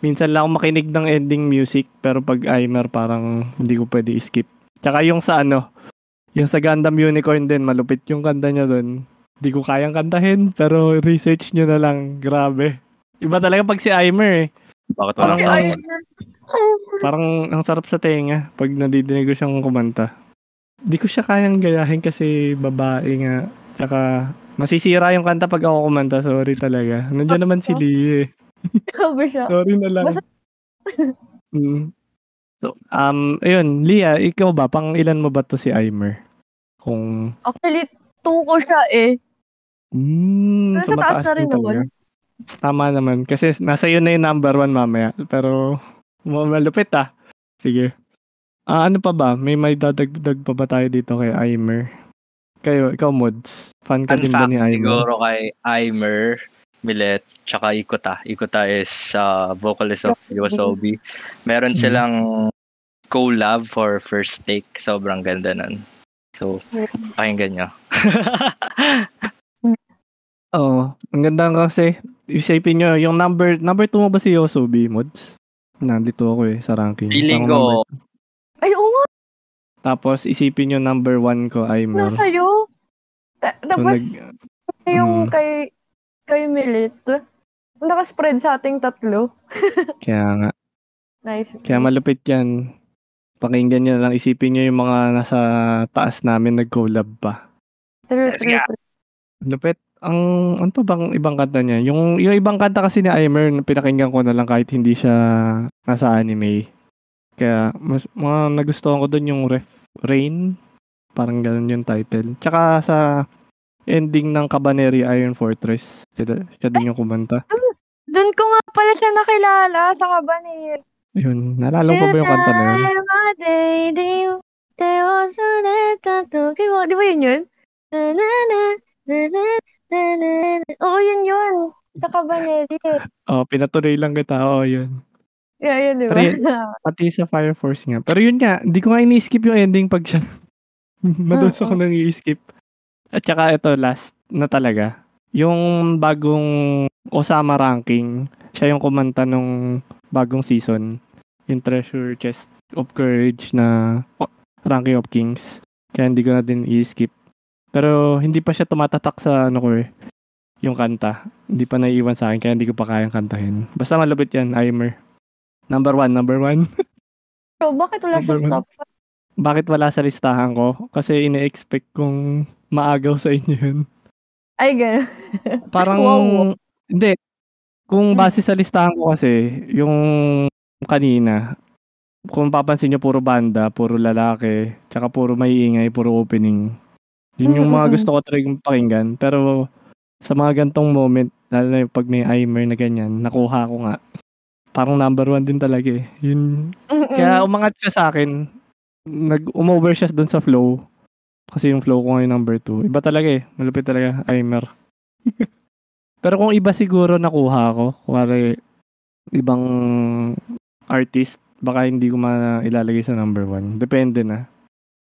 Minsan lang ako makinig ng ending music, pero pag Aimer parang hindi ko pwede skip. Tsaka yung sa ano, yung sa Gundam Unicorn din, malupit yung kanta niya doon. Hindi ko kayang kantahin, pero research nyo na lang. Grabe. Iba talaga pag si Aimer eh. Bakit Parang walang ang- sound? Parang ang sarap sa tenga pag nadidinig ko siyang kumanta. Di ko siya kayang gayahin kasi babae nga. Tsaka masisira yung kanta pag ako kumanta. Sorry talaga. Nandiyan naman si Lee eh. Sabi siya. Sorry na lang. Basta- Mm. So, um, ayun, Lia, ikaw ba? Pang ilan mo ba to si Aimer? Kung, Actually, two ko siya eh. mm, Nasa taas tumataas na rin talaga. Tama naman. Kasi nasa iyo na yung number one mamaya. Pero, ma- malupit ah. Sige. Ah, ano pa ba? May may dadagdag pa ba tayo dito kay Aimer? Kayo, ikaw Mods. Fan ka Fun din ba ni Aimer? siguro kay Aimer, Millet, tsaka Ikuta. Ikuta is uh, vocalist of Yosobi. Meron Mhm. silang collab for First Take. Sobrang ganda nun. So, pakinggan nyo. Oo. Ang ganda kasi, isipin nyo, yung number, number 2 mo ba si Yosobi, Mods? Nandito ako eh, sa ranking. Feeling ko, Ay, oo nga, Tapos, isipin nyo number 1 ko, Aimer. nasa'yo. Ta- So, Tapos, nag, yung Mm. kay, kay Milit, nakaspread sa ating tatlo. kaya nga. Nice. Kaya malupit yan. Pakinggan nyo lang. Isipin nyo yung mga nasa taas namin nag-collab pa. True, true, true. Lupit. Ang, ano pa bang ibang kanta niya? Yung, yung ibang kanta kasi ni Aimer, pinakinggan ko na lang kahit hindi siya nasa anime. Kaya, mas, mga nagustuhan ko doon yung Ref, Rain. Parang ganun yung title. Tsaka sa ending ng Cabaneri Iron Fortress, siya, siya din yung kumanta. Doon ko nga pala siya nakilala sa Cabanero. Yun, naalala ko ba yung kanta na yun? Di ba yun yun? Oo, yun yun. Sa Cabaneri. Oh, pinatuloy lang kita. Oo, yun. Yeah, yun, di ba? Pero yun- Pati sa Fire Force nga. Pero yun nga, hindi ko nga ini-skip yung ending pag siya. Madalas ako nang i-skip. At saka ito, last na talaga. Yung bagong Osama ranking, siya yung kumanta nung bagong season. Yung Treasure Chest of Courage na oh, Ranking of Kings. Kaya hindi ko na din i-skip. Pero hindi pa siya tumatatak sa ano ko eh. Yung kanta. Hindi pa naiiwan sa akin kaya hindi ko pa kayang kantahin. Basta malupit yan, Aimer. Number one, number one. So, bakit wala siya sa top five? Bakit wala sa listahan ko? Kasi ine-expect kong maagaw sa inyo yun. Ay, gano'n. Parang, Wow. hindi. Kung Hmm. base sa listahan ko kasi, yung kanina, kung papansin nyo, puro banda, puro lalaki, tsaka puro maiingay, puro opening. Yun yung mga gusto ko talagang pakinggan. Pero, sa mga gantong moment, lalo na yung pag may Aimer na ganyan, nakuha ko nga. Parang number one din talaga eh. Yun, Mm-mm. kaya umangat siya sa akin. Nag umover siya doon sa flow. Kasi yung flow ko ngayon number 2. Iba talaga eh. Malupit talaga. Aimer. Pero kung iba siguro nakuha ko, kuwari ibang artist, baka hindi ko mailalagay sa number 1. Depende na.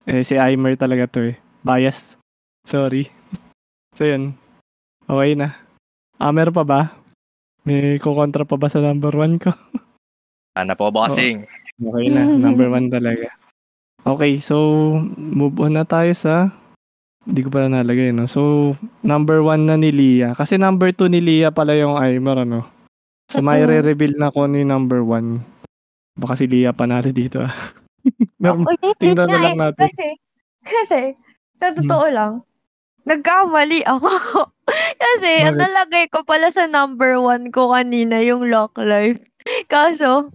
Eh, si Aimer talaga to eh. Bias. Sorry. so yun. Okay na. Ah, meron pa ba? May kukontra pa ba sa number 1 ko? Ano po, bossing? Okay na, number one talaga. Okay, so move on na tayo sa hindi ko pala nalagay, no? So, number one na ni Lia. Kasi number two ni Lia pala yung Aimer, ano? So, may re-reveal na ko ni number one. Baka si Lia panalo dito, ah. Ako, yun tingnan na lang natin. Kasi, kasi, sa totoo lang, nagkamali ako. kasi, ang nalagay ko pala sa number one ko kanina yung lock life. Kaso,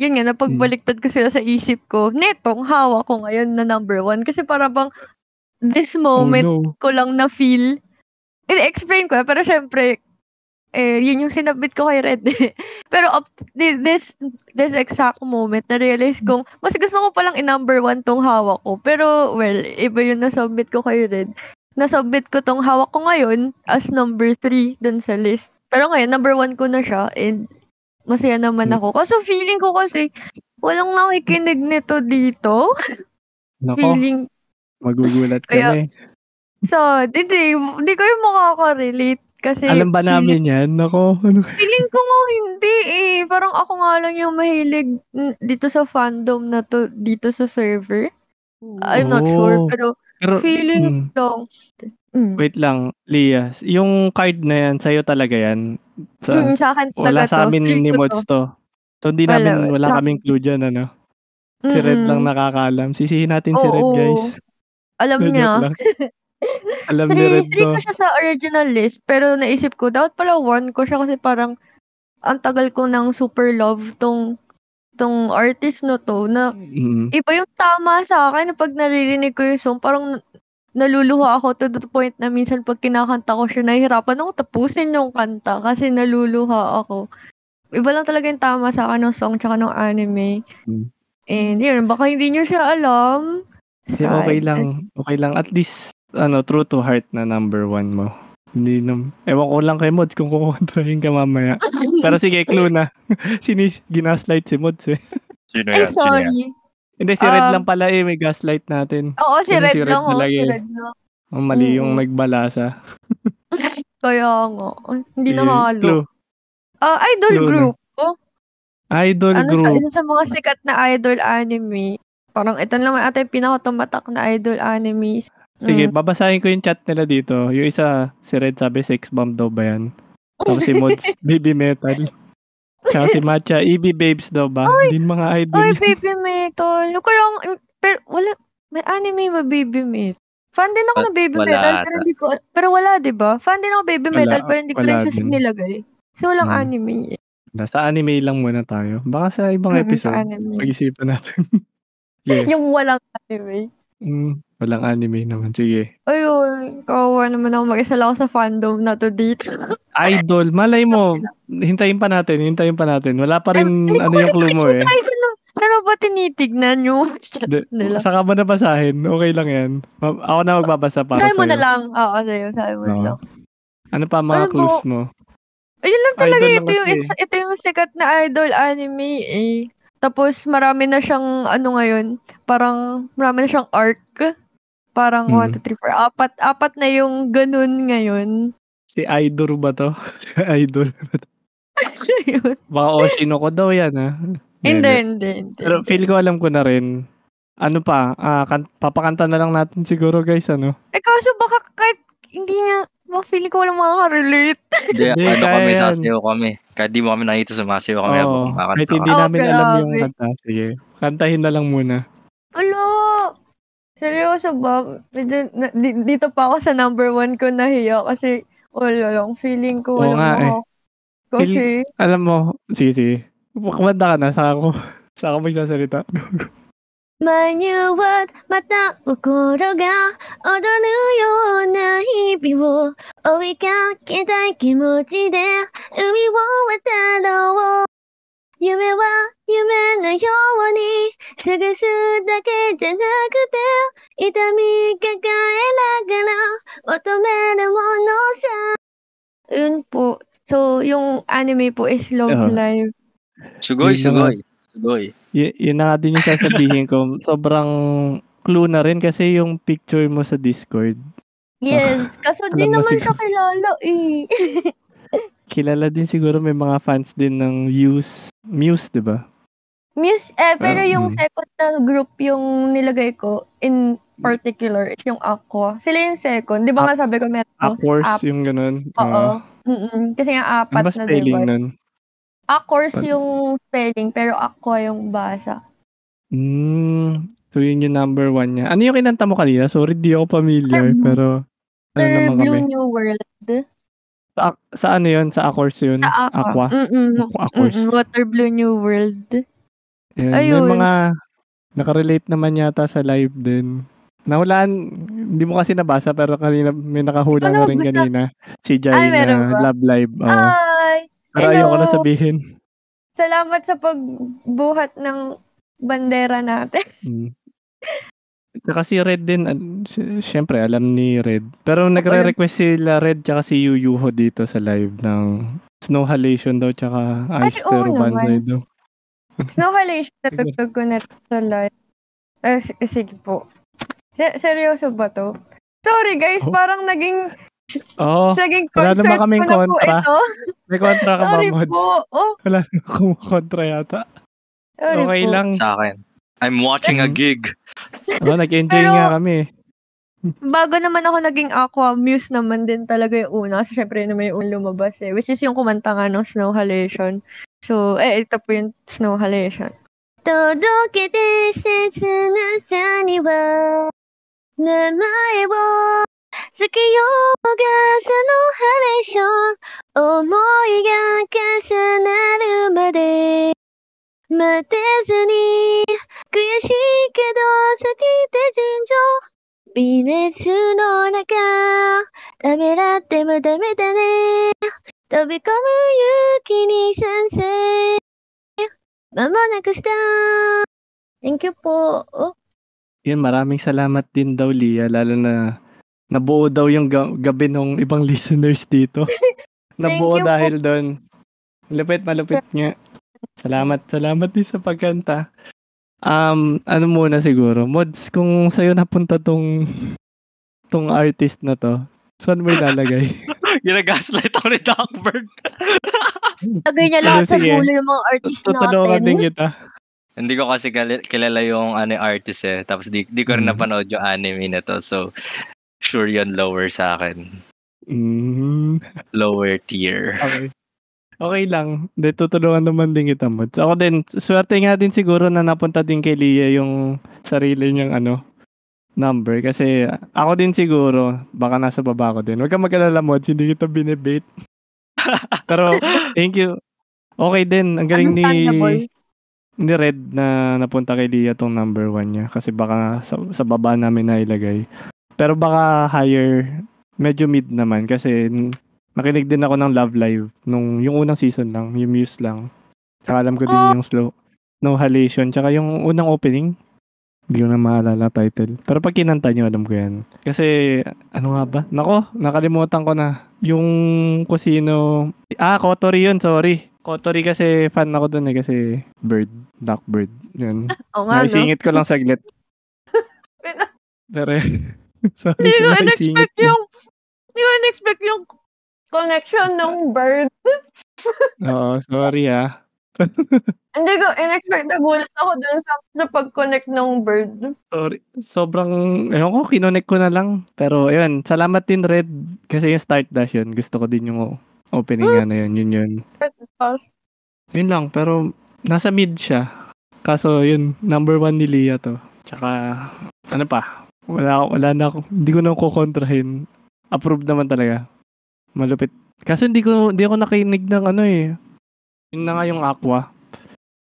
yun nga, napagbaliktad ko sila sa isip ko. Netong hawak ko ngayon na number one. Kasi para bang, this Oh moment no. ko lang na feel. I-explain ko, pero syempre, eh, yun yung sinabit ko kay Red. pero up thi- this this exact moment, na-realize kong, mas gusto ko palang i-number one tong hawak ko. Pero, well, iba yung nasubmit ko kay Red. Nasubmit ko tong hawak ko ngayon as number three dun sa list. Pero ngayon, number one ko na siya and masaya naman Hmm. ako. Kaso feeling ko kasi, walang nakikinig nito dito. Nako, Feeling magugulat Kaya- kami. So, hindi, hindi ko yung makaka-relate kasi Alam ba namin yan? Nako, ano Feeling ko nga hindi eh. Parang ako nga lang yung mahilig dito sa fandom na to, dito sa server. I'm not sure, Oh. pero Pero, feeling mm, lang. Mm. wait lang, Lia. Yung card na yan, sa'yo talaga yan. Sa, Mm, sa akin Wala talaga sa to. amin Feel ni ko Mods to. to. So, hindi Wala, namin, wala sa- kaming clue dyan, ano. Si Red Mm-mm. lang nakakaalam. Sisihin natin si Red, Oo. guys. Alam Joke niya. lang. Alam ni Red three to. ko siya sa original list, pero naisip ko, dapat pala one ko siya kasi parang ang tagal ko ng super love tong tong artist no to na Mm. iba yung tama sa akin na pag naririnig ko yung song, parang naluluha ako to the point na minsan pag kinakanta ko siya, nahihirapan ako tapusin yung kanta kasi naluluha ako. Iba lang talaga yung tama sa akin ng song tsaka ng anime. Hmm. And yun, baka hindi nyo siya alam. Hindi, okay lang. Okay lang. At least, ano, true to heart na number one mo. Hindi nam... Ewan ko lang kay Mods kung kukontrahin ka mamaya. Pero sige, clue na. Sini ginaslight si Mods eh. Sino Ay, yan? Sino yan? Hindi, si Red Um, lang pala eh. May gaslight natin. Oo, si Kasi Red si Red lang. Oh, talaga si eh. Red lang. Ang mali yung Oo. nagbalasa. Kaya nga. Hindi Sige, nahalo. Clue. Ah, idol Clue na. group. Oh, Idol ano group. sa, isa sa mga sikat na idol anime. Parang ito naman ata yung pinakatumatak na idol anime. Sige, Mm. babasahin ko yung chat nila dito. Yung isa, si Red sabi, sex bomb daw ba yan? Tapos si Mods, baby metal. Si Matcha, EB Babes daw ba? Din mga idol. Oy, yan. Baby Metal. Kaya, pero wala, may anime ba Baby Metal? Fan din ako ng Baby wala Metal, ata. pero hindi ko, pero wala, di ba? Fan din ako Baby Wala, Metal, pero hindi ko wala lang siya din. nilagay. So, walang Hmm. anime. eh. Sa anime lang muna tayo. Baka sa ibang Mm, Sa episode, pag-isipan natin. yeah. Yung walang anime. Mm, walang anime naman. Sige. Ayun, kawawa naman ako. Mag-isa lang ako sa fandom na to dito. Idol, malay mo, hintayin pa natin, hintayin pa natin. Wala pa rin ko ano yung clue mo eh. eh. Saan, saan mo ba tinitignan De, nila? saka mo na basahin, okay lang yan. Ma- Ako na magbabasa para Sabi mo sa'yo. na lang. Oo, sa'yo. Sabi mo na lang. Ano pa mga Ano clues mo? Ayun lang talaga. Idol lang ito, yung, kasi. ito yung sikat na idol anime eh. Tapos marami na siyang ano ngayon. Parang marami na siyang arc. Parang Hmm. 1, 2, 3, 4. Apat, apat na yung ganun ngayon. Si Idol ba to? Idol. Yun. Baka Oshino ko daw yan ha. hindi, hindi, hindi. Pero feel ko alam ko na rin. Ano pa, ah, kan- papakanta na lang natin siguro guys, ano? Eh kaso baka kahit hindi nga, baka feeling ko walang makaka-relate. Hindi, Hindi, ano kaya kami, yan. nasayaw kami. Kahit di mo kami nakita, sumasayaw kami. Oo, habang kumakanta kahit hindi kami. Oh, namin alam yung grabe. kanta. Sige, kantahin na lang muna. Alo! Seryoso ba? Na- di- dito pa ako sa number one ko nahiya kasi wala lang. Feeling ko Oo wala nga eh. makaka- Kasi, Alam mo, sige, sige. Kumanda ka na, saka ako, saka ako magsasalita. 間に合わまた心が踊るような日々を追いかけたい気持ちで海を渡ろう夢は夢のように過ごすだけじゃなくて痛み抱えながら求めるものさ Yun po. So, yung anime po is Love Oo. Live. Sugoy, Yun na nga. sugoy. Sugoy. Y- yun na nga din yung sasabihin ko. Sobrang clue na rin kasi yung picture mo sa Discord. Yes. Kaso di naman siya siguro. kilala eh. Kilala din siguro may mga fans din ng Muse. Muse, di ba? Muse, eh, pero Ah, yung mm. second na group yung nilagay ko in particular is yung Aqua. Sila yung second. Di ba nga sabi ko meron? Aquars, App. yung ganun. Oo. Mm-mm. Kasi nga ano apat ba na, di ba? nun? Aquars Pa- yung spelling, pero Aqua yung basa. Mm, so yun yung number one niya. Ano yung kinanta mo kanina? Sorry, di ako familiar. Um, pero ano After naman Blue kami? New World. Sa, sa ano yun? Sa Aquars yun? Sa Aqua. Aqua? Mm-mm. Aqua. Mm-mm. Water Blue New World. Yan, Ayun. May mga nakarelate naman yata sa live din. Nahulaan, hindi mo kasi nabasa pero kanina may nakahula Ikaw na rin kanina. Si Jai Ay, na? Love Live. Oo. Ay! pero ayoko na sabihin. Salamat sa pagbuhat ng bandera natin. Mm. Tsaka si Red din, syempre alam ni Red. Pero nagre-request sila Red tsaka si Yu Yuho dito sa live ng Snow Halation daw tsaka Ay, Ice oo Terror Banzai naman. daw. Snow Halation, natugtog ko na sa live. S- sige po. Se- seryoso ba to? Sorry guys, Oh. parang naging Oh, Saging wala naman kaming ko kontra. Po ito. May kontra ka Sorry ba, Mods? Po. Oh. Wala naman kumukontra yata. Sorry okay po. lang. Sa akin. I'm watching a gig. oh, nag-enjoy Pero, nga kami. Eh. bago naman ako naging aqua, muse naman din talaga yung una. Kasi syempre naman yung unang lumabas eh. Which is yung kumanta nga ng Snow Halation. So, eh, ito po yung Snow Halation. Todokete shetsu no saniwa Namae wo には名前をつけようがそのハレーション思いが重なるまで待てずに悔しいけど先手順調微熱の中ためらってもダメだね飛び込む勇気に賛成まもなくスター Thank you po. Oh, Yun, maraming salamat din daw, Lia. Lalo na nabuo daw yung ga- gabi ng ibang listeners dito. nabuo dahil doon. Malupit, malupit nga. Salamat, salamat din sa pagkanta. Um, ano muna siguro, Mods, kung sa'yo napunta tong tong artist na to, saan mo ilalagay? Ginagaslight ako ni Duckbird. lagay niya Ano, lahat sa sige. dulo yung mga artist Tutulungan din natin. kita. Hindi ko kasi kilala yung ano, artist eh. Tapos di, di ko rin Mm. napanood yung anime na to. So, sure yun lower sa akin. Mm, Lower tier. okay. Okay lang. Hindi, tutulungan naman din kita, Mods. Ako din, swerte nga din siguro na napunta din kay Lia yung sarili niyang ano, number. Kasi ako din siguro, baka nasa baba ko din. Huwag kang mag-alala, Mods. Hindi kita binibait. Pero, thank you. Okay din. Ang galing ni Understandable. ni Red na napunta kay Lia tong number one niya. Kasi baka sa, sa baba namin na ilagay. Pero baka higher, medyo mid naman. Kasi nakinig din ako ng Love Live nung yung unang season lang, yung Muse lang. Tsaka alam ko din Oh. yung slow. No Halation. Tsaka yung unang opening. Hindi ko na maalala title. Pero pag kinanta nyo, alam ko yan. Kasi, ano nga ba? Nako, nakalimutan ko na. Yung kusino... Ah, Kotori yun, sorry. Kotori kasi fan ako dun eh. Kasi bird, duck bird. Yun. Oo nga, no? Naisingit ko lang saglit. Pero, Hindi ko in-expect yung, hindi ko in-expect yung connection ng bird. Oo, sorry ah. Hindi ko in-expect. Nagulat ako dun sa, sa pag-connect ng bird. Sorry. Sobrang, ewan ko, kinonek ko na lang. Pero, ayun, salamat din Red. Kasi yung start dash yun. Gusto ko din yung opening nga na yun. Yun yun. Yun lang, pero nasa mid siya. Kaso yun, number one ni Lia to. Tsaka, ano pa, wala, wala na ako, hindi ko na kukontrahin. Approved naman talaga. Malupit. Kasi hindi ko, hindi ako nakinig ng ano eh. Yun na nga yung Aqua.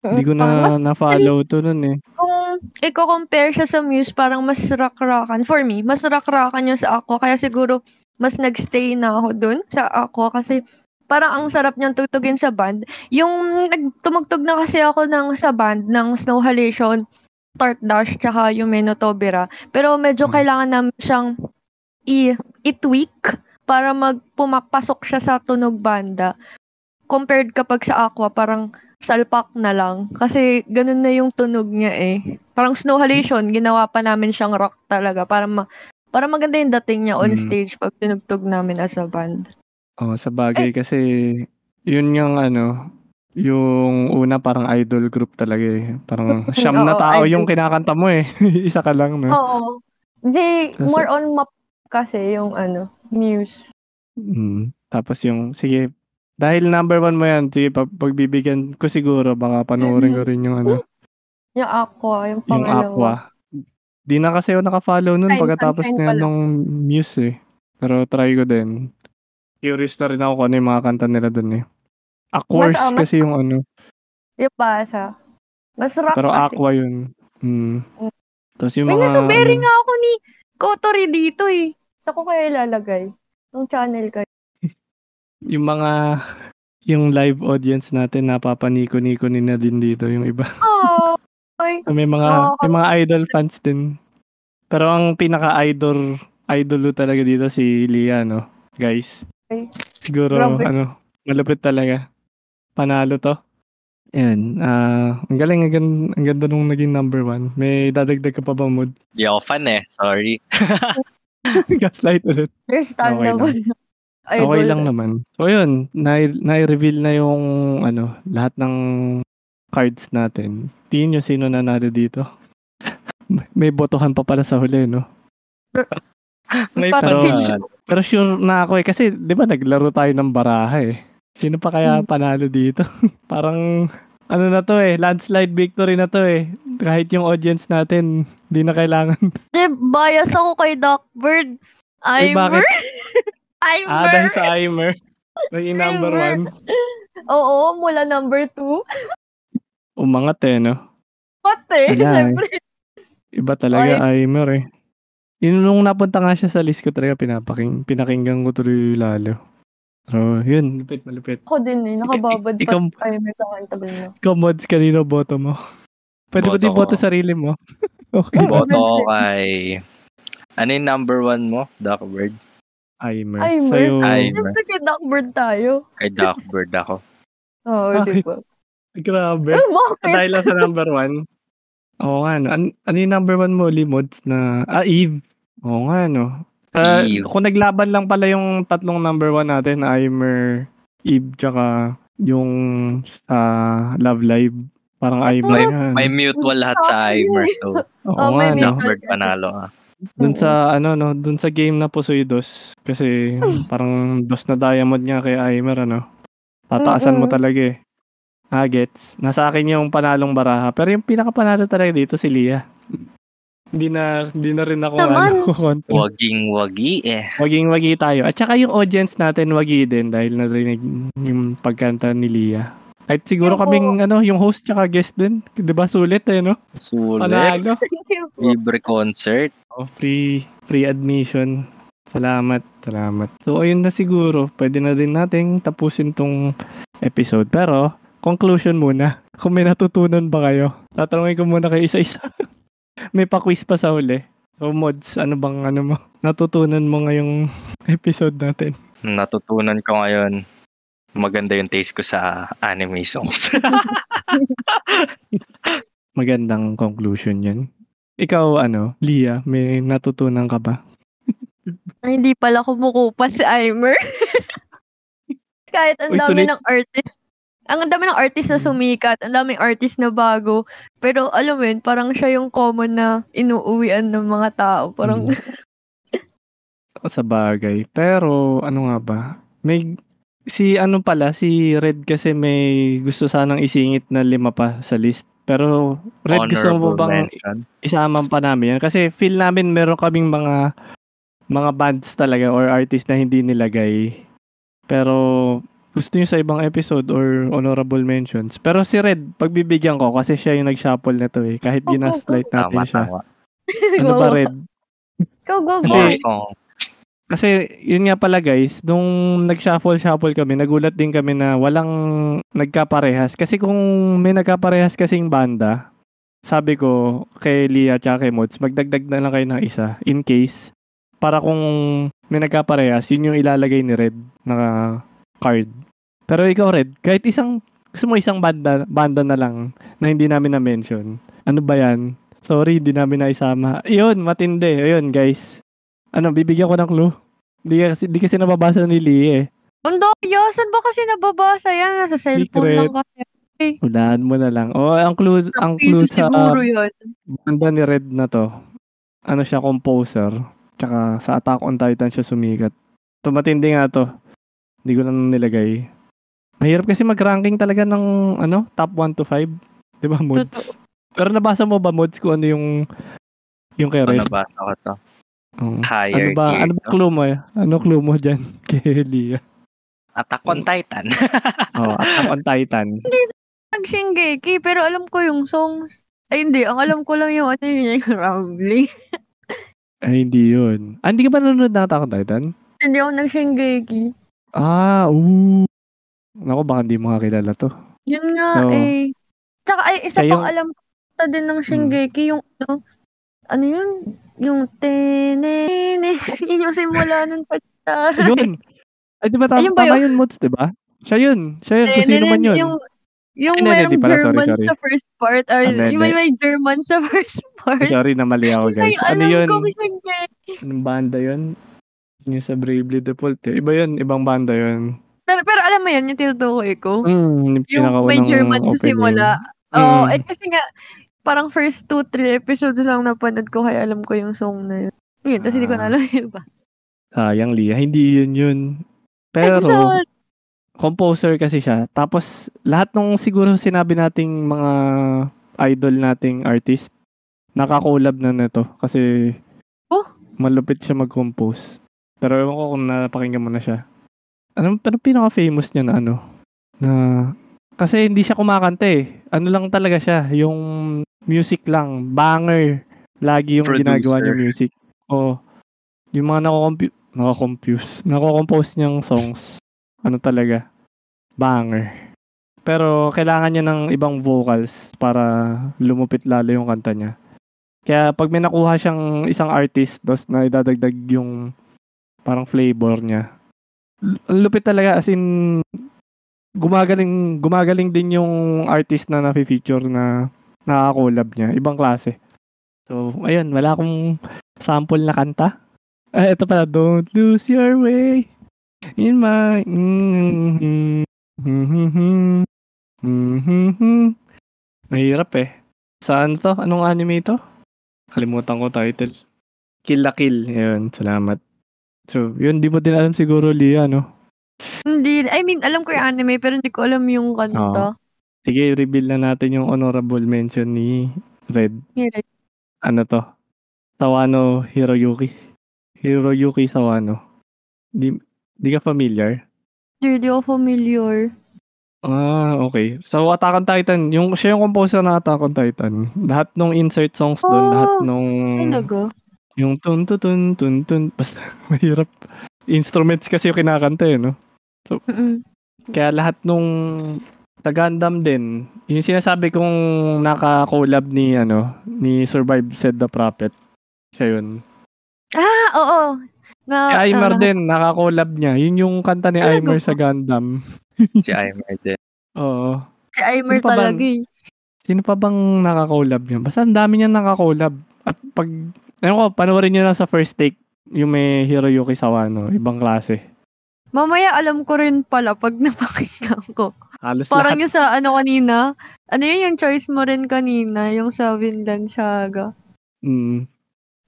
Hindi ko Ang mas- na na-follow to nun eh. kung i-compare siya sa Muse, parang mas rakrakan. For me, mas rakrakan yung sa ako. Kaya siguro, mas nagstay na ako dun sa ako. Kasi, parang ang sarap niyang tugtugin sa band. Yung nagtumugtog na kasi ako ng, sa band ng Snow Halation, Start Dash, tsaka yung Menotobera. Pero medyo Hmm. kailangan namin siyang i- i-tweak para magpumapasok siya sa tunog banda. Compared kapag sa Aqua, parang salpak na lang. Kasi ganun na yung tunog niya eh. Parang Snow Halation, ginawa pa namin siyang rock talaga para ma para maganda yung dating niya on Mm. stage pag tinugtog namin as a band. Oh, sa bagay kasi yun yung ano, yung una parang idol group talaga eh. Parang siyam na Oo, tao idol. yung kinakanta mo eh. Isa ka lang, no? Oo. Di, Kasi- more on map kasi yung ano, Muse. Mm. Tapos yung, sige, dahil number one mo yan, sige, pag, pagbibigyan ko siguro, baka panoorin ko rin yung ano, Yung Aqua, yung yung pangalawa. Aqua. Di na kasi ako nakafollow nun Sunshine, pagkatapos Sunshine na pala. nung Muse eh. Pero try ko din. Curious na rin ako kung ano yung mga kanta nila dun eh. Aquars Mas, ah, mas- kasi yung ano, Yung basa. Mas rock pero kasi. Aqua yun. Mm. Mm. Tapos yung May mga, nasuberi ano, nga ako ni Kotori dito eh. Sa ko kaya ilalagay? Yung channel kayo. yung mga, yung live audience natin, napapaniko-niko ni na din dito yung iba. Oh, ay. May mga Oo. may mga idol fans din. Pero ang pinaka-idol idolo talaga dito si Lia, no? Guys. Okay. Siguro Grabe. ano, malupit talaga. Panalo to. Ayan, ah, ang galing, ang ganda, ang ganda nung naging number one. May dadagdag ka pa ba, Mood? Di ako fan eh. Sorry. Gaslight ulit. Understandable. Okay Idol. lang naman. So yun, na, na-reveal na yung ano, lahat ng cards natin. Tingin nyo sino nanalo dito? May- botohan pa pala sa huli, no? May pero-. Pero sure na ako eh. Kasi, di ba, naglaro tayo ng baraha eh. Sino pa kaya Hmm. panalo dito? Parang, ano na to eh, landslide victory na to eh. Kahit yung audience natin, di na kailangan. Di, bias ako kay. Ay, bakit? Imer. Imer. ah, dahil sa Aimer. Naging number one. Oo, mula number two. Umangat eh, no? Pati, Wala eh. siyempre. Iba talaga Aimer eh. Yun nung napunta nga siya sa list ko talaga, pinapaking, pinakinggan ko tuloy lalo. Pero yun, lupit, malupit. Ako din eh, nakababad Ik- pa ikaw- Imer sa akin tagal na. Ikaw, mods, kanino boto mo? Pwede ba Boto di boto ko. sarili mo? okay. Oo. Boto ko kay... Ano yung number one mo? Duckbird? Aimer. Aimer? Sa'yo, Aimer. Siyempre kay Duckbird tayo. Kay Duckbird ako. Oo, Bakit? di ba? grabe. Eh, bakit? Dahil lang sa number one. Oo nga, no. An- ano yung number one mo, Limods, na... Ah, Eve. Oo nga, no. Ah, Eve. kung naglaban lang pala yung tatlong number one natin, Aimer, Eve, tsaka yung ah, Love Live. Parang Aimer May, nga. may mutual lahat sa Aimer. So, Oo Oh, may nga, no. mutual. Duckbird panalo ah. Dun sa, ano, no, dun sa game na Pusoy Dos. Kasi parang dos na diamond niya kay Aimer, ano. Tataasan mo talaga eh. Ah, gets. Nasa akin yung panalong baraha. Pero yung pinakapanalo talaga dito si Lia. Hindi na, hindi na rin ako Naman. ano, konti. Waging wagi eh. Waging wagi tayo. At saka yung audience natin wagi din dahil narinig yung pagkanta ni Lia. Kahit siguro Yung- kaming ano, yung host tsaka guest din. 'Di ba sulit eh no? Sulit. Panalo. Thank you po. Libre concert. Oh, free free admission. Salamat, salamat. So ayun na siguro. Pwede na din nating tapusin tong episode. Pero conclusion muna. Kung may natutunan ba kayo? Tatanungin ko muna kayo isa-isa. may pa-quiz pa sa huli. So mods, ano bang ano mo? Natutunan mo ngayong episode natin? Natutunan ko ngayon. Maganda yung taste ko sa anime songs. Magandang conclusion yan. Ikaw ano, Lia, may natutunan ka ba? Ay, hindi pala kumukupa si Aimer. Kahit ang Uy, dami tuloy- ng artist. Ang dami ng artist na Mm. sumikat, ang daming artist na bago. Pero alam mo yun, parang siya yung common na inuuwian ng mga tao. Parang, Mm. sa bagay. Pero ano nga ba? May si ano pala, si Red kasi may gusto sanang isingit na lima pa sa list. Pero Red gusto mo Honorable bang mention. isama pa namin yan? Kasi feel namin meron kaming mga mga bands talaga or artist na hindi nilagay. Pero gusto nyo sa ibang episode or honorable mentions. Pero si Red, pagbibigyan ko kasi siya yung nag-shuffle na to eh. Kahit ginaslight natin Tama, siya. tama. Ano ba Red? Go, go, go. Kasi-. Kasi yun nga pala guys, nung nag-shuffle-shuffle kami, nagulat din kami na walang nagkaparehas. Kasi kung may nagkaparehas kasing banda, sabi ko kay Lia at kay Mods, magdagdag na lang kayo ng isa in case. Para kung may nagkaparehas, yun yung ilalagay ni Red na card. Pero ikaw Red, kahit isang, gusto mo isang banda, banda na lang na hindi namin na-mention. Ano ba yan? Sorry, hindi namin naisama. Yun, matindi. Ayun guys. Ano, bibigyan ko ng clue. Di kasi, di kasi nababasa ni Lee eh. Ang daya, saan ba kasi nababasa yan? Nasa cellphone lang kasi. Unahan mo na lang. O, ang clue, ang Sa clue piso sa siguro yun. banda ni Red na to, ano siya, composer. Tsaka sa Attack on Titan siya sumikat. Tumatindi nga to. Hindi ko lang nilagay. Mahirap kasi mag-ranking talaga ng ano, top 1 to 5. Di ba, mods? Pero nabasa mo ba, mods, kung ano yung yung kay Red? nabasa ko to. Oo. Higher Ano ba, gear ano ba clue mo? eh? Ano clue mo dyan kay? Attack on Titan. Oh, Attack on Titan. Nag Shingeki, pero alam ko yung songs. Ay, hindi. Ang alam ko lang yung ano yun, yung Rambling. Ay, hindi yun. Ah, hindi ka ba nanonood ng Attack on Titan? Hindi ako nag Shingeki. Ah, oo. Naku, baka hindi mo kilala to. Yun nga So, eh. Tsaka ay, isa siya pang yung- alam ko din ng Shingeki, yung ano, ano yun? Yung tenene. yun yung simula nun pa. Yun! Ay, di ba tama, Ayun ba tama yun, Mods, di ba? Siya yun. Siya yun. Kung sino man yun. Yung, yung may. Sorry, German sorry. sa first part. Or, hindi, yung may, German sa first part. Sorry na mali ako, guys. Ano yun? Anong banda yun? Yung sa Bravely Default. Eh. Iba yun. Ibang banda yun. Pero, pero alam mo yun, yung tinutukoy ko. Mm, yung Yung may German sa simula. Oo, Mm. eh kasi nga, parang first two, three episodes lang napanood ko kaya alam ko yung song na yun. Yun, tapos hindi ko na Ah. alam yung iba. Sayang, Lia. Hindi yun yun. Pero, Exo! composer kasi siya. Tapos, lahat nung siguro sinabi nating mga idol nating artist, nakakolab na nito. Kasi, Oh? malupit siya mag-compose. Pero ewan ko kung napakinggan mo na siya. Ano, pero pinaka-famous niya na ano? Na, kasi hindi siya kumakanta eh. Ano lang talaga siya, yung music lang, banger. Lagi yung Producer. ginagawa niya music. O, yung mga nako-compute, nako-compuse, nako-compose niyang songs. Ano talaga? Banger. Pero kailangan niya ng ibang vocals para lumupit lalo yung kanta niya. Kaya pag may nakuha siyang isang artist, dos na idadagdag yung parang flavor niya. Lupit talaga as in gumagaling gumagaling din yung artist na na-feature na nakaka-collab niya. Ibang klase. So, ayun, wala akong sample na kanta. Ah, ito pala, Don't Lose Your Way in my... Mahirap eh. Saan to? Anong anime to? Kalimutan ko title. Kill la Kill. Ayun, salamat. So, yun, di mo din alam siguro, Lia, no? Hindi, I mean, alam ko yung anime, pero hindi ko alam yung kanta. Sige, reveal na natin yung honorable mention ni Red. Hirap. Ano to? Sawano Hiroyuki. Hiroyuki Sawano. Di, di ka familiar? Hindi ako familiar. Ah, okay. So, Attack on Titan, yung, siya yung composer ng Attack on Titan. Lahat nung insert songs doon, Oh, lahat nung... Talaga? Yung tun tun tun tun tun. Basta, mahirap. Instruments kasi yung kinakanta eh, no? Mm-mm. Kaya lahat nung sa Gundam din, yung sinasabi kong naka-collab ni, ano, ni Survive Said the Prophet. Siya yun. Ah, oo. Na, Si Aimer ah, din, naka-collab niya. Yun yung kanta ni Aimer sa Gundam. Si Aimer din. Oo. Si Aimer talaga eh. Sino pa bang naka-collab niya? Basta ang dami niya naka-collab. At pag, ano ko, panoorin niyo lang sa first take, yung may Hiroyuki Sawano, ibang klase. Mamaya alam ko rin pala pag napakinggan ko. Halos Parang lahat. yung sa ano kanina. Ano yun yung choice mo rin kanina? Yung sa Vinland Saga. Mm,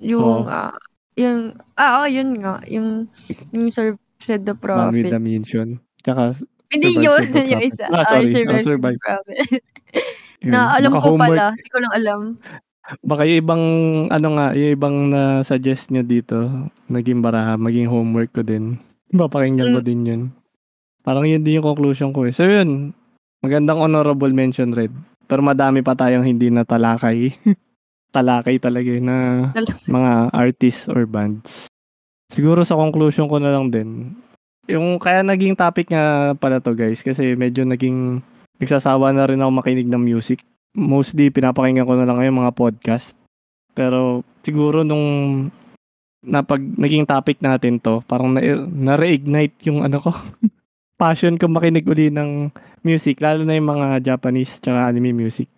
Yung, Oo. ah, yung, ah, oh, yun nga. Yung, yung Sir said the prophet. the Mansion. Tsaka, Hindi yun. The yung isa. Ah, sorry. Sir Oh, said the Survive. prophet. yun. na alam ko pala. Hindi ko lang alam. Baka yung ibang, ano nga, yung ibang na-suggest nyo dito, naging baraha, maging homework ko din. Papakinggan ko Mm. din yun. Parang yun din yung conclusion ko eh. So yun, magandang honorable mention, Red. Pero madami pa tayong hindi na talakay. talakay talaga na mga artists or bands. Siguro sa conclusion ko na lang din, yung kaya naging topic nga pala to guys, kasi medyo naging nagsasawa na rin ako makinig ng music. Mostly pinapakinggan ko na lang ngayon mga podcast. Pero siguro nung napag naging topic natin to, parang na, na-reignite yung ano ko, passion ko makinig uli ng music, lalo na yung mga Japanese tsaka anime music.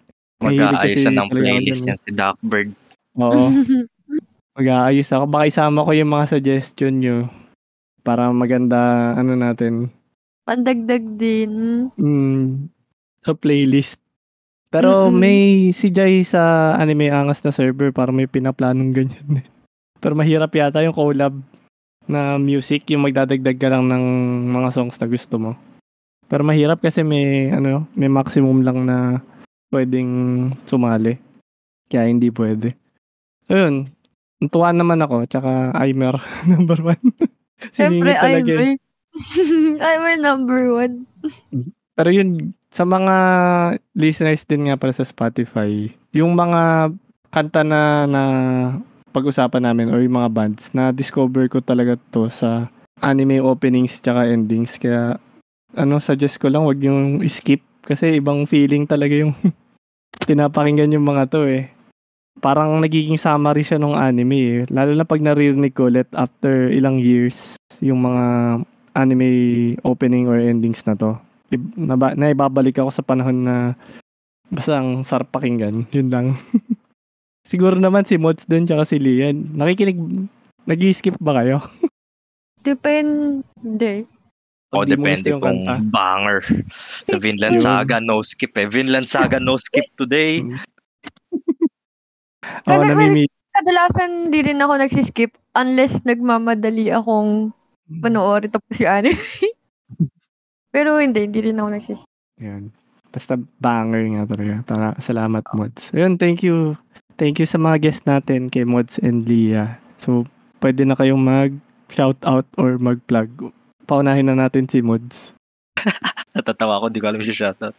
Mag-aayos kasi na ng playlist yan si Duckbird. Oo. Mag-aayos ako. Baka isama ko yung mga suggestion nyo para maganda, ano natin, Pandagdag din. mm, sa playlist. Pero Mm-mm. may si Jai sa anime angas na server para may pinaplanong ganyan. Pero mahirap yata yung collab na music, yung magdadagdag ka lang ng mga songs na gusto mo. Pero mahirap kasi may ano, may maximum lang na pwedeng sumali. Kaya hindi pwede. Ayun. Tuwa naman ako, tsaka Aimer, number one. Siyempre. Aimer. Aimer number one. Pero yun, sa mga listeners din nga pala sa Spotify, yung mga kanta na, na pag-usapan namin or yung mga bands na discover ko talaga to sa anime openings tsaka endings. Kaya ano, suggest ko lang wag yung skip kasi ibang feeling talaga yung pinapakinggan yung mga to eh. Parang nagiging summary siya ng anime eh. Lalo na pag naririnig ko ulit after ilang years yung mga anime opening or endings na to. I- Naba, naibabalik ako sa panahon na basta ang sarap pakinggan. Yun lang. Siguro naman si Mods dun tsaka si Lian. Nakikinig, nag-skip ba kayo? Depende. O, gusto depende yung kung kanta? banger. Sa Vinland. Saga, no skip eh. Vinland Saga, no skip today. Oo, Kada- namimi... Kadalasan di rin ako nagsiskip unless nagmamadali akong panoorin tapos si anime. Pero hindi, hindi rin ako nagsiskip. Yan. Basta banger nga talaga. Tara, salamat Mods. Ayun, thank you. Thank you sa mga guests natin kay Mods and Lia. So, pwede na kayong mag shout out or mag-plug. Paunahin na natin si Mods. Natatawa ako, di ko alam si shoutout.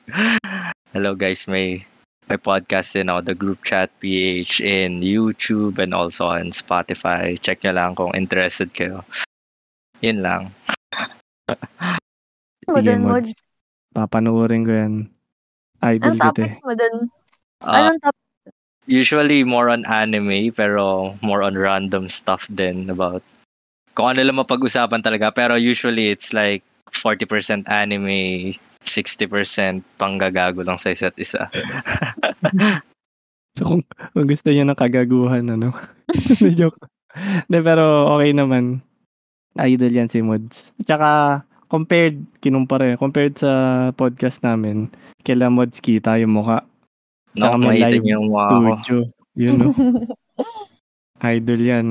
Hello guys, may may podcast din ako, The Group Chat PH in YouTube and also on Spotify. Check nyo lang kung interested kayo. Yun lang. Mo Sige, dun, Mod. Mods. Papanoorin ko yan. Idol Anong eh. topics mo dun? Uh, Anong topic? usually more on anime pero more on random stuff din about kung ano lang mapag-usapan talaga pero usually it's like 40% anime 60% panggagago lang sa isa't isa. So, kung, kung gusto niyo ng kagaguhan, ano? Joke. De, pero okay naman. Idol yan si Mods. Tsaka, compared, kinumpare, compared sa podcast namin, kila Mods kita yung mukha. No, Tsaka may makita live yung mukha. Studio. Yun, no? Idol yan.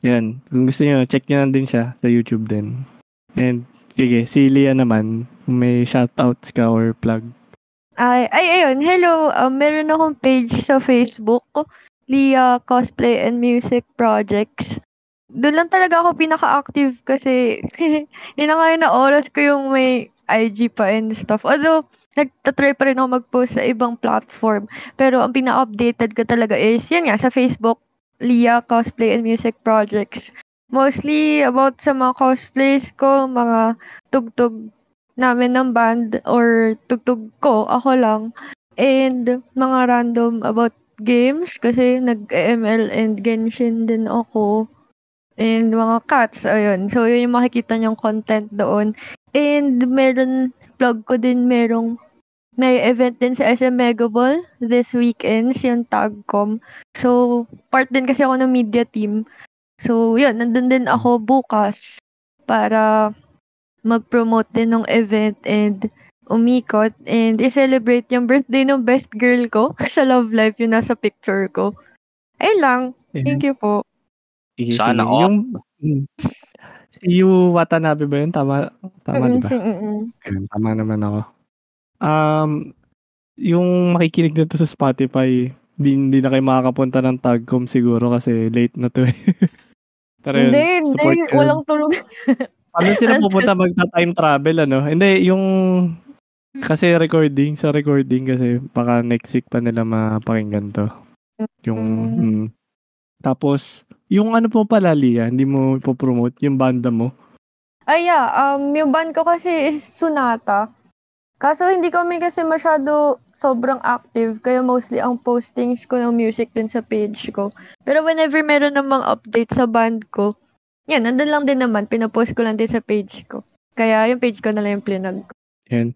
Yan. Kung gusto niyo, check niyo lang din siya sa YouTube din. And, Sige, si Lia naman, may shoutouts ka or plug. Ay, ay, ayun. Hello. Um, meron akong page sa Facebook. Lia Cosplay and Music Projects. Doon lang talaga ako pinaka-active kasi yun na nga na oras ko yung may IG pa and stuff. Although, nagtatry pa rin ako mag-post sa ibang platform. Pero ang pina-updated ko talaga is, yun nga, sa Facebook, Lia Cosplay and Music Projects. Mostly about sa mga cosplays ko, mga tugtog namin ng band or tugtog ko, ako lang. And mga random about games kasi nag-ML and Genshin din ako. And mga cats, ayun. So, yun yung makikita niyong content doon. And meron, plug ko din merong may event din sa SM Megaball this weekends, yung Tagcom. So, part din kasi ako ng media team. So, yun, nandun din ako bukas para mag-promote din ng event and umikot and i-celebrate yung birthday ng best girl ko sa Love Life yung nasa picture ko. Ayun lang. Thank you po. Sige, Sana sige. all. Yung, mm, si Yu Watanabe ba yun? Tama, tama di ba? Ayun, tama naman ako. Um, yung makikinig na to sa Spotify, di, hindi na kayo makakapunta ng Tagcom siguro kasi late na to eh. Pero yun, Hindi, hindi. yun. Walang tulog. Paano sila pupunta magta-time travel ano? Hindi, yung kasi recording, sa recording kasi baka next week pa nila mapakinggan to. Yung, Mm. Tapos, yung ano po pala, Lia, hindi mo ipopromote, yung banda mo. Ay, yeah. Um, yung band ko kasi is Sunata. Kaso hindi kami kasi masyado sobrang active. Kaya mostly ang postings ko ng music din sa page ko. Pero whenever meron namang update sa band ko, yan, nandun lang din naman. Pinapost ko lang din sa page ko. Kaya yung page ko na lang yung plinag ko. Yan.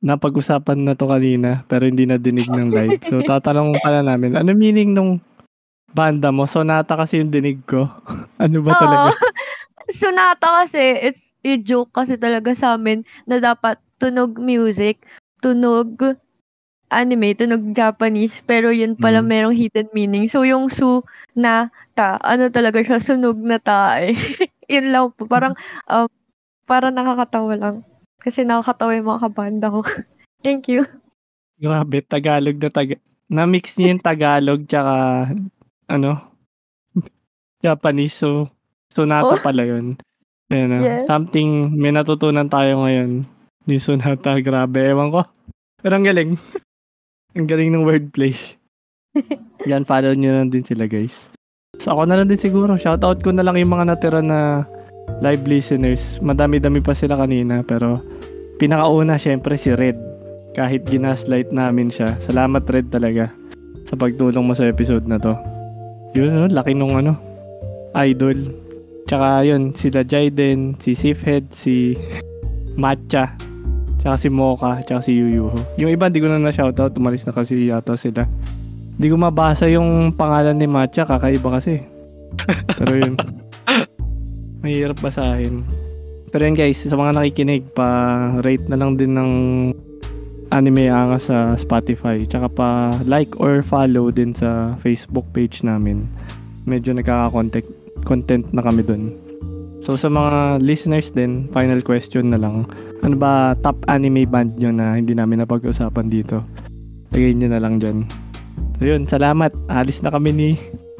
Napag-usapan na to kanina, pero hindi na dinig ng live. So, tatanong pala namin, ano meaning nung banda mo? Sonata kasi yung dinig ko. ano ba talaga? Oo. Sunata kasi, it's a joke kasi talaga sa amin na dapat tunog music, tunog anime, tunog Japanese, pero yun pala Mm. merong hidden meaning. So, yung su na ta, ano talaga siya, sunog na ta eh. yun lang po. Parang, um, parang nakakatawa lang. Kasi nakakatawa yung mga kabanda ko. Thank you. Grabe, Tagalog na Tagalog. Na-mix niya yung Tagalog tsaka, ano, Japanese. So, Sonata Oh. pala yun. Ayan, ah. Yes. Something, may natutunan tayo ngayon. Yung Sonata, grabe. Ewan ko. Pero ang galing. ang galing ng wordplay. Yan, follow nyo na din sila, guys. So, ako na lang din siguro. Shoutout ko na lang yung mga natira na live listeners. Madami-dami pa sila kanina, pero pinakauna, syempre, si Red. Kahit ginaslight namin siya. Salamat, Red, talaga. Sa pagtulong mo sa episode na to. Yun, no? laki nung ano, idol. Tsaka yun, sila Jaiden, si Sifhead, si Matcha, tsaka si Mocha, tsaka si Yuyuho. Yung iba, di ko na na-shoutout. Umalis na kasi yata sila. Di ko mabasa yung pangalan ni Matcha, kakaiba kasi. Pero yun. Mahirap basahin. Pero yun guys, sa mga nakikinig, pa-rate na lang din ng anime anga sa Spotify. Tsaka pa like or follow din sa Facebook page namin. Medyo nagkaka-content content na kami dun. So sa mga listeners din, final question na lang. Ano ba top anime band nyo na hindi namin napag-usapan dito? Lagay nyo na lang dyan. So yun, salamat. Alis na kami ni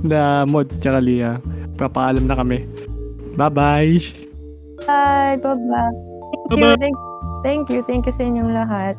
na Mods tsaka Lia. Papaalam na kami. Bye-bye! Bye! Bye-bye! Thank you! Thank, thank you! Thank you sa inyong lahat.